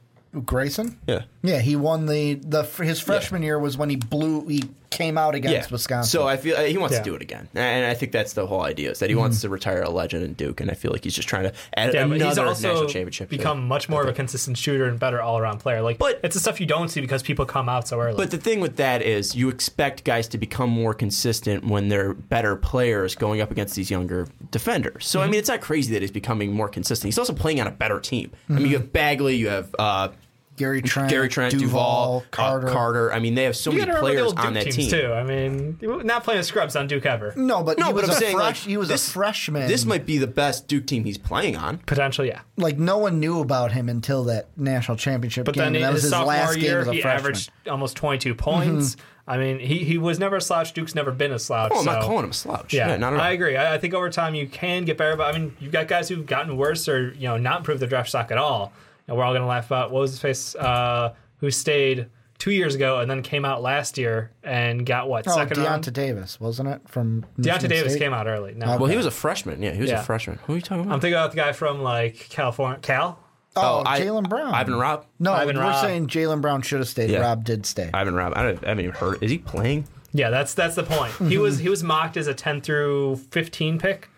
Grayson? yeah. Yeah, he won the the his freshman year was when he blew he came out against Wisconsin. So I feel uh, he wants Yeah. to do it again, and I think that's the whole idea is that he wants to retire a legend in Duke, and I feel like he's just trying to add Yeah, another he's also national championship. to- become much more of a consistent shooter and better all around player. Like, But- it's the stuff you don't see because people come out so early. But the thing with that is, you expect guys to become more consistent when they're better players going up against these younger defenders. So I mean, it's not crazy that he's becoming more consistent. He's also playing on a better team. I mean, you have Bagley, you have uh, Gary Trent, Gary Trent, Duval, Duval, Carter. Uh, Carter. I mean, they have so you many got to remember the players Duke on that teams team. too. I mean, not playing scrubs on Duke ever. No, but No, he but was I'm a saying, fresh, like, he was this- a freshman. This might be the best Duke team he's playing on. Potentially, yeah. like no one knew about him until that national championship But game. then and that in was his his sophomore last game year, as a he freshman. averaged almost 22 points. I mean, he, he was never a slouch. Duke's never been a slouch. Oh, I'm not calling him a slouch. Yeah, Yeah, not at all. I agree. I, I think over time you can get better, but I mean, you've got guys who've gotten worse or you know not improved their draft stock at all. And we're all going to laugh about what was his face, uh, who stayed two years ago and then came out last year and got what Oh, second Deyonta round. Davis, wasn't it? From Deyonta Michigan Davis State? came out early. No, Well, he was a freshman. Yeah, he was Yeah. a freshman. Who are you talking about? I'm thinking about the guy from like California, Cal. Oh, I- Jaylen Brown. Ivan Rabb. No, Ivan we're Rabb. saying Jaylen Brown should have stayed. Yeah. Rabb did stay. Ivan Rabb. I, don't, I haven't even heard. Is he playing? Yeah, that's that's the point. He was he was mocked as a 10 through 15 pick,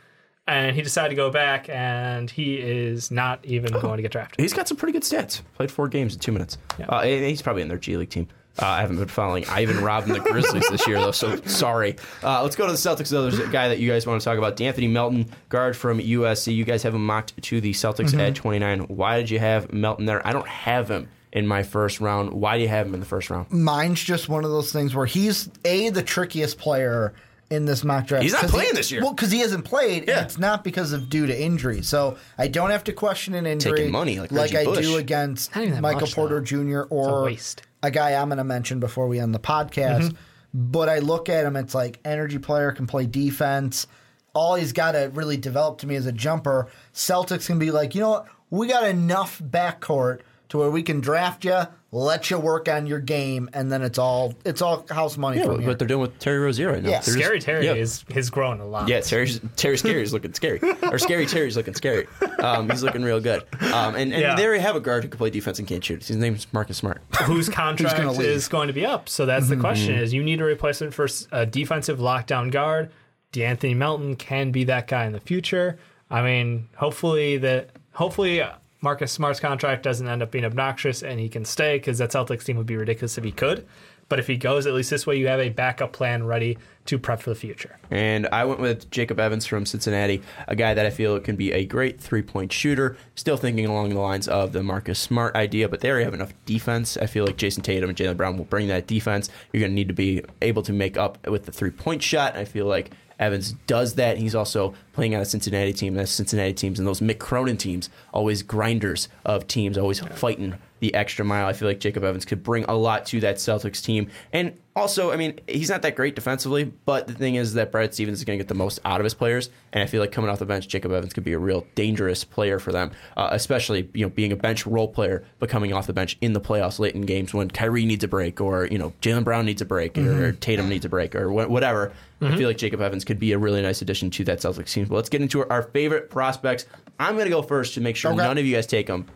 and he decided to go back, and he is not even going to get drafted. He's got some pretty good stats. Played four games in two minutes. Uh, he's probably in their G League team. Uh, I haven't been following Ivan Rabb and the Grizzlies this year, though, so sorry. Uh, let's go to the Celtics, though. There's a guy that you guys want to talk about, DeAnthony Melton, guard from USC. You guys have him mocked to the Celtics at 29. Why did you have Melton there? I don't have him in my first round. Why do you have him in the first round? Mine's just one of those things where he's a the trickiest player in this mock draft. He's not playing he- this year. Well, because he hasn't played, Yeah. and it's not because of due to injury. So I don't have to question an injury Taking money like Reggie I do against Not even that Michael much, Porter though. Jr. or waste. a guy I'm going to mention before we end the podcast. Mm-hmm. But I look at him, it's like energy player can play defense. All he's got to really develop to me is a jumper. Celtics can be like, you know what? We got enough backcourt to where we can draft you, let you work on your game, and then it's all it's all house money Yeah, from what, here. they're doing with Terry Rozier right now. Yeah. They're just- Scary Terry yeah. is has grown a lot. Yeah, Terry's Terry Scary's looking scary, or Scary Terry's looking scary. Um, he's looking real good. Um, and and Yeah. they already have a guard who can play defense and can't shoot. His name's Marcus Smart. whose contract gonna is going to be up. So that's the question: is you need a replacement for a defensive lockdown guard. DeAnthony Melton can be that guy in the future. I mean, hopefully that hopefully uh, Marcus Smart's contract doesn't end up being obnoxious and he can stay because that Celtics team would be ridiculous if he could. But if he goes, at least this way you have a backup plan ready to prep for the future. And I went with Jacob Evans from Cincinnati, a guy that I feel can be a great three point shooter. Still thinking along the lines of the Marcus Smart idea, but they already have enough defense. I feel like Jayson Tatum and Jaylen Brown will bring that defense. You're going to need to be able to make up with the three point shot. I feel like Evans does that. He's also playing on a Cincinnati team. That's Cincinnati teams and those Mick Cronin teams, always grinders of teams, always fighting the extra mile. I feel like Jacob Evans could bring a lot to that Celtics team. And also, I mean, he's not that great defensively, but the thing is that Brad Stevens is going to get the most out of his players. And I feel like coming off the bench, Jacob Evans could be a real dangerous player for them, uh, especially you know being a bench role player, but coming off the bench in the playoffs late in games when Kyrie needs a break, or you know Jaylen Brown needs a break, or Tatum needs a break, or wh- whatever. I feel like Jacob Evans could be a really nice addition to that Celtics team. But let's get into our favorite prospects. I'm going to go first to make sure Okay. none of you guys take them.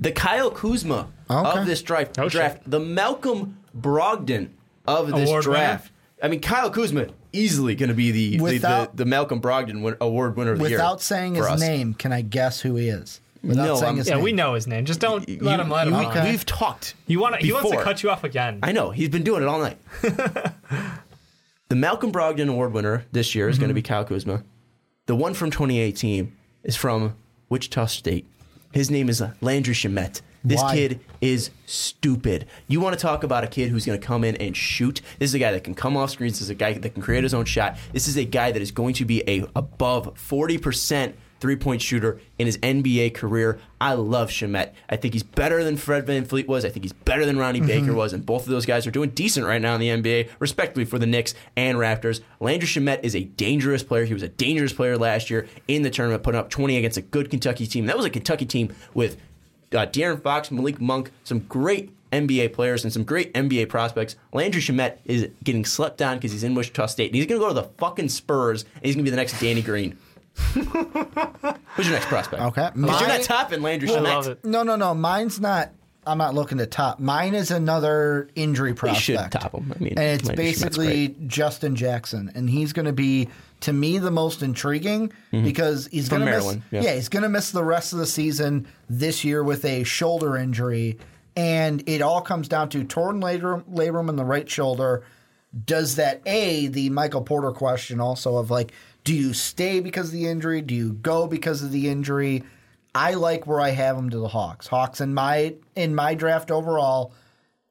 The Kyle Kuzma Okay. of this draft, Oh, shit. the Malcolm Brogdon of this Award draft. I mean, Kyle Kuzma easily going to be the, the, Without- the the Malcolm Brogdon win, award winner of the year. Without saying for his us. name, can I guess who he is? Without No, saying his Yeah, name. we know his name. Just don't You- let him let him. you- on. Okay. We've talked. You want he wants to cut you off again. I know he's been doing it all night. the Malcolm Brogdon Award winner this year is going to mm-hmm. be Kyle Kuzma. The one from 2018 is from Wichita State. His name is Landry Shamet. This Why? kid is stupid. You want to talk about a kid who's going to come in and shoot? This is a guy that can come off screens. This is a guy that can create his own shot. This is a guy that is going to be a above 40% three point shooter in his NBA career. I love Shamet. I think he's better than Fred VanVleet was. I think he's better than Ronnie Baker was. And both of those guys are doing decent right now in the NBA, respectively for the Knicks and Raptors. Landry Shamet is a dangerous player. He was a dangerous player last year in the tournament, putting up 20 against a good Kentucky team. That was a Kentucky team with uh, De'Aaron Fox, Malik Monk, some great NBA players and some great NBA prospects. Landry Shamet is getting slept on because he's in Wichita State. And he's going to go to the fucking Spurs, and he's going to be the next Danny Green. Who's your next prospect? Okay. Because you're My- not topping Landry I Shamet. love it. No, no, no. Mine's not. I'm not looking to top. Mine is another injury You prospect. should top him. I mean, and it's Landry Shamet's basically great. Justin Jackson, and he's going to be to me the most intriguing because he's Mm-hmm. From going to miss. yeah. Yeah. he's going to miss the rest of the season this year with a shoulder injury, and it all comes down to torn labrum, labrum in the right shoulder. Does that a the Michael Porter question also of like, do you stay because of the injury? Do you go because of the injury? I like where I have him to the Hawks. Hawks in my in my draft overall,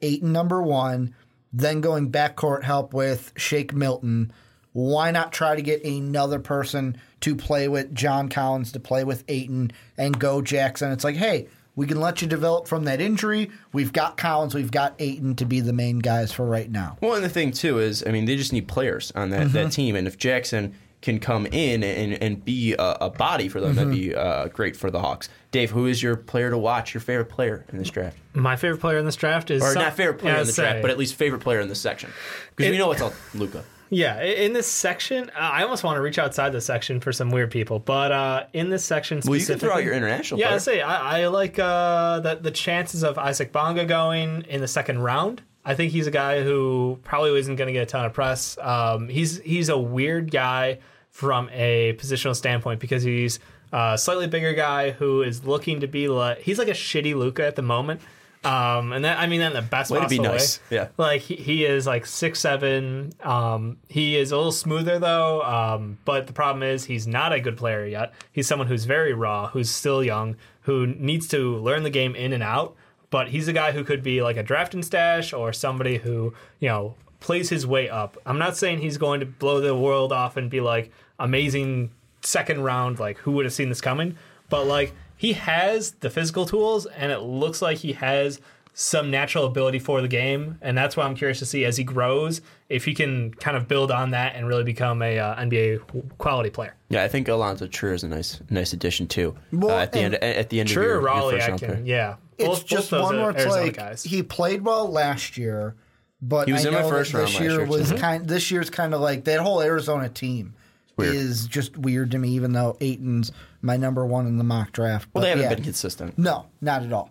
eight and number one. Then going backcourt help with Shake Milton. Why not try to get another person to play with John Collins to play with Ayton and go Jackson? It's like, hey, we can let you develop from that injury. We've got Collins, we've got Ayton to be the main guys for right now. Well, and the thing too is, I mean, they just need players on that, Mm-hmm. that team, and if Jackson can come in and, and be a, a body for them, that'd be Mm-hmm. uh, great for the Hawks. Dave, who is your player to watch? Your favorite player in this draft, My favorite player in this draft is or some- not favorite player yeah, in the say- draft, but at least favorite player in this section? Because we know it's all Luka. Yeah, in this section, I almost want to reach outside the section for some weird people, but uh, in this section, Well, you can throw out your international. Yeah, player. I say I, I like uh, the the chances of Isaac Bonga going in the second round. I think he's a guy who probably isn't going to get a ton of press. Um, he's he's a weird guy from a positional standpoint because he's a slightly bigger guy who is looking to be like he's like a shitty Luka at the moment. Um, and that I mean that in the best Way to be nice. way. Yeah. Like he, he is like six seven. Um, he is a little smoother though. Um, but the problem is he's not a good player yet. He's someone who's very raw, who's still young, who needs to learn the game in and out. But he's a guy who could be like a draft and stash or somebody who you know plays his way up. I'm not saying he's going to blow the world off and be like amazing second round. Like who would have seen this coming? But like he has the physical tools, and it looks like he has some natural ability for the game, and that's why I'm curious to see as he grows if he can kind of build on that and really become a uh, NBA quality player. Yeah, I think Allonzo Trier is a nice, nice addition too. Well, uh, at the end, at the end of Sure, your, your Raleigh, first I can, yeah. It's Both- both just those one more where it's Arizona like guys. he played well last year, but He was I in my know first round this year year, was too. kind. This year's kind of like that whole Arizona team weird. is just weird to me. Even though Ayton's my number one in the mock draft, Well, but they haven't yeah. been consistent. No, not at all.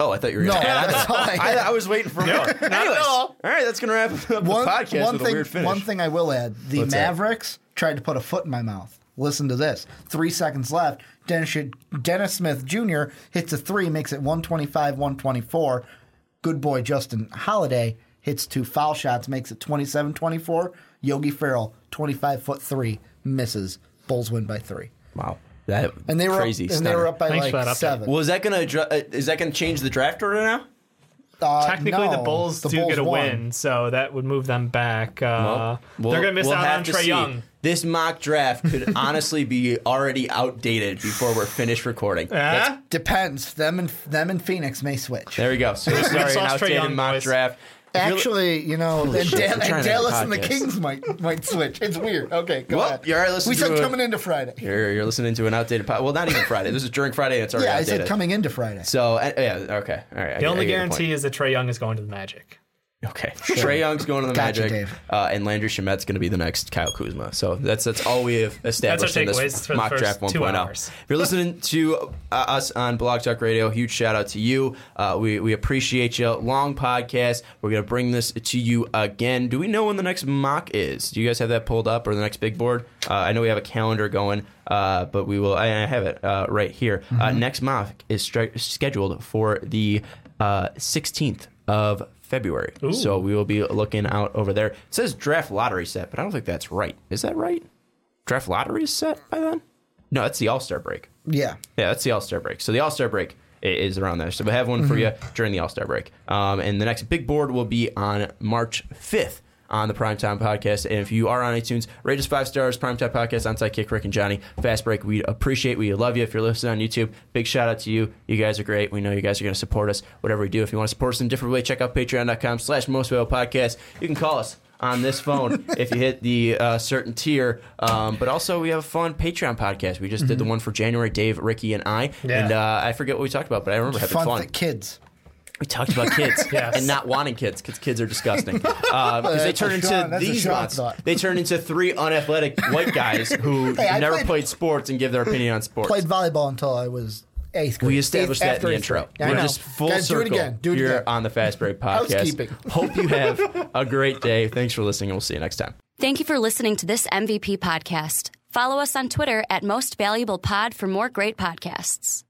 Oh, I thought you were No, going to add that's all I I, I was waiting for more. Anyways, all right, that's going to wrap up the one, podcast one with thing, a weird finish. One thing I will add: the What's that? Mavericks tried to put a foot in my mouth. Listen to this: three seconds left. Dennis, Dennis Smith Jr. hits a three, makes it 125-124. Good boy Justin Holiday hits two foul shots, makes it 27-24. Yogi Ferrell, 25 foot three, misses. Bulls win by three. Wow, that And they were crazy. up, and they were up by Thanks for like that update. seven. Well, is that going to uh, is that going to change the draft order now? Uh, Technically, the no, Bulls the do Bulls get a won. win, so that would move them back. Uh, Well, they're going to miss we'll out have on to Trae see. Young. This mock draft could honestly be already outdated before we're finished recording. That's- Huh? Depends. Them and them and Phoenix may switch. there we go. So Sorry, already an lost Trae outdated Young, mock boys. draft. If you're- Actually, you know, and, shit, Da- and trying Dallas and the. Kings might might switch. It's weird. Okay, go Well, ahead. you're all right, listen we to said a- coming into Friday. You're, you're listening to an outdated pod. Well, not even Friday. This is during Friday. It's already Yeah, I said coming into Friday. So uh, yeah, okay, all right. The get- only I get your point. guarantee is that Trae Young is going to the Magic. Okay, Trae Young's going to the Gotcha, Magic, Dave. uh, and Landry Shamet's going to be the next Kyle Kuzma. So that's that's all we have established in this mock draft 1.0. two hours. If you're listening to uh, us on Blog Talk Radio, huge shout out to you. Uh, we we appreciate you. Long podcast. We're going to bring this to you again. Do we know when the next mock is? Do you guys have that pulled up or the next big board? Uh, I know we have a calendar going. Uh, but we will. I I have it uh, right here. Uh, Mm-hmm. next mock is stre- scheduled for the uh, 16th of February. So we will be looking out over there. It says draft lottery set, but I don't think that's right. Is that right? Draft lottery is set by then? No, that's the All Star break. Yeah. Yeah, that's the All Star break. So the All Star break is around there. So we'll have one for you during the All Star break. Um, and the next big board will be on March 5th on the Primetime Podcast. And if you are on iTunes, rate us five stars. Primetime Podcast on Kick Rick and Johnny. Fast break. We appreciate. We love you. If you're listening on YouTube, big shout out to you. You guys are great. We know you guys are going to support us. Whatever we do. If you want to support us in a different way, check out Patreon.com/slash Most Valuable Podcast. You can call us on this phone if you hit the uh, certain tier. Um, but also, we have a fun Patreon podcast. We just did the one for January, Dave, Ricky, and I. Yeah. And uh, I forget what we talked about, but I remember having Fun fun. kids. We talked about kids Yes. and not wanting kids because kids are disgusting. Because uh, they That's turn into Sean- that's a these Sean ones. They turn into three unathletic white guys who Hey, never played- played sports and give their opinion on sports. Played volleyball until I was eighth grade. we established Eighth- that in the intro. grade. Yeah, We're just full Guys, circle. Do it again. Do it You're again. on the Fast Break podcast. Hope you have a great day. Thanks for listening, and we'll see you next time. Thank you for listening to this MVP podcast. Follow us on Twitter at Most Valuable Pod for more great podcasts.